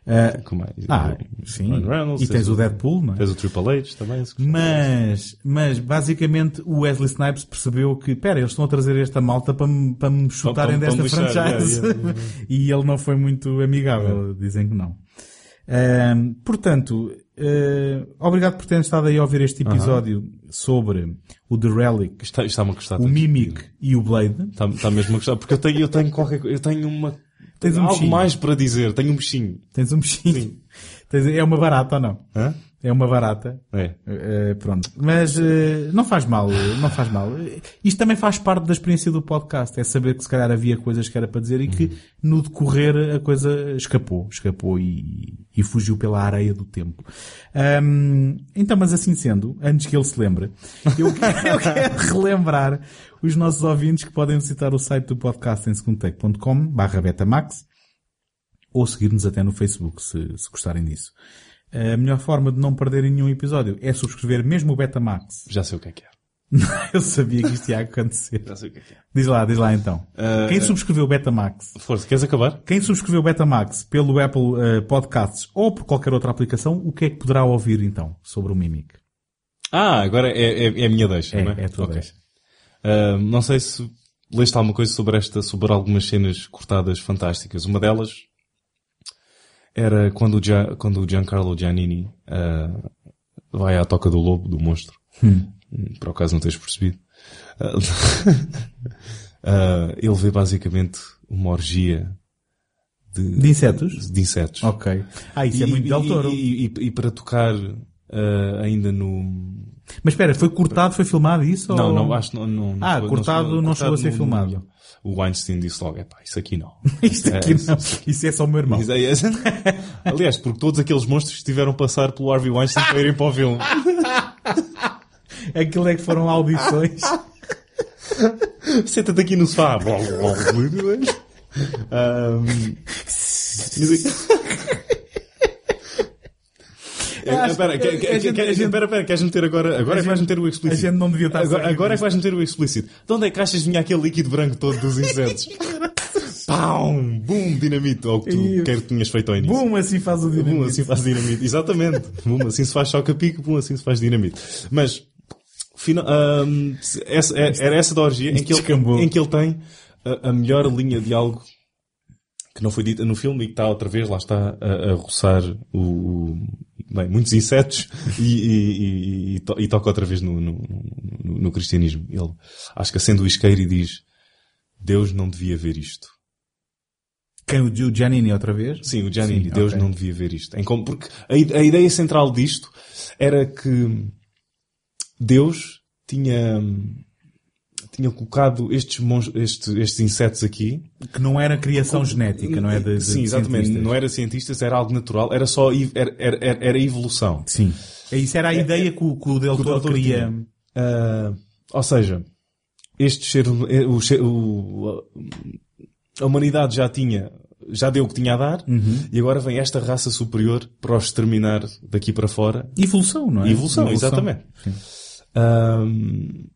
Ah, Com mais. ah, O sim. Reynolds, E tens o Deadpool, não é? Tens o Triple H também. se. Mas, mas basicamente o Wesley Snipes percebeu que, pera, eles estão a trazer esta malta para me, para me chutarem desta franchise. yeah, yeah, [laughs] e ele não foi muito amigável, dizem que não. Portanto, eh, obrigado por terem estado aí a ouvir este episódio sobre o The Relic, está- isto está-me a gostar. o. Mimic e o Blade. Está, está mesmo a gostar. Porque eu tenho, eu tenho qualquer coisa, eu tenho uma, Tens um algo bichinho. mais para dizer. Tenho um bichinho. Tens um bichinho. Tens- é uma barata ou não? Hã? É uma barata. É. Eh, pronto. Mas eh, não faz mal, não faz mal. Isto também faz parte da experiência do podcast. É saber que se calhar havia coisas que era para dizer e que no decorrer a coisa escapou. Escapou e, e fugiu pela areia do tempo. Ahm, então, mas assim sendo, antes que ele se lembre, eu quero, [laughs] eu quero relembrar os nossos ouvintes que podem visitar o site do podcast em segundotech.com barra betamax ou seguir-nos até no Facebook, se, se gostarem disso. A melhor forma de não perderem nenhum episódio é subscrever mesmo o Betamax. Já sei o que é que é. [laughs] Eu sabia que isto ia acontecer. Já sei o que é que é. Diz lá, diz lá então. Ah, Quem subscreveu o Betamax? Força, queres acabar? Quem subscreveu o Betamax pelo Apple eh, Podcasts ou por qualquer outra aplicação, o que é que poderá ouvir então sobre o Mimic? Ah, agora é, é, é a minha deixa, É, não é? é a tua Ok. deixa. Ah, não sei se leste alguma coisa sobre esta, sobre algumas cenas cortadas fantásticas. Uma delas era quando o, Gia, quando o Giancarlo Giannini ah, vai à toca do lobo, do monstro. Hum. Por acaso não tens percebido. Ah, [laughs] ah, ele vê basicamente uma orgia de, De insetos? de insetos. Ok. Ah, isso é muito Del Toro. E, e- e para tocar ainda no... Mas espera, foi cortado, foi filmado isso? Não, ou... não, acho que não, não, Ah, foi- cortado não chegou a ser no- filmado. no- O Weinstein disse logo, epá, isso aqui não. [laughs] Isto aqui É, não. Isso é só o meu irmão. Isso aí é- [laughs] Aliás, porque todos aqueles monstros tiveram a passar pelo Harvey Weinstein para irem para o filme. [laughs] Aquilo é que foram audições. Senta-te aqui no sofá. Ahm, mas- É, acho Espera, que- que- que- a gente- que- a espera, espera, queres meter agora? Agora é que vais meter o A explícito. gente não devia estar Agora, agora é que vais meter o explícito. De onde é que achas vinha aquele líquido branco todo dos insetos? [laughs] Pau! Bum! Dinamite! Ou o que tu quer que tinhas feito ao início. Bum, assim faz o Bum, dinamite. assim faz dinamite. Exatamente. Bum, assim se faz choca-pico, bum, assim se faz dinamite. Mas, fina- ahm, essa- é- era essa da orgia em que, ele, em que ele tem a, a melhor linha de algo que não foi dita no filme e que está outra vez, lá está, a, a roçar o, bem, muitos insetos e, e- e- e to- toca outra vez no, no, no- no cristianismo. Ele, acho que acende o isqueiro e diz, Deus não devia ver isto. Quem? O Gi- o Giannini outra vez? Sim, o Giannini, Sim, Deus ok. não devia ver isto. Porque a, a ideia central disto era que Deus tinha, tinha colocado estes, monstros, estes, estes insetos aqui. Que não era criação genética, não é? De, de Sim, exatamente. cientistas. Não era cientistas, era algo natural, era só, era, era, era, evolução. Sim. Isso era a ideia que o, que o que o Del Toro queria. Ah, ou seja, este ser, o, ser- o- a humanidade já tinha, já deu o que tinha a dar, Uhum. e agora vem esta raça superior para os exterminar daqui para fora. Evolução, não é? Evolução, exatamente. Sim. Ahm,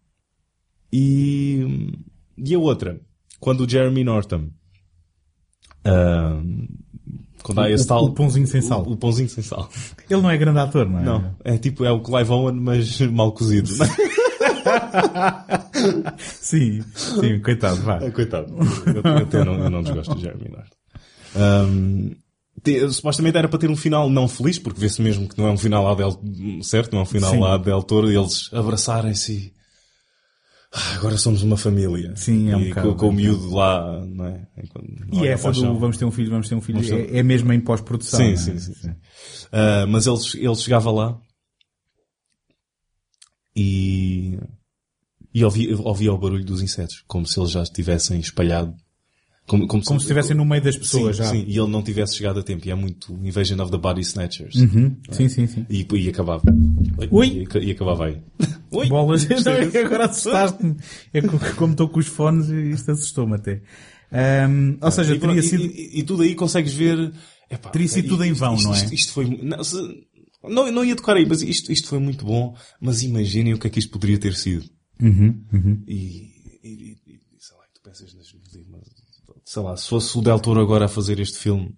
e, e a outra, quando o Jeremy Norton, ahm, quando há O- esse tal, o pãozinho sem sal. o, o pãozinho sem sal. [laughs] Ele não é grande ator, não é? Não, é tipo, é o Clive Owen, mas mal cozido. [laughs] Sim, sim, coitado, vá. É, Coitado. Eu, eu até não, eu não desgosto de Jeremy Norton. Ahm, te- supostamente era para ter um final não feliz, porque vê-se mesmo que não é um final lá del, certo? Não é um final Sim. lá del Toro, e eles abraçarem-se e "Ah, agora somos uma família. Sim, é um e bocado, com, com é o miúdo lá, não é? Enquanto- E olha essa do vamos ter um filho, vamos ter um filho, ter- é, é mesmo em pós-produção. Sim, não é? sim, sim, sim. Ah, mas ele, ele chegava lá e, e ouvia, ouvia o barulho dos insetos, como se eles já estivessem espalhado. Como, como, Como se estivessem no meio das pessoas sim, já. Sim, e ele não tivesse chegado a tempo. E é muito Invasion of the Body Snatchers. Uhum. Sim, sim, sim. E, e acabava. Oi. E, e acabava aí. [laughs] Oi. Bolas. Não, é agora assustaste-me. É como estou com os fones, isto assustou-me até. Ahm, ou seja, e, teria e- sido. e, e tudo aí consegues ver. Epá, Teria sido tudo em vão, isto, não é? Isto, isto foi. Não, se- não, não ia tocar aí, mas isto, isto foi muito bom. Mas imaginem o que é que isto poderia ter sido. Uhum, uhum. E- e- sei lá, tu pensas nas mas, sei lá, se fosse o Del Toro agora a fazer este filme,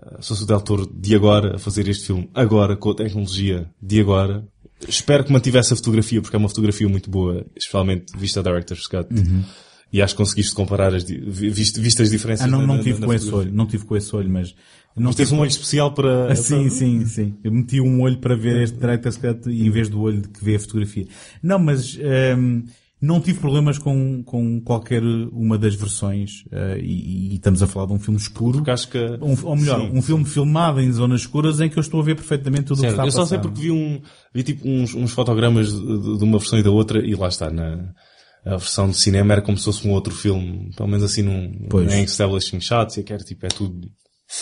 eh, se fosse o Del Toro de agora a fazer este filme, agora, com a tecnologia de agora, espero que mantivesse a fotografia, porque é uma fotografia muito boa, especialmente vista a Director's Cut. E acho que conseguiste comparar as, viste, viste as diferenças Ah, não, na- não na- tive na com esse fotografia. olho. Não tive com esse olho, mas. Não Mas tens um olho especial para... Ah, sim, sim, sim. Eu meti um olho para ver este Director's Cut em vez do olho que vê a fotografia. Não, mas ehm, não tive problemas com, com qualquer uma das versões eh, e, e estamos a falar de um filme escuro. Porque acho que... Um, ou melhor, Sim, um filme filmado em zonas escuras em que eu estou a ver perfeitamente tudo o que está a eu só sei passar. porque vi um, vi tipo uns, uns fotogramas de, de- de uma versão e da outra e lá está, na, a versão de cinema era como se fosse um outro filme, pelo menos assim num, Pois. em establishing shots e que era tipo, é tudo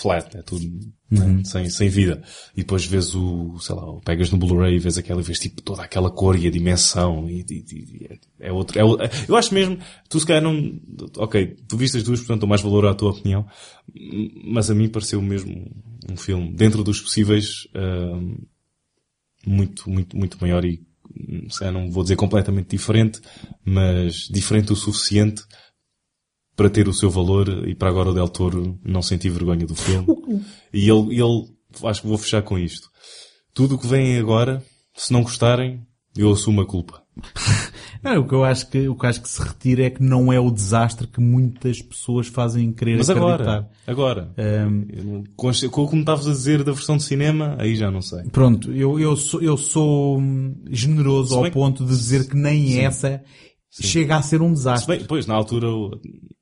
flat, é tudo, Uhum. né, sem, sem vida. E depois vês o, sei lá, pegas no Blu-ray e vês aquela e vês tipo toda aquela cor e a dimensão e, e- e- é, é outro, é, o- eu acho mesmo, tu se calhar não, ok, tu viste as duas, portanto dou mais valor à tua opinião, mas a mim pareceu mesmo um filme, dentro dos possíveis, hum, muito, muito, muito maior e, hum, se calhar não vou dizer completamente diferente, mas diferente o suficiente para ter o seu valor e para agora o Del Toro não sentir vergonha do filme. E ele, ele, acho que vou fechar com isto. Tudo o que vem agora, se não gostarem, eu assumo a culpa. [laughs] Não, o que eu acho que, o que acho que se retira é que não é o desastre que muitas pessoas fazem querer Mas acreditar. agora, agora, não- com as- com o que me estavas a dizer da versão de cinema, aí já não sei. Pronto, eu, eu sou, eu sou hum, generoso ao ponto de dizer que nem essa chega a ser um desastre. bem, pois, na altura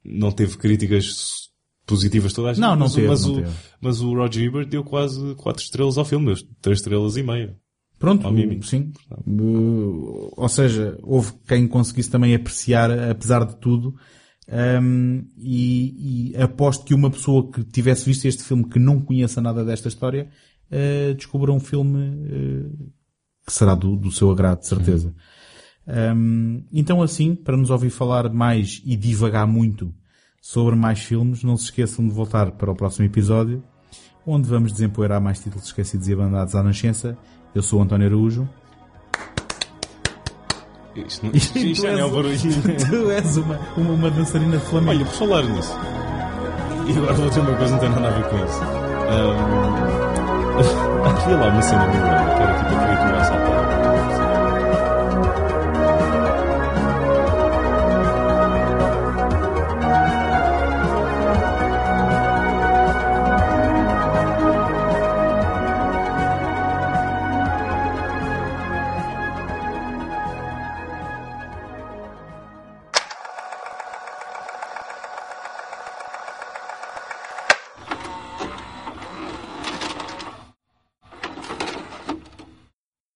não teve críticas positivas toda a gente. Não, não mas, o- teve, mas, não o, teve. mas o Roger Ebert deu quase 4 estrelas ao filme, deu 3 estrelas e meia. Pronto, sim. Uh, ou seja, houve quem conseguisse também apreciar, apesar de tudo, um, e, e aposto que uma pessoa que tivesse visto este filme que não conheça nada desta história, uh, descubra um filme uh, que será do, do seu agrado, de certeza. Um, então assim, para nos ouvir falar mais e divagar muito sobre mais filmes, não se esqueçam de voltar para o próximo episódio, onde vamos desempoeirar mais títulos esquecidos e abandonados à nascença. Eu sou o António Araújo. Isto, não- [laughs] isto, isto é um barulho. [laughs] tu és uma, uma, uma dançarina de flamengo. Olha, por falar nisso, e agora vou dizer uma coisa que não tem nada a ver com isso. Ahm, [laughs] havia lá uma cena no que era tipo a criatura.